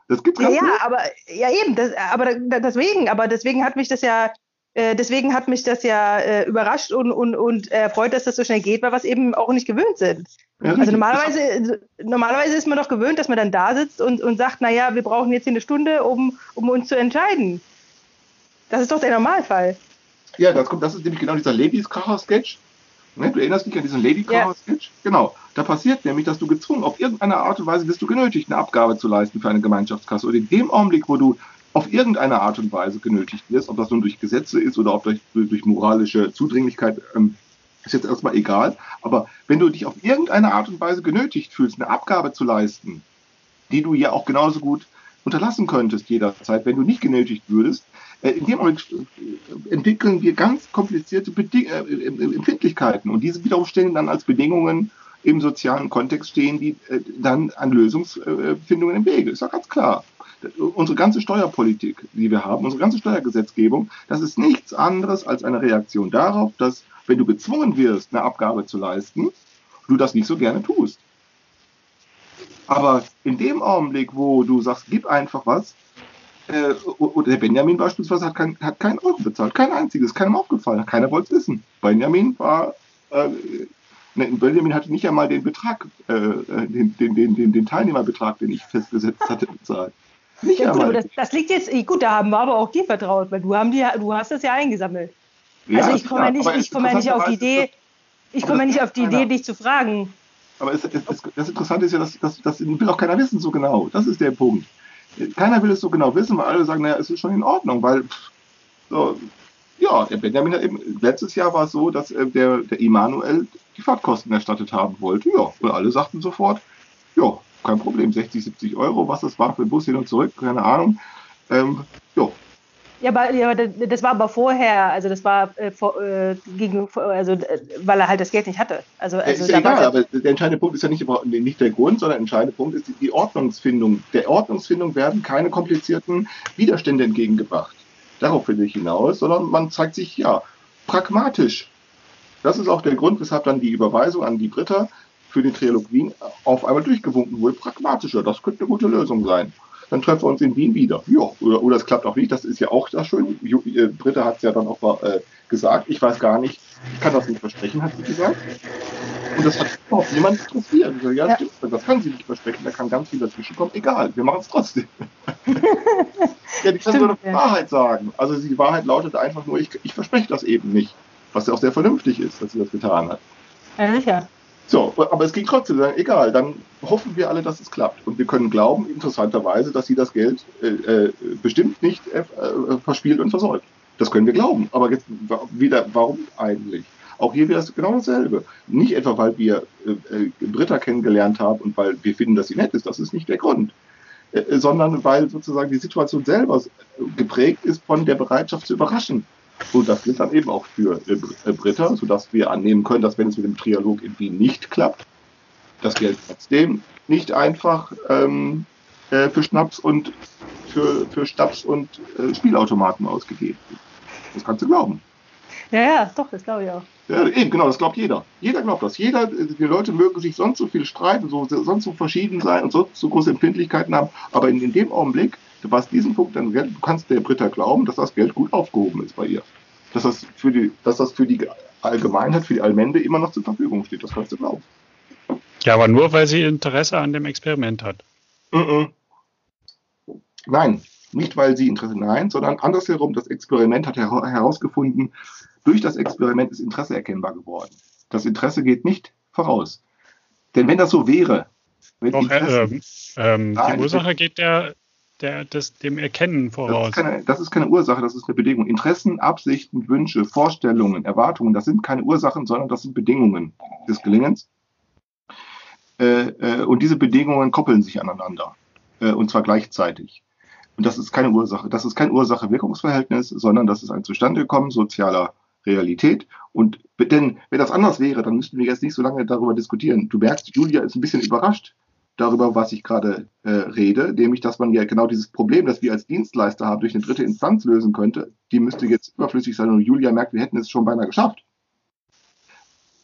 Das gibt's ja, ja, aber ja eben, das, aber deswegen, aber deswegen hat mich das ja, äh, deswegen hat mich das ja äh, überrascht und und und erfreut, dass das so schnell geht, weil wir es eben auch nicht gewöhnt sind. Ja, also normalerweise, normalerweise ist man doch gewöhnt, dass man dann da sitzt und und sagt, na ja, wir brauchen jetzt hier eine Stunde, um um uns zu entscheiden. Das ist doch der Normalfall. Ja, das, kommt, das ist nämlich genau dieser Ladies Car Sketch. Ne, du erinnerst dich an diesen Lady Car Sketch? Ja. Genau. Da passiert nämlich, dass du gezwungen, auf irgendeine Art und Weise bist du genötigt, eine Abgabe zu leisten für eine Gemeinschaftskasse. Und in dem Augenblick, wo du auf irgendeine Art und Weise genötigt wirst, ob das nun durch Gesetze ist oder ob durch, durch moralische Zudringlichkeit, ähm, ist jetzt erstmal egal. Aber wenn du dich auf irgendeine Art und Weise genötigt fühlst, eine Abgabe zu leisten, die du ja auch genauso gut unterlassen könntest jederzeit, wenn du nicht genötigt würdest, in dem Moment äh, entwickeln wir ganz komplizierte Beding äh, Empfindlichkeiten und diese wiederum stellen dann als Bedingungen im sozialen Kontext stehen, die dann an Lösungsfindungen im Wege. Ist ja ganz klar. Unsere ganze Steuerpolitik, die wir haben, unsere ganze Steuergesetzgebung, das ist nichts anderes als eine Reaktion darauf, dass, wenn du gezwungen wirst, eine Abgabe zu leisten, du das nicht so gerne tust. Aber in dem Augenblick, wo du sagst, gib einfach was, äh, und der Benjamin beispielsweise hat, kein, hat keinen Euro bezahlt, kein einziges, keinem aufgefallen, keiner wollte es wissen. Benjamin war, äh, ne, Benjamin hatte nicht einmal den Betrag, äh, den, den, den, den, Teilnehmerbetrag, den ich festgesetzt hatte, bezahlt. Nicht ja, gut, das, das, liegt jetzt, gut, da haben wir aber auch dir vertraut, weil du, haben die, du hast das ja eingesammelt. Ja, also ich komme ja nicht, ich komme ja nicht auf die Idee, ich komme ja nicht auf die Idee, dich zu fragen. Aber es, es, es, das Interessante ist ja, dass, dass, das will auch keiner wissen so genau. Das ist der Punkt keiner will es so genau wissen, weil alle sagen, naja, es ist schon in Ordnung, weil so, ja, der Benjamin hat eben, letztes Jahr war es so, dass äh, der, der Immanuel die Fahrtkosten erstattet haben wollte. Ja, und alle sagten sofort, ja, kein Problem, 60, 70 Euro, was das war für Bus hin und zurück, keine Ahnung. Ähm, ja, ja, aber, ja, das war aber vorher, also das war äh, vor, äh, gegen, also äh, weil er halt das Geld nicht hatte. Also, also ist ja egal, aber der entscheidende Punkt ist ja nicht, nicht der Grund, sondern der entscheidende Punkt ist die, die Ordnungsfindung. Der Ordnungsfindung werden keine komplizierten Widerstände entgegengebracht. Darauf will ich hinaus, sondern man zeigt sich ja pragmatisch. Das ist auch der Grund, weshalb dann die Überweisung an die Britta für den Trialog Wien auf einmal durchgewunken wurde. Pragmatischer, das könnte eine gute Lösung sein dann treffen wir uns in Wien wieder. Ja, oder, oder es klappt auch nicht, das ist ja auch da schön. Äh, Britta hat es ja dann auch mal äh, gesagt, ich weiß gar nicht, ich kann das nicht versprechen, hat sie gesagt. Und das hat überhaupt niemand interessiert. So, ja, ja. Das kann sie nicht versprechen, da kann ganz viel dazwischen kommen. Egal, wir machen es trotzdem. ja, die kann so eine ja. Wahrheit sagen. Also die Wahrheit lautet einfach nur, ich, ich verspreche das eben nicht. Was ja auch sehr vernünftig ist, dass sie das getan hat. Ja, sicher. So, aber es ging trotzdem, egal, dann hoffen wir alle, dass es klappt. Und wir können glauben, interessanterweise, dass sie das Geld äh, äh, bestimmt nicht äh, äh, verspielt und versäumt. Das können wir glauben. Aber jetzt wieder, warum eigentlich? Auch hier wäre es genau dasselbe. Nicht etwa, weil wir äh, äh, Britta kennengelernt haben und weil wir finden, dass sie nett ist, das ist nicht der Grund. Sondern weil sozusagen die Situation selber geprägt ist von der Bereitschaft zu überraschen. Und das gilt dann eben auch für äh, Britta, sodass wir annehmen können, dass wenn es mit dem Trialog Wien nicht klappt, das Geld trotzdem nicht einfach ähm, äh, für Schnaps und für, für Stabs und äh, Spielautomaten ausgegeben. Das kannst du glauben. Ja, ja, doch, das glaube ich auch. Ja, eben, genau, das glaubt jeder. Jeder glaubt das. Jeder, die Leute mögen sich sonst so viel streiten, so, sonst so verschieden sein und sonst so große Empfindlichkeiten haben. Aber in, in dem Augenblick, was diesen Punkt dann du kannst der Britta glauben, dass das Geld gut aufgehoben ist bei ihr. Dass das für die, dass das für die Allgemeinheit, für die Allmende immer noch zur Verfügung steht. Das kannst du glauben. Ja, aber nur weil sie Interesse an dem Experiment hat. Mm -mm. Nein, nicht weil sie Interesse, nein, sondern andersherum, das Experiment hat herausgefunden, durch das Experiment ist Interesse erkennbar geworden. Das Interesse geht nicht voraus. Denn wenn das so wäre, wenn Doch, äh, ähm, die Ursache geht der, der, des, dem Erkennen voraus. Das ist, keine, das ist keine Ursache, das ist eine Bedingung. Interessen, Absichten, Wünsche, Vorstellungen, Erwartungen, das sind keine Ursachen, sondern das sind Bedingungen des Gelingens. Äh, äh, und diese Bedingungen koppeln sich aneinander. Äh, und zwar gleichzeitig. Und das ist keine Ursache. Das ist kein Ursache-Wirkungsverhältnis, sondern das ist ein Zustandekommen sozialer Realität. Und denn wenn das anders wäre, dann müssten wir jetzt nicht so lange darüber diskutieren. Du merkst, Julia ist ein bisschen überrascht darüber, was ich gerade äh, rede, nämlich, dass man ja genau dieses Problem, das wir als Dienstleister haben, durch eine dritte Instanz lösen könnte, die müsste jetzt überflüssig sein und Julia merkt, wir hätten es schon beinahe geschafft.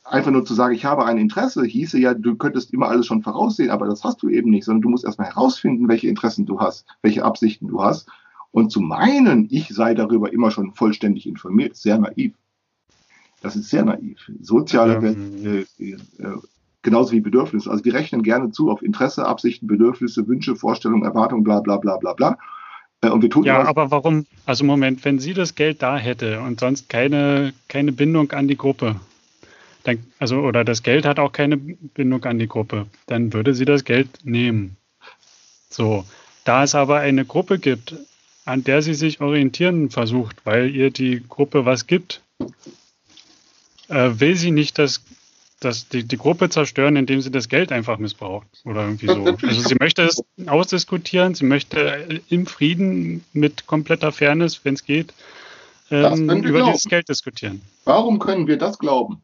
Einfach nur zu sagen, ich habe ein Interesse, hieße ja, du könntest immer alles schon voraussehen, aber das hast du eben nicht, sondern du musst erstmal herausfinden, welche Interessen du hast, welche Absichten du hast. Und zu meinen, ich sei darüber immer schon vollständig informiert, sehr naiv. Das ist sehr naiv. Soziale ähm. äh, äh, genauso wie Bedürfnisse. Also wir rechnen gerne zu auf Interesse, Absichten, Bedürfnisse, Wünsche, Vorstellungen, Erwartungen, bla bla bla bla bla. Äh, und wir tun ja, aber warum? Also Moment, wenn sie das Geld da hätte und sonst keine, keine Bindung an die Gruppe, dann, also oder das Geld hat auch keine Bindung an die Gruppe, dann würde sie das Geld nehmen. So, da es aber eine Gruppe gibt, an der sie sich orientieren versucht, weil ihr die Gruppe was gibt, äh, will sie nicht das, das, die, die Gruppe zerstören, indem sie das Geld einfach missbraucht oder irgendwie so. Also sie möchte es ausdiskutieren, sie möchte im Frieden mit kompletter Fairness, wenn es geht, ähm, über dieses Geld diskutieren. Warum können wir das glauben?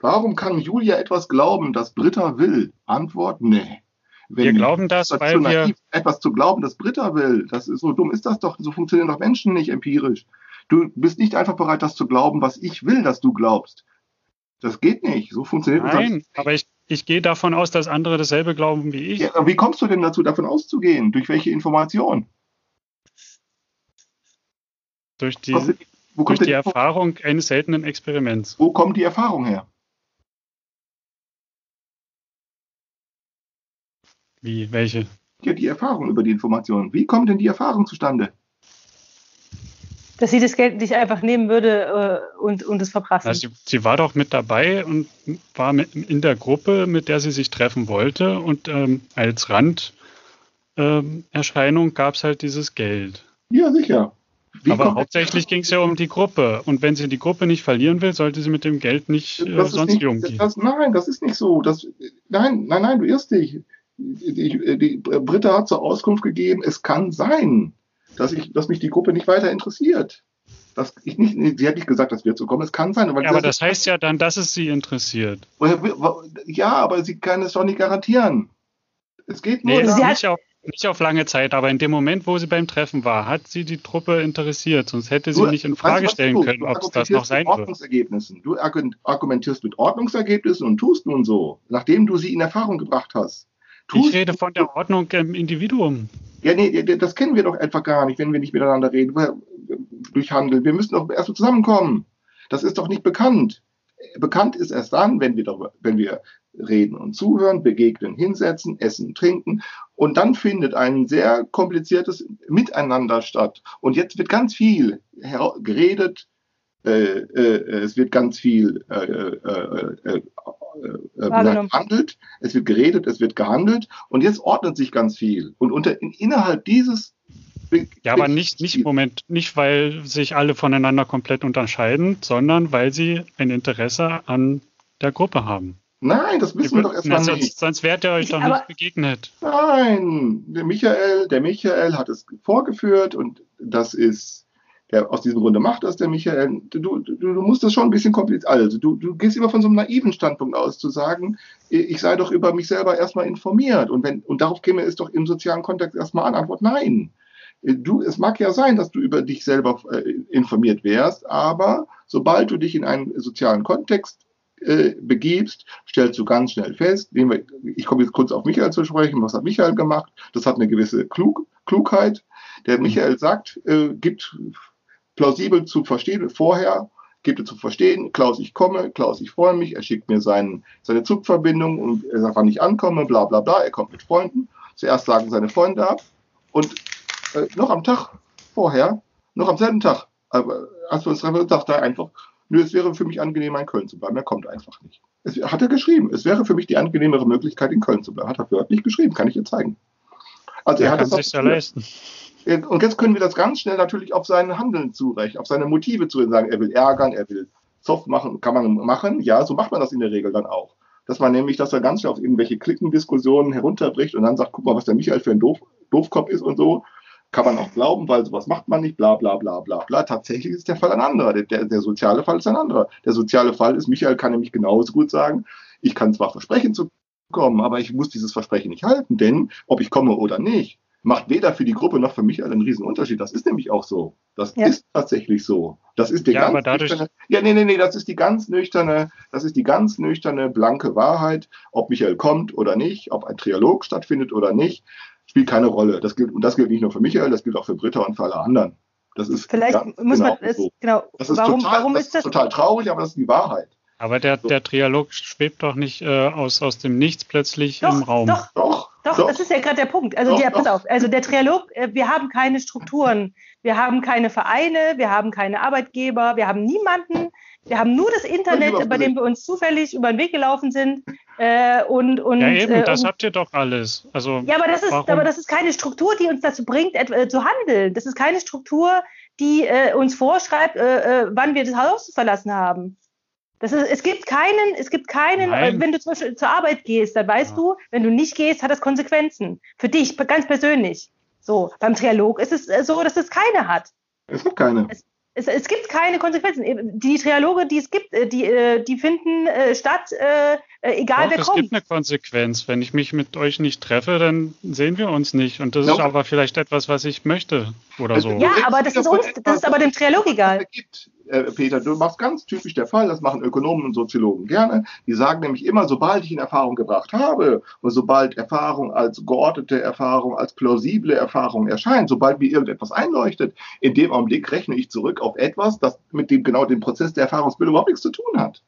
Warum kann Julia etwas glauben, das Britta will? Antwort, nee. Wenn wir glauben das, weil wir etwas zu glauben, das Britta will. Das ist so dumm ist das doch. So funktionieren doch Menschen nicht empirisch. Du bist nicht einfach bereit, das zu glauben, was ich will, dass du glaubst. Das geht nicht. So funktioniert das. Nein, aber ich, ich gehe davon aus, dass andere dasselbe glauben wie ich. Ja, wie kommst du denn dazu, davon auszugehen? Durch welche Information? Durch die, durch die Erfahrung eines seltenen Experiments. Wo kommt die Erfahrung her? Wie, welche? Ja, die Erfahrung über die Information. Wie kommt denn die Erfahrung zustande? Dass sie das Geld nicht einfach nehmen würde äh, und, und es verprassen. Also sie, sie, war doch mit dabei und war mit, in der Gruppe, mit der sie sich treffen wollte. Und ähm, als Randerscheinung ähm, gab es halt dieses Geld. Ja, sicher. Wie Aber hauptsächlich ging es ja um die Gruppe. Und wenn sie die Gruppe nicht verlieren will, sollte sie mit dem Geld nicht äh, sonst nicht, umgehen. Das, nein, das ist nicht so. Das, nein, nein, nein, du irrst dich. Die, die, die Britta hat zur Auskunft gegeben, es kann sein, dass, ich, dass mich die Gruppe nicht weiter interessiert. Das, ich nicht, sie hat nicht gesagt, dass wir zu kommen. Es kann sein. Aber, ja, aber das heißt ja dann, dass es sie interessiert. Ja, aber sie kann es doch nicht garantieren. Es geht nur nee, darum, nicht, auf, nicht auf lange Zeit, aber in dem Moment, wo sie beim Treffen war, hat sie die Truppe interessiert. Sonst hätte sie du, nicht in Frage stellen du, können, ob es das noch sein wird. Du argumentierst mit Ordnungsergebnissen und tust nun so, nachdem du sie in Erfahrung gebracht hast. Tust ich rede von der Ordnung im Individuum. Ja, nee, das kennen wir doch einfach gar nicht, wenn wir nicht miteinander reden, durch Handel. Wir müssen doch erstmal zusammenkommen. Das ist doch nicht bekannt. Bekannt ist erst dann, wenn wir darüber, wenn wir reden und zuhören, begegnen, hinsetzen, essen, trinken. Und dann findet ein sehr kompliziertes Miteinander statt. Und jetzt wird ganz viel geredet, äh, äh, es wird ganz viel äh, äh, gehandelt, es wird geredet, es wird gehandelt und jetzt ordnet sich ganz viel. Und unter, in, innerhalb dieses ja, aber nicht, nicht, Moment, nicht weil sich alle voneinander komplett unterscheiden, sondern weil sie ein Interesse an der Gruppe haben. Nein, das wissen wir doch erstmal nicht. Sonst, sonst wärt ihr euch doch nicht begegnet. Nein, der Michael, der Michael hat es vorgeführt und das ist der aus diesem Grunde macht das, der Michael. Du, du, du musst das schon ein bisschen kompliziert. Also, du, du gehst immer von so einem naiven Standpunkt aus, zu sagen, ich sei doch über mich selber erstmal informiert. Und, wenn, und darauf käme es doch im sozialen Kontext erstmal an. Antwort nein. du, es mag ja sein, dass du über dich selber äh, informiert wärst, aber sobald du dich in einen sozialen Kontext äh, begibst, stellst du ganz schnell fest, wir, ich komme jetzt kurz auf Michael zu sprechen, was hat Michael gemacht? Das hat eine gewisse Klug, Klugheit. Der Michael sagt, äh, gibt plausibel zu verstehen vorher, gibt er zu verstehen, Klaus, ich komme, Klaus, ich freue mich, er schickt mir seinen, seine Zugverbindung und er sagt, wann ich ankomme, bla bla bla, er kommt mit Freunden. Zuerst sagen seine Freunde ab und äh, noch am Tag vorher, noch am selben Tag, als wir uns treffen, sagt er einfach, nö, es wäre für mich angenehmer in Köln zu bleiben, er kommt einfach nicht. Es, hat er geschrieben, es wäre für mich die angenehmere Möglichkeit in Köln zu bleiben, hat er wörtlich geschrieben, kann ich dir zeigen. Also er, er hat kann es sich ja leisten. Und jetzt können wir das ganz schnell natürlich auf sein Handeln zurechnen, auf seine Motive zu sagen, er will ärgern, er will soft machen, kann man machen. Ja, so macht man das in der Regel dann auch. Dass man nämlich, dass er ganz schnell auf irgendwelche Klickendiskussionen herunterbricht und dann sagt, guck mal, was der Michael für ein Doof, Doofkopf ist und so. Kann man auch glauben, weil sowas macht man nicht, bla bla bla bla bla. Tatsächlich ist der Fall ein anderer. Der, der, der soziale Fall ist ein anderer. Der soziale Fall ist, Michael kann nämlich genauso gut sagen, ich kann zwar versprechen zu kommen, aber ich muss dieses Versprechen nicht halten, denn ob ich komme oder nicht, macht weder für die Gruppe noch für mich einen riesen Unterschied. Das ist nämlich auch so. Das ja. ist tatsächlich so. Das ist die ja, ganz aber dadurch nüchterne, ja, nee, nee, nee, das ist die ganz nüchterne, das ist die ganz nüchterne, blanke Wahrheit. Ob Michael kommt oder nicht, ob ein Trialog stattfindet oder nicht, spielt keine Rolle. Das gilt, und das gilt nicht nur für Michael, das gilt auch für Britta und für alle anderen. Das ist Vielleicht muss genau man, es, so. genau, das ist warum, total, warum das ist das total traurig, aber das ist die Wahrheit. Aber der, so. der Trialog schwebt doch nicht äh, aus, aus dem Nichts plötzlich doch, im Raum. Doch, doch, doch, doch, das ist ja gerade der Punkt. Also, doch, der, pass auf, also der Trialog, äh, wir haben keine Strukturen, wir haben keine Vereine, wir haben keine Arbeitgeber, wir haben niemanden, wir haben nur das Internet, bei dem wir uns zufällig über den Weg gelaufen sind. Äh, und, und, ja, eben, äh, das habt ihr doch alles. Also, ja, aber das, ist, aber das ist keine Struktur, die uns dazu bringt, äh, zu handeln. Das ist keine Struktur, die äh, uns vorschreibt, äh, wann wir das Haus zu verlassen haben. Das ist, es gibt keinen, es gibt keinen, Nein. wenn du zum Beispiel zur Arbeit gehst, dann weißt ja. du, wenn du nicht gehst, hat das Konsequenzen. Für dich, ganz persönlich. So, beim Trialog ist es äh, so, dass es keine hat. Es gibt keine. Es, es, es, gibt keine Konsequenzen. Die Trialoge, die es gibt, äh, die, äh, die finden statt, egal Doch, wer es kommt. Es gibt eine Konsequenz. Wenn ich mich mit euch nicht treffe, dann sehen wir uns nicht. Und das ja. ist aber vielleicht etwas, was ich möchte oder so. Ja, aber das ist uns, das ist aber dem Trialog egal. Äh, Peter, du machst ganz typisch der Fall, das machen Ökonomen und Soziologen gerne. Die sagen nämlich immer, sobald ich in Erfahrung gebracht habe und sobald Erfahrung als geordnete Erfahrung, als plausible Erfahrung erscheint, sobald mir irgendetwas einleuchtet, in dem Augenblick rechne ich zurück auf etwas, das mit dem genau dem Prozess der Erfahrungsbildung überhaupt nichts zu tun hat.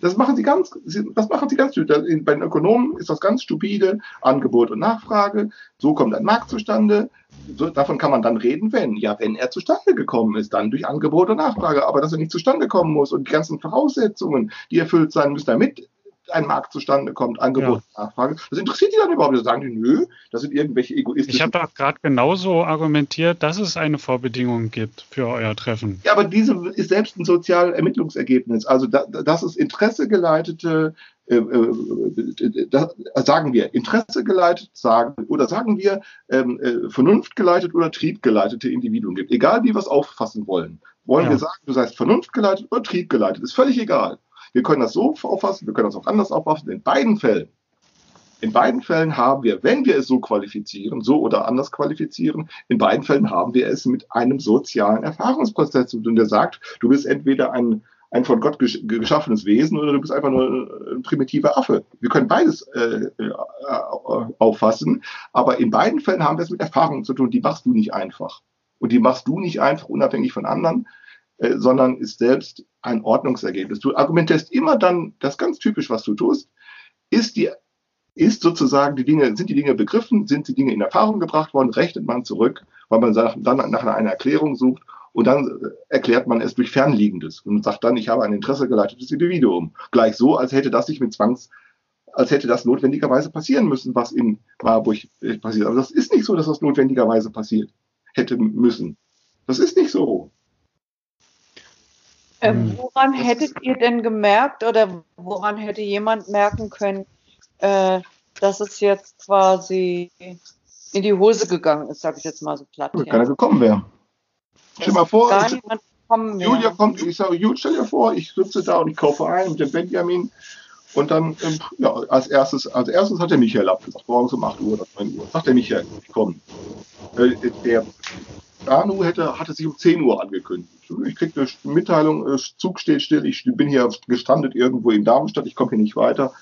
Das machen sie ganz, das machen sie ganz Bei den Ökonomen ist das ganz stupide. Angebot und Nachfrage. So kommt ein Markt zustande. So, davon kann man dann reden, wenn. Ja, wenn er zustande gekommen ist, dann durch Angebot und Nachfrage. Aber dass er nicht zustande kommen muss und die ganzen Voraussetzungen, die erfüllt sein müssen, damit ein Markt zustande kommt, Angebot, ja. Nachfrage. Das interessiert die dann überhaupt. Da sagen die, nö, das sind irgendwelche egoistischen. Ich habe doch gerade genauso argumentiert, dass es eine Vorbedingung gibt für euer Treffen. Ja, aber diese ist selbst ein soziales Ermittlungsergebnis. Also da, das ist interessegeleitete äh, äh, da sagen wir interessegeleitet sagen oder sagen wir ähm, äh, vernunftgeleitet oder triebgeleitete Individuen gibt. Egal wie wir es auffassen wollen. Wollen ja. wir sagen, du seist vernunftgeleitet oder triebgeleitet, ist völlig egal. Wir können das so auffassen, wir können das auch anders auffassen. In beiden Fällen, in beiden Fällen haben wir, wenn wir es so qualifizieren, so oder anders qualifizieren, in beiden Fällen haben wir es mit einem sozialen Erfahrungsprozess zu tun, der sagt, du bist entweder ein, ein von Gott geschaffenes Wesen oder du bist einfach nur ein primitiver Affe. Wir können beides äh, äh, auffassen, aber in beiden Fällen haben wir es mit Erfahrungen zu tun, die machst du nicht einfach. Und die machst du nicht einfach unabhängig von anderen, äh, sondern ist selbst ein Ordnungsergebnis. Du argumentierst immer dann, das ganz typisch, was du tust, ist die ist sozusagen die Dinge, sind die Dinge begriffen, sind die Dinge in Erfahrung gebracht worden, rechnet man zurück, weil man dann nach einer Erklärung sucht und dann äh, erklärt man es durch Fernliegendes und sagt dann, ich habe ein Interesse geleitetes Individuum. Gleich so, als hätte das sich mit Zwangs, als hätte das notwendigerweise passieren müssen, was in Marburg äh, passiert. Aber das ist nicht so, dass das notwendigerweise passiert hätte müssen. Das ist nicht so. Ähm, hm. woran hättet ihr denn gemerkt oder woran hätte jemand merken können, äh, dass es jetzt quasi in die Hose gegangen ist, sage ich jetzt mal so platt. Wenn keiner gekommen wäre. Stell mal vor, ich, Julia kommt, ich sage, Julia, stell dir vor, ich sitze da und ich kaufe ein mit dem Benjamin und dann, ähm, ja, als erstes, als erstes hat der Michael abgesagt, morgens um 8 Uhr oder 9 Uhr. Sagt der Michael, ich komme. Äh, der Banu hätte, hatte sich um 10 Uhr angekündigt. Ich kriege eine Mitteilung, äh, Zug steht still, ich bin hier gestrandet irgendwo in Darmstadt, ich komme hier nicht weiter.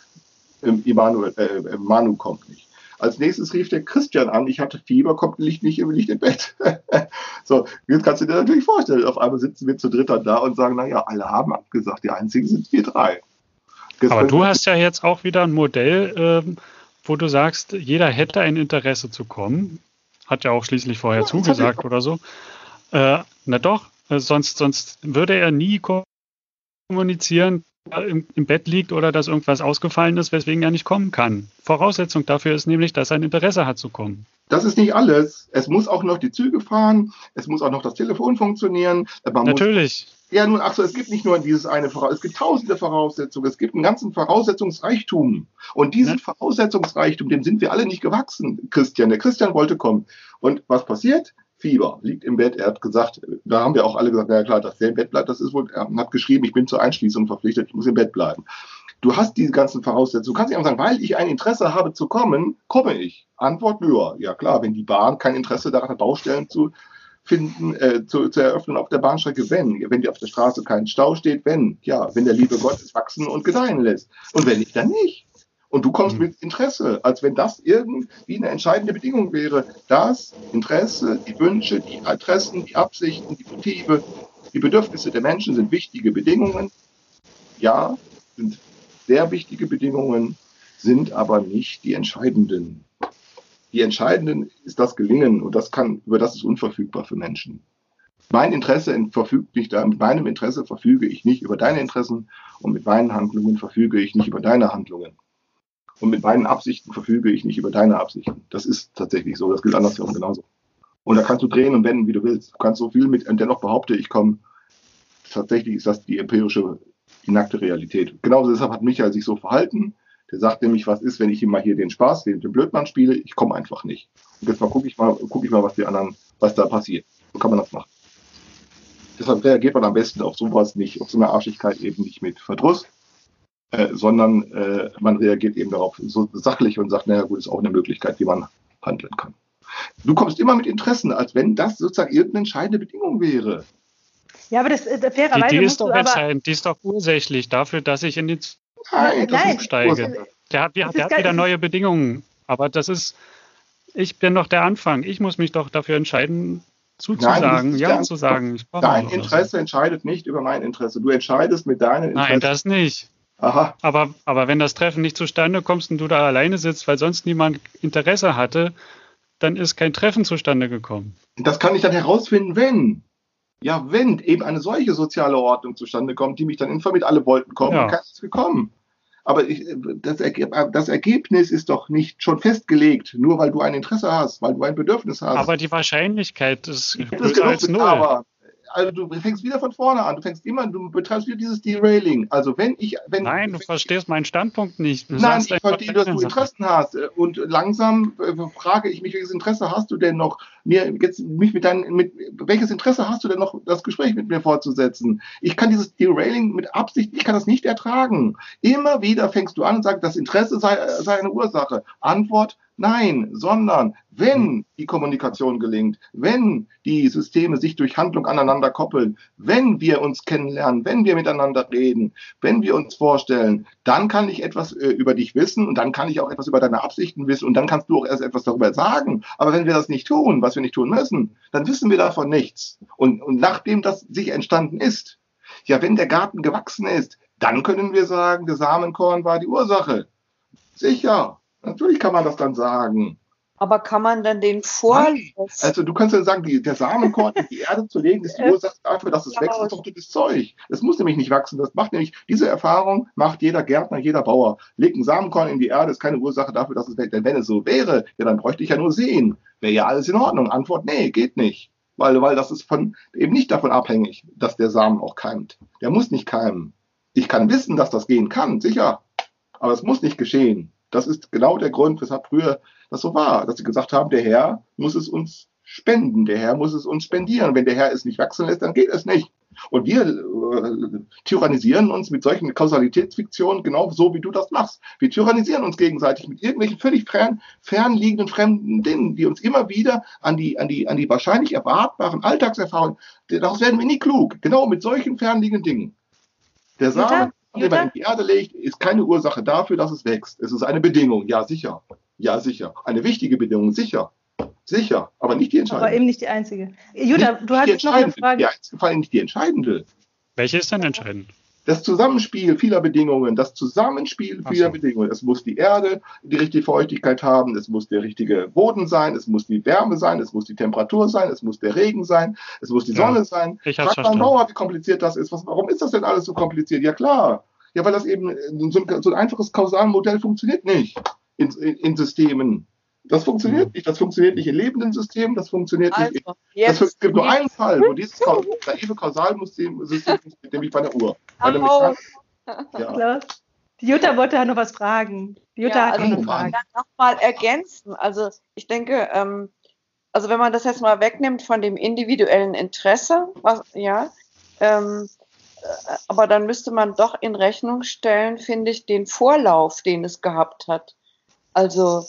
Ähm, Immanuel, äh, Manu kommt nicht. Als nächstes rief der Christian an, ich hatte Fieber, kommt nicht, nicht, nicht im Bett. so, jetzt kannst du dir natürlich vorstellen, auf einmal sitzen wir zu dritter da und sagen, naja, alle haben abgesagt, die einzigen sind wir drei. Aber du hast ja jetzt auch wieder ein Modell, ähm, wo du sagst, jeder hätte ein Interesse zu kommen. Hat ja auch schließlich vorher ja, zugesagt oder so. Äh, na doch, äh, sonst, sonst würde er nie kommunizieren, im, im, Bett liegt oder dass irgendwas ausgefallen ist, weswegen er nicht kommen kann. Voraussetzung dafür ist nämlich, dass er ein Interesse hat zu kommen. Das ist nicht alles. Es muss auch noch die Züge fahren, es muss auch noch das Telefon funktionieren. Man Natürlich. Muss, ja, nun, ach so, es gibt nicht nur dieses eine Voraussetzung, es gibt tausende Voraussetzungen, es gibt einen ganzen Voraussetzungsreichtum. Und diesen ja. Voraussetzungsreichtum, dem sind wir alle nicht gewachsen, Christian. Der Christian wollte kommen. Und was passiert? Fieber, liegt im Bett. Er hat gesagt, da haben wir auch alle gesagt, na klar, dass der im Bett bleibt, das ist wohl, er hat geschrieben, ich bin zur Einschließung verpflichtet, ich muss im Bett bleiben. Du hast diese ganzen Voraussetzungen. Du kannst nicht einfach sagen, weil ich ein Interesse habe zu kommen, komme ich. Antwort, ja, ja klar, wenn die Bahn kein Interesse daran hat, Baustellen zu finden, äh, zu, zu eröffnen auf der Bahnstrecke, wenn, wenn die auf der Straße kein Stau steht, wenn, ja, wenn der liebe Gott es wachsen und gedeihen lässt. Und wenn nicht, dann nicht. Und du kommst mhm. mit Interesse, als wenn das irgendwie eine entscheidende Bedingung wäre. Das Interesse, die Wünsche, die Interessen, die Absichten, die Motive, die Bedürfnisse der Menschen sind wichtige Bedingungen. Ja, sind sehr wichtige Bedingungen, sind aber nicht die entscheidenden. Die entscheidenden ist das Gelingen und das kann, über das ist unverfügbar für Menschen. Mein Interesse verfügt nicht, mit meinem Interesse verfüge ich nicht über deine Interessen und mit meinen Handlungen verfüge ich nicht über deine Handlungen. Und mit meinen Absichten verfüge ich nicht über deine Absichten. Das ist tatsächlich so. Das gilt andersherum genauso. Und da kannst du drehen und wenden, wie du willst. Du kannst so viel mit, und dennoch behaupte ich, komme, tatsächlich ist das die empirische, die nackte Realität. Genauso deshalb hat Michael sich so verhalten. Der sagt nämlich, was ist, wenn ich ihm mal hier den Spaß, den, den Blödmann spiele? Ich komme einfach nicht. Und jetzt mal gucke ich mal, gucke ich mal, was die anderen, was da passiert. So kann man das machen. Deshalb reagiert man am besten auf sowas nicht, auf so eine Arschigkeit eben nicht mit Verdruss, äh, sondern äh, man reagiert eben darauf so sachlich und sagt, naja gut, ist auch eine Möglichkeit, wie man handeln kann. Du kommst immer mit Interessen, als wenn das sozusagen irgendeine entscheidende Bedingung wäre. Ja, aber das, das fairerweise die, die ist doch entscheidend, die ist doch ursächlich dafür, dass ich in den Nein, Zug steige. Der hat, der hat wieder neue Bedingungen. Aber das ist, ich bin doch der Anfang. Ich muss mich doch dafür entscheiden, zuzusagen, Nein, ja zu sagen. Dein Interesse so. entscheidet nicht über mein Interesse. Du entscheidest mit deinen Interessen. Nein, das nicht. Aha. Aber, aber wenn das Treffen nicht zustande kommt und du da alleine sitzt, weil sonst niemand Interesse hatte, dann ist kein Treffen zustande gekommen. Das kann ich dann herausfinden, wenn. Ja, wenn eben eine solche soziale Ordnung zustande kommt, die mich dann informiert, alle wollten kommen, ja. kann es gekommen. Aber ich, das, das, Ergebnis ist doch nicht schon festgelegt, nur weil du ein Interesse hast, weil du ein Bedürfnis hast. Aber die Wahrscheinlichkeit ist größer als null. Aber also du fängst wieder von vorne an. Du fängst immer, du betreibst wieder dieses Derailing. Also wenn ich, wenn Nein, du wenn, verstehst meinen Standpunkt nicht. Du nein, ich verstehe, dass du Interessen hast. Und langsam äh, frage ich mich, welches Interesse hast du denn noch, mir jetzt mich mit deinen, mit welches Interesse hast du denn noch, das Gespräch mit mir fortzusetzen? Ich kann dieses Derailing mit Absicht, ich kann das nicht ertragen. Immer wieder fängst du an und sagst, das Interesse sei, sei eine Ursache. Antwort, Nein, sondern wenn die Kommunikation gelingt, wenn die Systeme sich durch Handlung aneinander koppeln, wenn wir uns kennenlernen, wenn wir miteinander reden, wenn wir uns vorstellen, dann kann ich etwas äh, über dich wissen und dann kann ich auch etwas über deine Absichten wissen und dann kannst du auch erst etwas darüber sagen. Aber wenn wir das nicht tun, was wir nicht tun müssen, dann wissen wir davon nichts. Und, und nachdem das sich entstanden ist, ja, wenn der Garten gewachsen ist, dann können wir sagen, der Samenkorn war die Ursache. Sicher. Natürlich kann man das dann sagen. Aber kann man dann den vorlesen? Also du kannst ja sagen, die, der Samenkorn in die Erde zu legen, ist die Ursache dafür, dass es wächst, ist doch gutes Zeug. Es muss nämlich nicht wachsen. Das macht nämlich, diese Erfahrung macht jeder Gärtner, jeder Bauer. Legt ein Samenkorn in die Erde, ist keine Ursache dafür, dass es wächst. Denn wenn es so wäre, ja, dann bräuchte ich ja nur sehen. Wäre ja alles in Ordnung. Antwort, nee, geht nicht. Weil, weil das ist von, eben nicht davon abhängig, dass der Samen auch keimt. Der muss nicht keimen. Ich kann wissen, dass das gehen kann, sicher. Aber es muss nicht geschehen. Das ist genau der Grund, weshalb früher das so war, dass sie gesagt haben, der Herr muss es uns spenden, der Herr muss es uns spendieren. Wenn der Herr es nicht wachsen lässt, dann geht es nicht. Und wir äh, tyrannisieren uns mit solchen Kausalitätsfiktionen genau so, wie du das machst. Wir tyrannisieren uns gegenseitig mit irgendwelchen völlig fern, fernliegenden fremden Dingen, die uns immer wieder an die, an die, an die wahrscheinlich erwartbaren Alltagserfahrungen, daraus werden wir nie klug. Genau mit solchen fernliegenden Dingen. Der Samen, den man in die Erde legt, ist keine Ursache dafür, dass es wächst. Es ist eine Bedingung. Ja, sicher. Ja, sicher. Eine wichtige Bedingung, sicher. Sicher, aber nicht die entscheidende. Aber eben nicht die einzige. Jutta, nicht du hattest noch eine Frage. Die, vor allem nicht die entscheidende. Welche ist denn entscheidend? Das Zusammenspiel vieler Bedingungen, das Zusammenspiel vieler so. Bedingungen. Es muss die Erde die richtige Feuchtigkeit haben, es muss der richtige Boden sein, es muss die Wärme sein, es muss die Temperatur sein, es muss der Regen sein, es muss die ja, Sonne sein. Ich Frag mal Mauer, wie kompliziert das ist. Was, warum ist das denn alles so kompliziert? Ja klar. Ja, weil das eben so ein, so ein einfaches Kausalmodell funktioniert nicht in, in, in Systemen. Das funktioniert mhm. nicht. Das funktioniert nicht in lebenden Systemen. Das funktioniert also, nicht. Es gibt nur einen Fall, wo dieses naive Kausalsystem funktioniert, nämlich bei der Uhr. Bei der Mechanik, ja. Die Jutta wollte ja noch was fragen. Die Jutta ja, hat also noch eine Frage. Nochmal ergänzen. Also ich denke, ähm, also wenn man das jetzt mal wegnimmt von dem individuellen Interesse, was, ja, ähm, äh, aber dann müsste man doch in Rechnung stellen, finde ich, den Vorlauf, den es gehabt hat. Also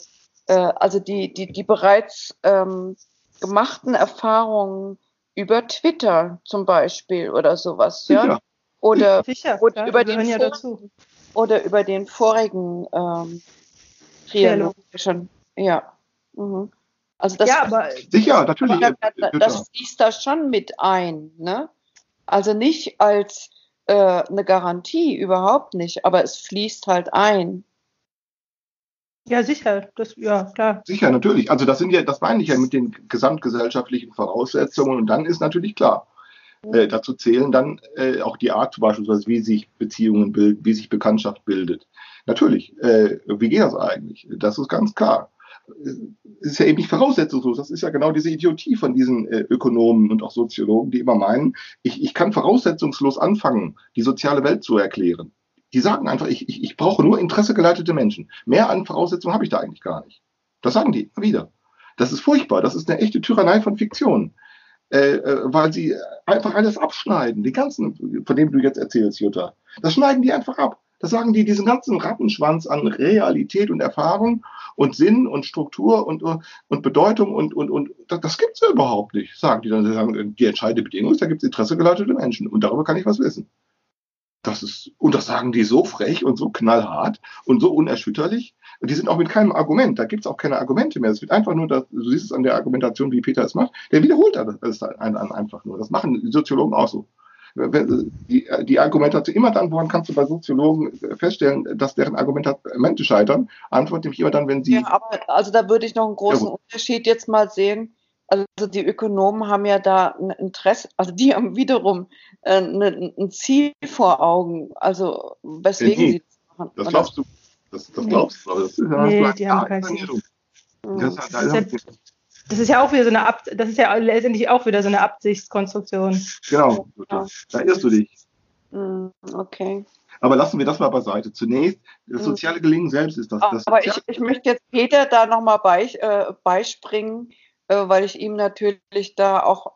äh, also die, die, die bereits ähm, gemachten Erfahrungen über Twitter zum Beispiel oder sowas, ja. ja. Oder, Sicher, oder ja, über den ja dazu. oder über den vorigen ähm, Trialog schon, ja. Mhm. Also das, ja, aber, sicher, natürlich. Das, das fließt da schon mit ein, ne? Also nicht als äh, eine Garantie, überhaupt nicht, aber es fließt halt ein. Ja, sicher, das, ja, klar. Sicher, natürlich. Also das sind ja, das meine ich ja mit den gesamtgesellschaftlichen Voraussetzungen und dann ist natürlich klar. Äh, dazu zählen dann äh, auch die Art beispielsweise, wie sich Beziehungen bilden, wie sich Bekanntschaft bildet. Natürlich, äh, wie geht das eigentlich? Das ist ganz klar. Es ist ja eben nicht voraussetzungslos. Das ist ja genau diese Idiotie von diesen äh, Ökonomen und auch Soziologen, die immer meinen, ich, ich kann voraussetzungslos anfangen, die soziale Welt zu erklären. Die sagen einfach, ich, ich, ich brauche nur interessegeleitete Menschen. Mehr an Voraussetzungen habe ich da eigentlich gar nicht. Das sagen die immer wieder. Das ist furchtbar. Das ist eine echte Tyrannei von Fiktion. Äh, äh, weil sie einfach alles abschneiden. Die ganzen, von dem du jetzt erzählst, Jutta. Das schneiden die einfach ab. Das sagen die, diesen ganzen Rattenschwanz an Realität und Erfahrung und Sinn und Struktur und, und Bedeutung und, und, und das, das gibt es überhaupt nicht, sagen die dann. Sagen, die entscheidende Bedingung ist, da gibt es interessegeleitete Menschen und darüber kann ich was wissen. Das ist, und das sagen die so frech und so knallhart und so unerschütterlich. Und die sind auch mit keinem Argument. Da gibt es auch keine Argumente mehr. Es wird einfach nur, das, du siehst es an der Argumentation, wie Peter es macht, der wiederholt das einfach nur. Das machen die Soziologen auch so. Die, die Argumentation, immer dann, woran kannst du bei Soziologen feststellen, dass deren Argumente scheitern? Antwort nämlich immer dann, wenn sie. Ja, aber also da würde ich noch einen großen ja, Unterschied jetzt mal sehen also die Ökonomen haben ja da ein Interesse, also die haben wiederum äh, ne, ein Ziel vor Augen, also weswegen nee, sie das machen. Das glaubst du, das, das glaubst du, aber das ist ja nee, die haben kein Ziel. Das, das, ist ja, das ist ja auch wieder so eine Ab das ist ja letztendlich auch wieder so eine Absichtskonstruktion. Genau, ja. da irrst du dich. Hm, okay. Aber lassen wir das mal beiseite. Zunächst, das hm. soziale Gelingen selbst ist das. das Aber ich, ich möchte jetzt Peter da nochmal bei, äh, beispringen äh, weil ich ihm natürlich da auch,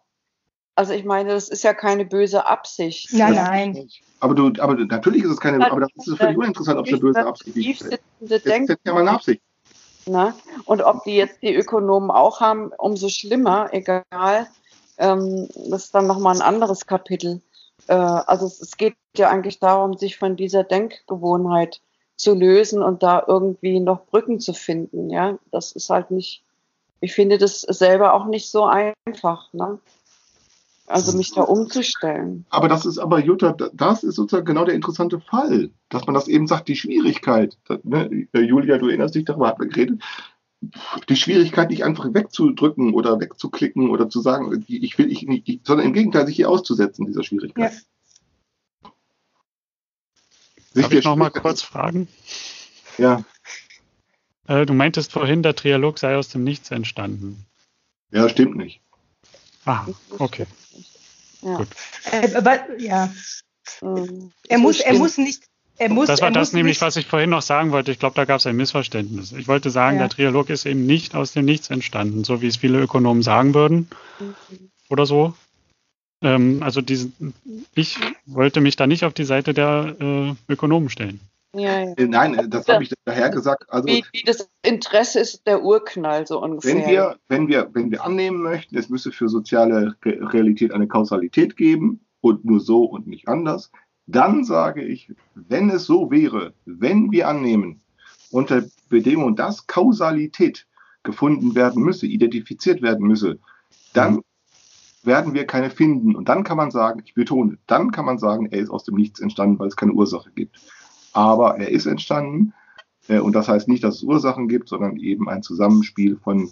also ich meine, das ist ja keine böse Absicht. Nein, nein. Aber du, aber natürlich ist es keine, aber das ist völlig uninteressant, ob es eine böse Absicht ist. Das ist ja mal eine Absicht. Na? Und ob die jetzt die Ökonomen auch haben, umso schlimmer, egal. Ähm, das ist dann nochmal ein anderes Kapitel. Äh, also es, es, geht ja eigentlich darum, sich von dieser Denkgewohnheit zu lösen und da irgendwie noch Brücken zu finden. Ja, das ist halt nicht ich finde das selber auch nicht so einfach, ne? Also mich da umzustellen. Aber das ist aber, Jutta, das ist sozusagen genau der interessante Fall, dass man das eben sagt, die Schwierigkeit. Ne? Julia, du erinnerst dich, darüber hat man geredet. Die Schwierigkeit, nicht einfach wegzudrücken oder wegzuklicken oder zu sagen, ich will ich nicht, sondern im Gegenteil, sich hier auszusetzen, dieser Schwierigkeit. Ja. Darf ich noch mal kurz fragen? Ja. Äh, du meintest vorhin, der Trialog sei aus dem Nichts entstanden. Ja, stimmt nicht. Ah, okay. Ja. Gut. Äh, aber, ja. Er muss, er muss nicht. Er muss, das war das nämlich, nicht. was ich vorhin noch sagen wollte. Ich glaube, da gab es ein Missverständnis. Ich wollte sagen, ja. der Trialog ist eben nicht aus dem Nichts entstanden, so wie es viele Ökonomen sagen würden. Mhm. Oder so. Ähm, also diesen, ich wollte mich da nicht auf die Seite der äh, Ökonomen stellen. Ja, ja. Äh, nein, äh, das habe ich daher gesagt. Also, wie, wie, das Interesse ist der Urknall so ungefähr. Wenn wir, wenn wir, wenn wir annehmen möchten, es müsse für soziale Realität eine Kausalität geben und nur so und nicht anders, dann sage ich, wenn es so wäre, wenn wir annehmen, unter Bedingung, dass Kausalität gefunden werden müsse, identifiziert werden müsse, dann werden wir keine finden. Und dann kann man sagen, ich betone, dann kann man sagen, er ist aus dem Nichts entstanden, weil es keine Ursache gibt. Aber er ist entstanden. Äh, und das heißt nicht, dass es Ursachen gibt, sondern eben ein Zusammenspiel von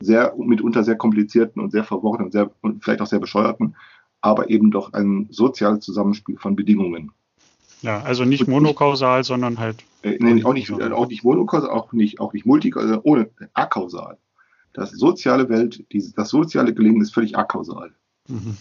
sehr, mitunter sehr komplizierten und sehr verworrenen und, sehr, und vielleicht auch sehr bescheuerten, aber eben doch ein soziales Zusammenspiel von Bedingungen. Ja, also nicht monokausal, sondern halt. Äh, nee, auch nicht, auch nicht monokausal, auch nicht, auch nicht multikausal, ohne akausal. Das soziale Welt, die, das soziale Gelingen ist völlig akausal. Mhm.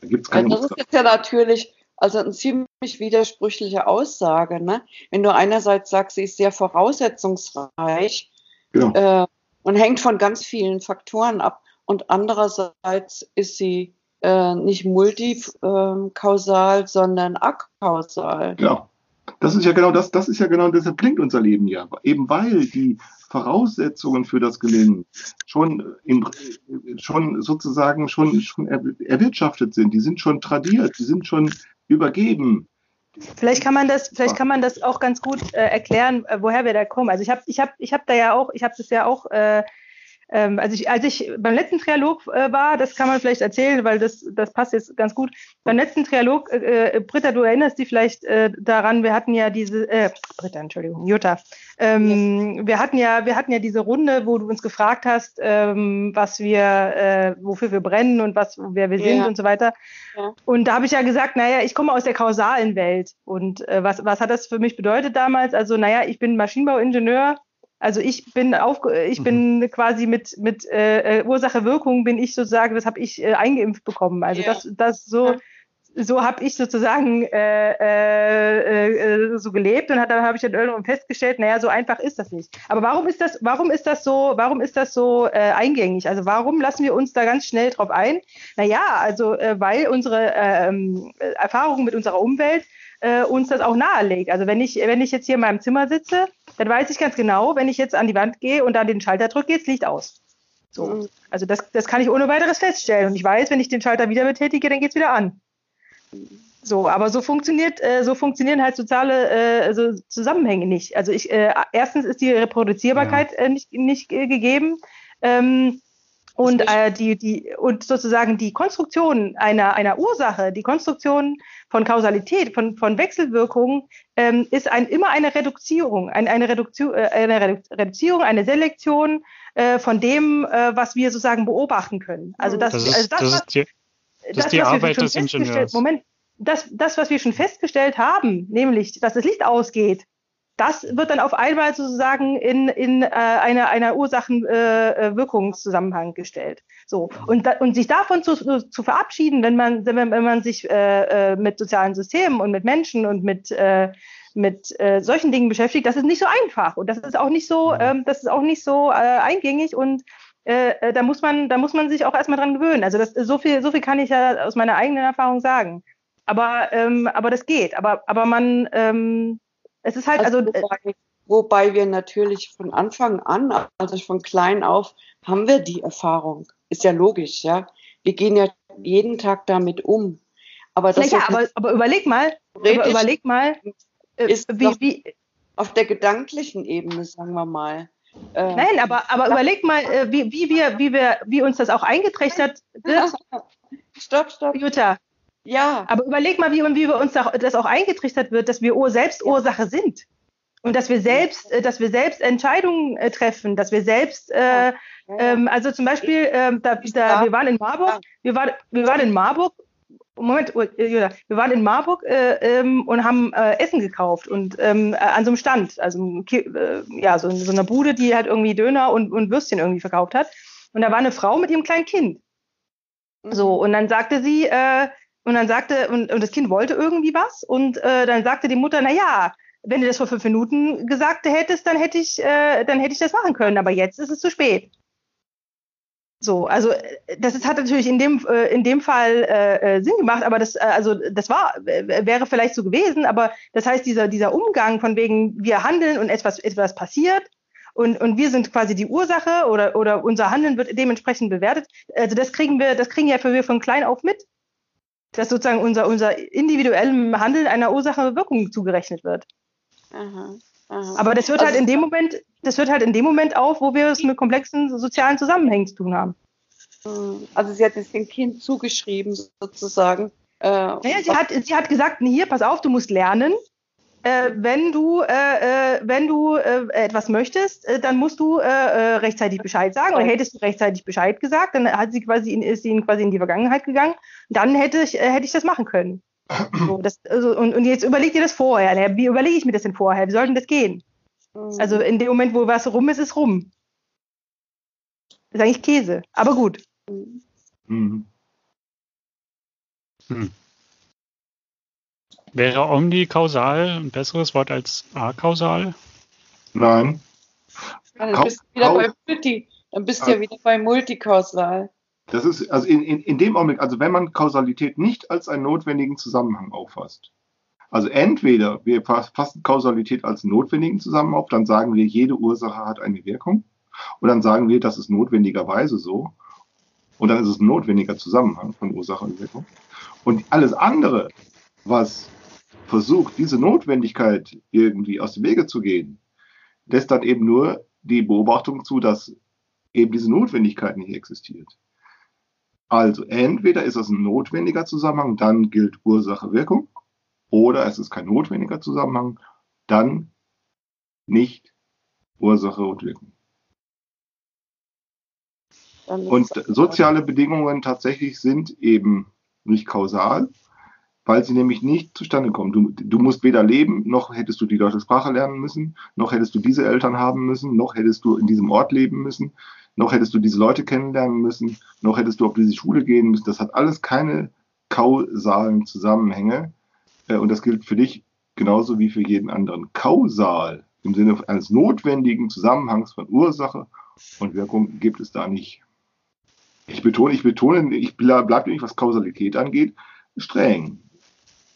Da gibt's keine ja, das ist jetzt ja natürlich also eine ziemlich widersprüchliche Aussage. Ne? Wenn du einerseits sagst, sie ist sehr voraussetzungsreich genau. äh, und hängt von ganz vielen Faktoren ab und andererseits ist sie äh, nicht multikausal, sondern akausal. Genau. Das ist ja genau das, das ist ja genau, deshalb klingt unser Leben ja. Eben weil die Voraussetzungen für das Gelingen schon, im, schon sozusagen schon, schon erwirtschaftet sind, die sind schon tradiert, die sind schon übergeben. Vielleicht kann man das, vielleicht kann man das auch ganz gut äh, erklären, äh, woher wir da kommen. Also ich habe, ich habe, ich habe da ja auch, ich habe das ja auch äh, ähm, als, ich, als ich beim letzten Trialog äh, war, das kann man vielleicht erzählen, weil das, das passt jetzt ganz gut. Beim letzten Trialog, äh, äh, Britta, du erinnerst dich vielleicht äh, daran, wir hatten ja diese, äh, Britta, Entschuldigung, Jutta, ähm, ja. wir hatten ja, wir hatten ja diese Runde, wo du uns gefragt hast, ähm, was wir, äh, wofür wir brennen und was, wer wir sind ja. und so weiter. Ja. Und da habe ich ja gesagt, naja, ich komme aus der kausalen Welt. Und äh, was, was hat das für mich bedeutet damals? Also, naja, ich bin Maschinenbauingenieur also ich bin auf, ich bin mhm. quasi mit mit äh, äh, Ursache Wirkung bin ich sozusagen, das habe ich äh, eingeimpft bekommen. Also yeah. das das so ja. so habe ich sozusagen äh, äh, äh, so gelebt und da habe ich dann irgendwann festgestellt, naja, so einfach ist das nicht. Aber warum ist das warum ist das so warum ist das so äh, eingängig? Also warum lassen wir uns da ganz schnell drauf ein? Naja, also äh, weil unsere äh, Erfahrungen mit unserer Umwelt äh, uns das auch nahelegt. Also wenn ich, wenn ich jetzt hier in meinem Zimmer sitze, dann weiß ich ganz genau, wenn ich jetzt an die Wand gehe und dann den Schalter drücke, geht das Licht aus. So. Mhm. Also das, das kann ich ohne weiteres feststellen. Und ich weiß, wenn ich den Schalter wieder betätige, dann geht es wieder an. So, aber so funktioniert, äh, so funktionieren halt soziale äh, also Zusammenhänge nicht. Also ich, äh, erstens ist die Reproduzierbarkeit ja. Äh, nicht, nicht gegeben. Ähm, und äh, die, die, und sozusagen die Konstruktion einer, einer Ursache, die Konstruktion von Kausalität, von, von Wechselwirkungen, ähm, ist ein, immer eine Reduzierung, ein, eine, Reduktion, äh, eine Reduzierung, eine Selektion äh, von dem, äh, was wir sozusagen beobachten können. Also das, das ist, also das, das ist die, das, das die Arbeit des Ingenieurs. Moment, das, das, was wir schon festgestellt haben, nämlich, dass das Licht ausgeht, das wird dann auf einmal sozusagen in, in äh, einer, einer Ursachen-Wirkungszusammenhang äh, gestellt. So. Und, da, und sich davon zu, zu verabschieden, wenn man, wenn, wenn man sich äh, äh, mit sozialen Systemen und mit Menschen und mit, äh, mit äh, solchen Dingen beschäftigt, das ist nicht so einfach. Und das ist auch nicht so, ähm, das ist auch nicht so äh, eingängig und äh, äh, da muss man, da muss man sich auch erstmal dran gewöhnen. Also das, so viel, so viel kann ich ja aus meiner eigenen Erfahrung sagen. Aber, ähm, aber das geht. Aber, aber man, ähm, es ist halt, also. also wobei, wobei wir natürlich von Anfang an, also von klein auf, haben wir die Erfahrung. Ist ja logisch, ja. Wir gehen ja jeden Tag damit um. Aber, das ja, aber, aber überleg mal, aber überleg mal, äh, ist wie, wie, auf der gedanklichen Ebene, sagen wir mal. Äh, Nein, aber, aber überleg mal, äh, wie, wie, wir, wie, wir, wie uns das auch eingetrichtert wird. stopp, stopp. Jutta, ja. Aber überleg mal, wie, wie wir uns das auch eingetrichtert wird, dass wir selbst Ursache sind. Und dass wir selbst, äh, dass wir selbst Entscheidungen äh, treffen, dass wir selbst, äh, ähm, also zum Beispiel, ähm, da, da, wir waren in Marburg, wir, war, wir waren in Marburg, Moment, oh, Julia, wir waren in Marburg äh, ähm, und haben äh, Essen gekauft und ähm, äh, an so einem Stand, also äh, ja, so, so einer Bude, die halt irgendwie Döner und, und Würstchen irgendwie verkauft hat. Und da war eine Frau mit ihrem kleinen Kind. So, mhm. und dann sagte sie, äh, und dann sagte, und, und das Kind wollte irgendwie was. Und äh, dann sagte die Mutter, na ja, wenn du das vor fünf Minuten gesagt hättest, dann hätte ich, äh, dann hätte ich das machen können. Aber jetzt ist es zu spät. So, also äh, das ist, hat natürlich in dem, äh, in dem Fall äh, äh, Sinn gemacht, aber das, äh, also das war, wäre vielleicht so gewesen, aber das heißt, dieser, dieser Umgang von wegen, wir handeln und etwas, etwas passiert und, und wir sind quasi die Ursache oder, oder unser Handeln wird dementsprechend bewertet. Also das kriegen wir, das kriegen ja wir von klein auf mit, dass sozusagen unser, unser individuellem Handeln einer Ursache-Wirkung zugerechnet wird. Aha. Aha. Aber das hört halt also, halt in dem Moment, das hört halt in dem Moment auf, wo wir es mit komplexen sozialen Zusammenhängen zu tun haben. Hm, also sie hat es dem Kind zugeschrieben, sozusagen. Äh, naja, sie hat, sie hat gesagt, hier, pass auf, du musst lernen. Äh, wenn du, äh, äh wenn du äh, etwas möchtest, äh, dann musst du rechtzeitig Bescheid sagen. Oder hättest du rechtzeitig Bescheid gesagt, dann hat sie quasi in, ist sie quasi in die Vergangenheit gegangen. Dann hätte ich, hätte ich das machen können. So, das, also, und, und jetzt überleg dir das vorher. Wie überlege ich mir das denn vorher? Wie soll denn das gehen? Mhm. Also in dem Moment, wo was rum ist, ist rum. Das ist eigentlich Käse, aber gut. Mhm. Hm. Wäre omnikausal ein besseres Wort als akausal? Nein. Dann bist du wieder bei Multi. Dann bist du ja wieder bei multikausal. Das ist, also in, in, in dem Augenblick, also wenn man Kausalität nicht als einen notwendigen Zusammenhang auffasst, also entweder wir fassen Kausalität als notwendigen Zusammenhang auf, dann sagen wir, jede Ursache hat eine Wirkung, und dann sagen wir, das ist notwendigerweise so, und dann ist es ein notwendiger Zusammenhang von Ursache und Wirkung. Und alles andere, was versucht, diese Notwendigkeit irgendwie aus dem Wege zu gehen, lässt dann eben nur die Beobachtung zu, dass eben diese Notwendigkeit nicht existiert. Also entweder ist es ein notwendiger Zusammenhang, dann gilt Ursache-Wirkung, oder es ist kein notwendiger Zusammenhang, dann nicht Ursache und Wirkung. Und soziale Bedingungen tatsächlich sind eben nicht kausal, weil sie nämlich nicht zustande kommen. Du, du, musst weder leben, noch hättest du die deutsche Sprache lernen müssen, noch hättest du diese Eltern haben müssen, noch hättest du in diesem Ort leben müssen, noch hättest du diese Leute kennenlernen müssen, noch hättest du auf diese Schule gehen müssen. Das hat alles keine kausalen Zusammenhänge. Äh, und das gilt für dich genauso wie für jeden anderen. Kausal im Sinne eines notwendigen Zusammenhangs von Ursache und Wirkung gibt es da nicht. Ich betone, ich betone, ich bleibe nämlich, was Kausalität angeht, streng.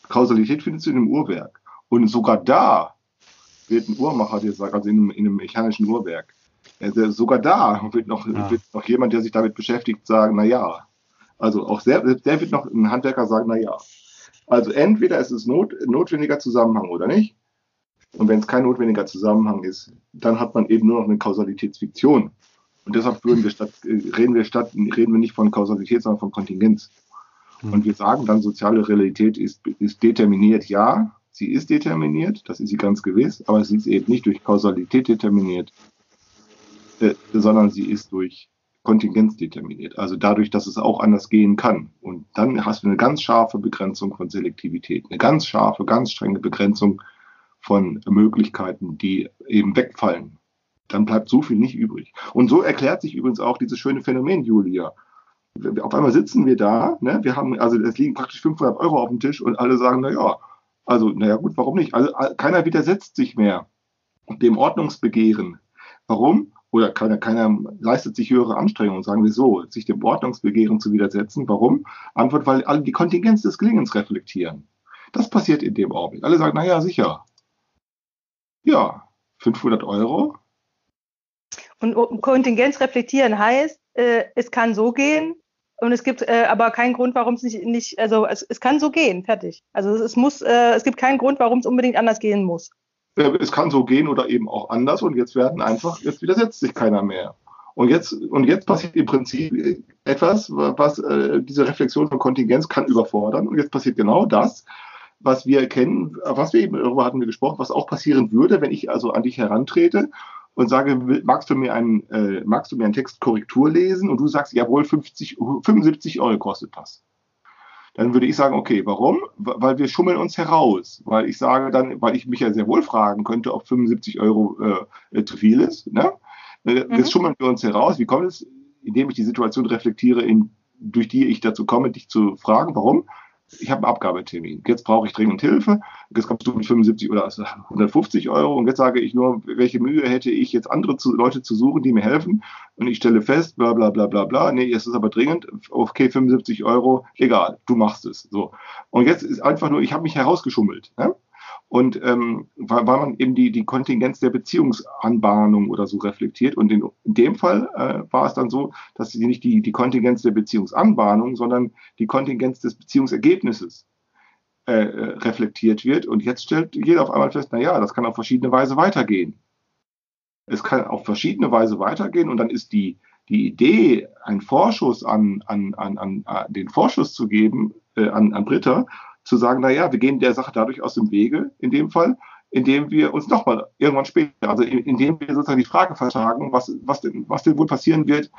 Kausalität findest du in einem Uhrwerk. Und sogar da wird ein Uhrmacher dir sagen, also in einem, in einem mechanischen Uhrwerk, also sogar da wird noch, ja. wird noch jemand, der sich damit beschäftigt, sagen, na ja. Also auch sehr, der wird noch ein Handwerker sagen, na ja. Also entweder ist es not, notwendiger Zusammenhang oder nicht. Und wenn es kein notwendiger Zusammenhang ist, dann hat man eben nur noch eine Kausalitätsfiktion. Und deshalb würden wir statt, reden wir statt, reden wir nicht von Kausalität, sondern von Kontingenz. Hm. Und wir sagen dann, soziale Realität ist, ist determiniert, ja, sie ist determiniert, das ist sie ganz gewiss, aber sie ist eben nicht durch Kausalität determiniert, äh, sondern sie ist durch Kontingenz determiniert. Also dadurch, dass es auch anders gehen kann. Und dann hast du eine ganz scharfe Begrenzung von Selektivität, eine ganz scharfe, ganz strenge Begrenzung von Möglichkeiten, die eben wegfallen. Dann bleibt so viel nicht übrig. Und so erklärt sich übrigens auch dieses schöne Phänomen, Julia. Auf einmal sitzen wir da, ne? wir haben, also es liegen praktisch 500 Euro auf dem Tisch und alle sagen, na ja, also, naja, gut, warum nicht? Also, keiner widersetzt sich mehr dem Ordnungsbegehren. Warum? Oder keiner, keiner leistet sich höhere Anstrengungen, sagen wir so, sich dem Ordnungsbegehren zu widersetzen. Warum? Antwort, weil alle die Kontingenz des Gelingens reflektieren. Das passiert in dem Augenblick. Alle sagen, naja, sicher. Ja, 500 Euro. Und Kontingenz reflektieren heißt, äh, es kann so gehen und es gibt äh, aber keinen Grund, warum es nicht, nicht also es, es kann so gehen, fertig. Also es, es muss, äh, es gibt keinen Grund, warum es unbedingt anders gehen muss. Äh, es kann so gehen oder eben auch anders und jetzt werden einfach, jetzt widersetzt sich keiner mehr. Und jetzt, und jetzt passiert im Prinzip etwas, was äh, diese Reflexion von Kontingenz kann überfordern. Und jetzt passiert genau das, was wir kennen, was wir eben, darüber hatten wir gesprochen, was auch passieren würde, wenn ich also an dich herantrete und sage, magst du mir einen, äh, magst du mir einen Text Korrektur lesen? Und du sagst, jawohl, 50, 75 Euro kostet das dann würde ich sagen, okay, warum? Weil wir schummeln uns heraus. Weil ich sage dann, weil ich mich ja sehr wohl fragen könnte, ob 75 Euro äh, äh, zu viel ist. Ne? Äh, mhm. Jetzt schummeln wir uns heraus. Wie kommt es? Indem ich die Situation reflektiere, in, durch die ich dazu komme, dich zu fragen, warum? Ich habe einen Abgabetermin. Jetzt brauche ich dringend Hilfe. Jetzt kommst du mit 75 oder 150 Euro und jetzt sage ich nur, welche Mühe hätte ich jetzt andere zu, Leute zu suchen, die mir helfen. Und ich stelle fest, bla bla bla bla bla. Nee, es ist aber dringend. Okay, 75 Euro, egal, du machst es. So. Und jetzt ist einfach nur, ich habe mich herausgeschummelt. Ne? Und ähm, weil, weil man eben die, die Kontingenz der Beziehungsanbahnung oder so reflektiert. Und in, in dem Fall äh, war es dann so, dass sie nicht die, die Kontingenz der Beziehungsanbahnung, sondern die Kontingenz des Beziehungsergebnisses äh, äh reflektiert wird. Und jetzt stellt jeder auf einmal fest, na ja, das kann auf verschiedene Weise weitergehen. Es kann auf verschiedene Weise weitergehen und dann ist die, die Idee, einen Vorschuss an, an, an, an, den Vorschuss zu geben, äh, an, an Britta, zu sagen, naja, wir gehen der Sache dadurch aus dem Wege, in dem Fall, indem wir uns nochmal irgendwann später, also indem wir sozusagen die Frage vertagen, was, was, denn, was denn wohl passieren wird,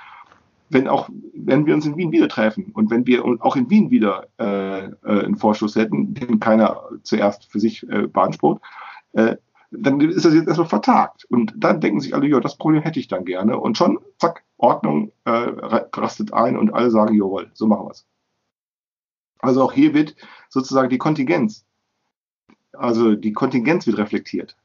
wenn auch, wenn wir uns in Wien wieder treffen und wenn wir auch in Wien wieder äh, äh, einen Vorschuss hätten, den keiner zuerst für sich äh, beansprucht, äh, dann ist das jetzt erstmal vertagt. Und dann denken sich alle, ja, das Problem hätte ich dann gerne. Und schon, zack, Ordnung äh, rastet ein und alle sagen, jawohl, so machen wir es. Also auch hier wird sozusagen die Kontingenz, also die Kontingenz wird reflektiert.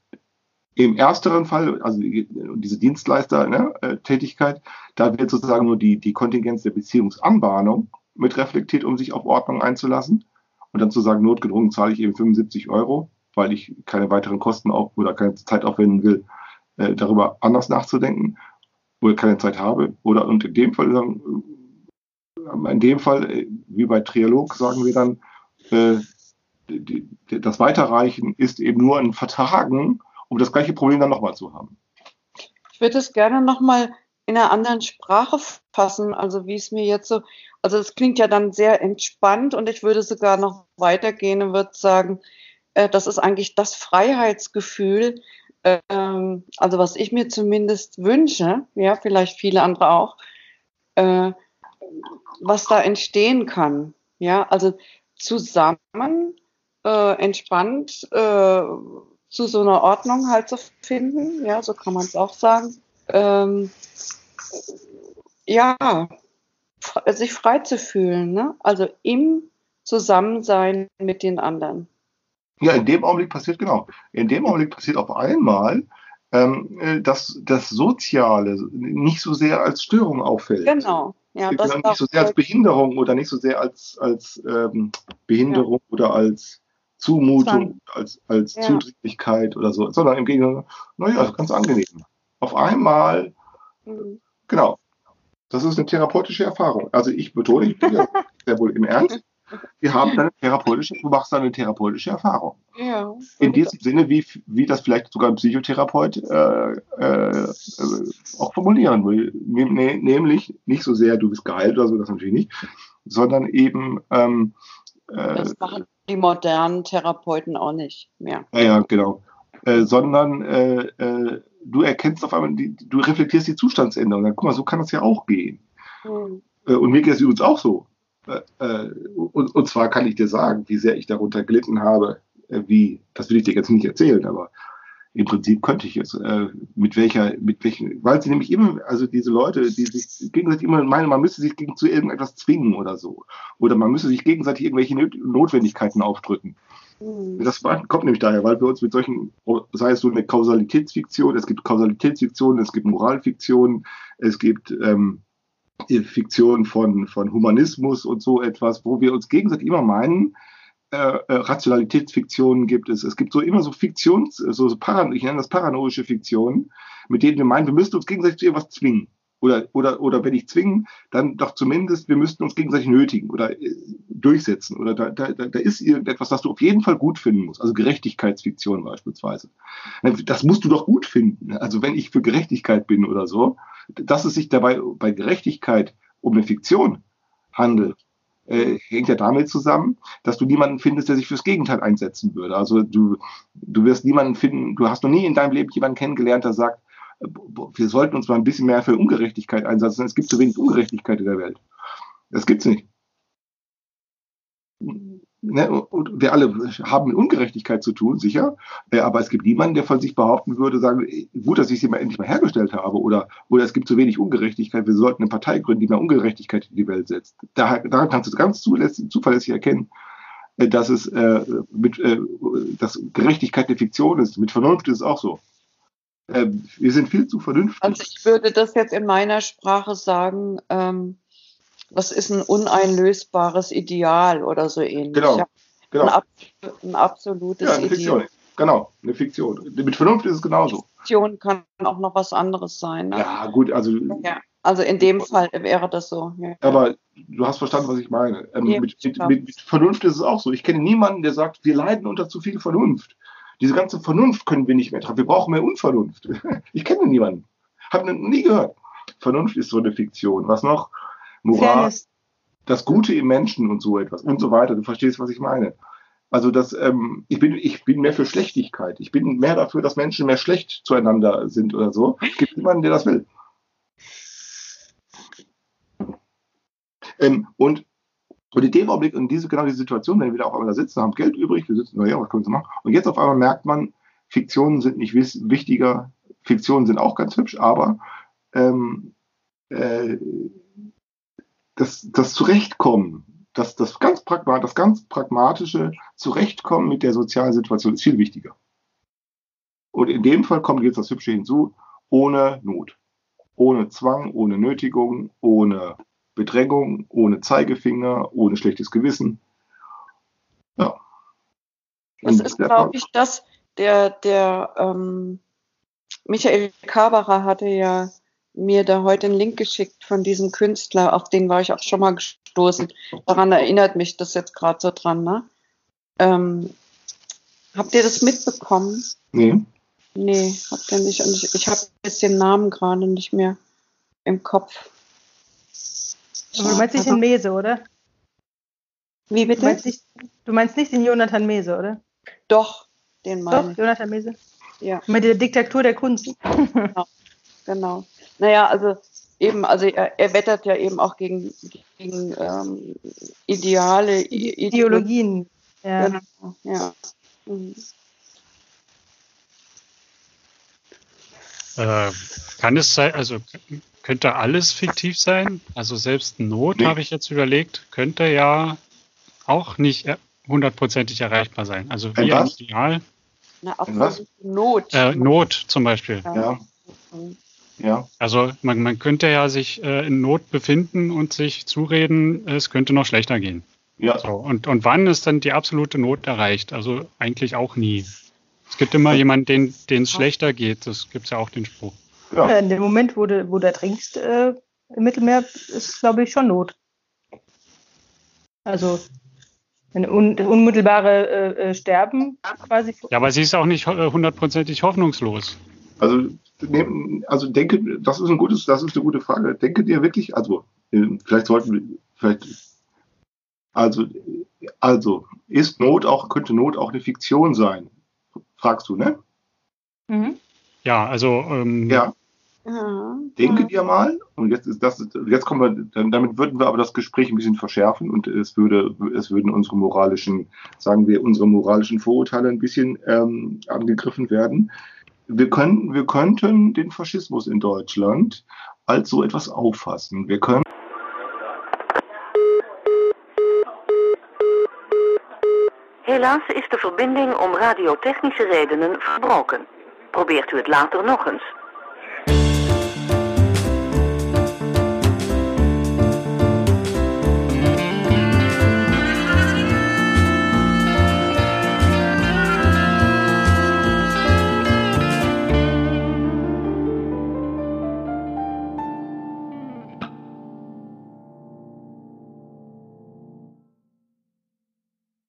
Im ersteren Fall, also diese Dienstleister-Tätigkeit, ne, da wird sozusagen nur die, die Kontingenz der Beziehungsanbahnung mit reflektiert, um sich auf Ordnung einzulassen. Und dann zu sagen, notgedrungen zahle ich eben 75 Euro, weil ich keine weiteren Kosten auf, oder keine Zeit aufwenden will, äh, darüber anders nachzudenken oder keine Zeit habe. Oder und in dem Fall sagen, in dem Fall, äh, wie bei Trialog, sagen wir dann, äh, die, die, das Weiterreichen ist eben nur ein Vertagen, um das gleiche Problem dann nochmal zu haben. Ich würde es gerne nochmal in einer anderen Sprache fassen, also wie es mir jetzt so, also es klingt ja dann sehr entspannt und ich würde sogar noch weitergehen und würde sagen, äh, das ist eigentlich das Freiheitsgefühl, ähm, also was ich mir zumindest wünsche, ja, vielleicht viele andere auch, äh, was da entstehen kann. Ja, also zusammen äh, entspannt äh, zu so einer Ordnung halt zu finden. Ja, so kann man es auch sagen. Ähm, ja, sich frei zu fühlen, ne? also im Zusammensein mit den anderen. Ja, in dem Augenblick passiert, genau, in dem Augenblick passiert auf einmal, ähm, äh, dass das Soziale nicht so sehr als Störung auffällt. Genau, ja, das nicht so sehr als Behinderung oder nicht so sehr als, als ähm, Behinderung ja. oder als Zumutung, als, als ja. Zudringlichkeit oder so, sondern im Gegenteil, naja, ganz angenehm. Auf einmal, mhm. genau, das ist eine therapeutische Erfahrung. Also ich betone, ich bin ja sehr wohl im Ernst, wir haben eine therapeutische, du machst eine therapeutische Erfahrung. Ja. In diesem Sinne, wie, wie das vielleicht sogar ein Psychotherapeut äh, äh, auch formulieren will. nämlich nicht so sehr, du bist geheilt oder so, das natürlich nicht, sondern eben. Ähm, äh, das machen die modernen Therapeuten auch nicht mehr. Ja, ja genau. Äh, sondern äh, äh, du erkennst auf einmal, die, du reflektierst die Zustandsänderung. Dann, guck mal, so kann das ja auch gehen. Hm. und mir geht es übrigens auch so. Äh, äh, und, und, zwar kann ich dir sagen, wie sehr ich darunter gelitten habe, äh, wie, das will ich dir jetzt nicht erzählen, aber im Prinzip könnte ich es, äh, mit welcher, mit welchen, weil sie nämlich immer, also diese Leute, die sich gegenseitig immer meinen, man müsste sich gegen zu irgendetwas zwingen oder so. Oder man müsse sich gegenseitig irgendwelche Notwendigkeiten aufdrücken. Mhm. Das kommt nämlich daher, weil wir uns mit solchen, sei es so eine Kausalitätsfiktion, es gibt Kausalitätsfiktionen, es gibt Moralfiktionen, es gibt ähm, Fiktion von, von Humanismus und so etwas, wo wir uns gegenseitig immer meinen, äh, äh, Rationalitätsfiktionen gibt es. Es gibt so immer so Fiktions, so, so Paran ich nenne das paranoische Fiktionen, mit denen wir meinen, wir müssten uns gegenseitig zu irgendwas zwingen. Oder, oder, oder wenn nicht zwingen, dann doch zumindest, wir müssten uns gegenseitig nötigen oder äh, durchsetzen. Oder da, da, da ist irgendetwas, was du auf jeden Fall gut finden musst. Also Gerechtigkeitsfiktion beispielsweise. Das musst du doch gut finden. Also wenn ich für Gerechtigkeit bin oder so, dass es sich dabei bei Gerechtigkeit um eine Fiktion handelt, äh, hängt ja damit zusammen, dass du niemanden findest, der sich fürs Gegenteil einsetzen würde. Also du, du wirst niemanden finden, du hast noch nie in deinem Leben jemanden kennengelernt, der sagt, wir sollten uns mal ein bisschen mehr für Ungerechtigkeit einsetzen. Es gibt zu wenig Ungerechtigkeit in der Welt. Das gibt's nicht ne, und wir alle haben mit Ungerechtigkeit zu tun, sicher, äh, aber es gibt niemanden, der von sich behaupten würde, sagen, gut, dass ich sie mal endlich mal hergestellt habe oder, oder es gibt zu wenig Ungerechtigkeit, wir sollten eine Partei gründen, die mehr Ungerechtigkeit in die Welt setzt. Da, daran kannst du ganz zuverlässig erkennen, äh, dass es äh, mit, äh, dass Gerechtigkeit eine Fiktion ist. Mit Vernunft ist es auch so. Äh, wir sind viel zu vernünftig. Also ich würde das jetzt in meiner Sprache sagen, ähm, was ist ein uneinlösbares Ideal oder so ähnlich. Genau, Ja, genau. ein, ein absolutes Ja, eine Fiktion. Ideal. Genau, eine Fiktion. Mit Vernunft ist es genauso. Fiktion kann auch noch was anderes sein. Ne? Ja, gut, also, Ja. Also in dem Fall wäre das so. Ja. aber du hast verstanden, was ich meine. Ähm, mit, mit, mit Vernunft ist es auch so. Ich kenne niemanden, der sagt, wir leiden unter zu viel Vernunft. Diese ganze Vernunft können wir nicht mehr tragen. Wir brauchen mehr Unvernunft. Ich kenne niemanden. Habe nie gehört. Vernunft ist so eine Fiktion. Was noch? Moral, Fairness. das Gute im Menschen und so etwas und so weiter. Du verstehst, was ich meine. Also das, ähm, ich, bin, ich bin mehr für Schlechtigkeit. Ich bin mehr dafür, dass Menschen mehr schlecht zueinander sind oder so. Es gibt niemanden, der das will. Ähm, und, und in dem Augenblick, in diese, genau diese Situation, wenn wir da auf einmal da sitzen, haben Geld übrig, wir sitzen, naja, was können wir machen? Und jetzt auf einmal merkt man, Fiktionen sind nicht wichtiger, Fiktionen sind auch ganz hübsch, aber ähm, äh, das, das Zurechtkommen, das, das, ganz das ganz pragmatische Zurechtkommen mit der sozialen Situation ist viel wichtiger. Und in dem Fall kommt jetzt das Hübsche hinzu, ohne Not. Ohne Zwang, ohne Nötigung, ohne Bedrängung, ohne Zeigefinger, ohne schlechtes Gewissen. Ja. Das Und ist, glaube ich, das, der, der ähm, Michael Kaberer hatte ja mir da heute einen Link geschickt von diesem Künstler, auf den war ich auch schon mal gestoßen. Daran erinnert mich das jetzt gerade so dran, ne? Ähm, habt ihr das mitbekommen? Nee. Nee, habt ihr nicht. Und ich, ich habe jetzt den Namen gerade nicht mehr im Kopf. Aber du meinst nicht den Mese, oder? Wie Du bitte? meinst nicht, du meinst nicht den Jonathan Mese, oder? Doch, den meine Doch. Jonathan Mese. Ja. Mit der Diktatur der Kunst. Genau. Naja, also eben, also er, er wettert ja eben auch gegen, gegen ähm, Ideale, I- Ideologien. Ja. Genau, ja. Mhm. Äh, kann es sein, also könnte alles fiktiv sein? Also selbst Not, Nee. habe ich jetzt überlegt, könnte ja auch nicht hundertprozentig erreichbar sein. Also wie ein was? Ideal. Na, Was? absolute Not. Äh, Not zum Beispiel. Ja, ja. Also man, man könnte ja sich äh, in Not befinden und sich zureden, es könnte noch schlechter gehen. Ja, So, und, und wann ist dann die absolute Not erreicht? Also eigentlich auch nie. Es gibt immer jemanden, den es schlechter geht. Das gibt es ja auch den Spruch. Ja. Ja, In dem Moment, wo du, wo du ertrinkst äh, im Mittelmeer, ist, glaube ich, schon Not. Also ein un unmittelbare äh, äh, Sterben quasi. Ja, aber sie ist auch nicht äh, hundertprozentig hoffnungslos. Also, nehm- also denke, das ist ein gutes, das ist eine gute Frage. Denke dir wirklich, also äh, vielleicht sollten wir, vielleicht, also, äh, also ist Not auch, könnte Not auch eine Fiktion sein? Fragst du, ne? Mhm. Ja, also ähm, Ja. Ja. Denke ja. dir mal, und jetzt ist das, jetzt kommen wir, damit würden wir aber das Gespräch ein bisschen verschärfen und es würde, es würden unsere moralischen, sagen wir, unsere moralischen Vorurteile ein bisschen ähm, angegriffen werden. Wir können, wir könnten den Faschismus in Deutschland als so etwas auffassen. Wir können Helaas is de verbinding om radiotechnische redenen verbroken. Probeert u het later nog eens.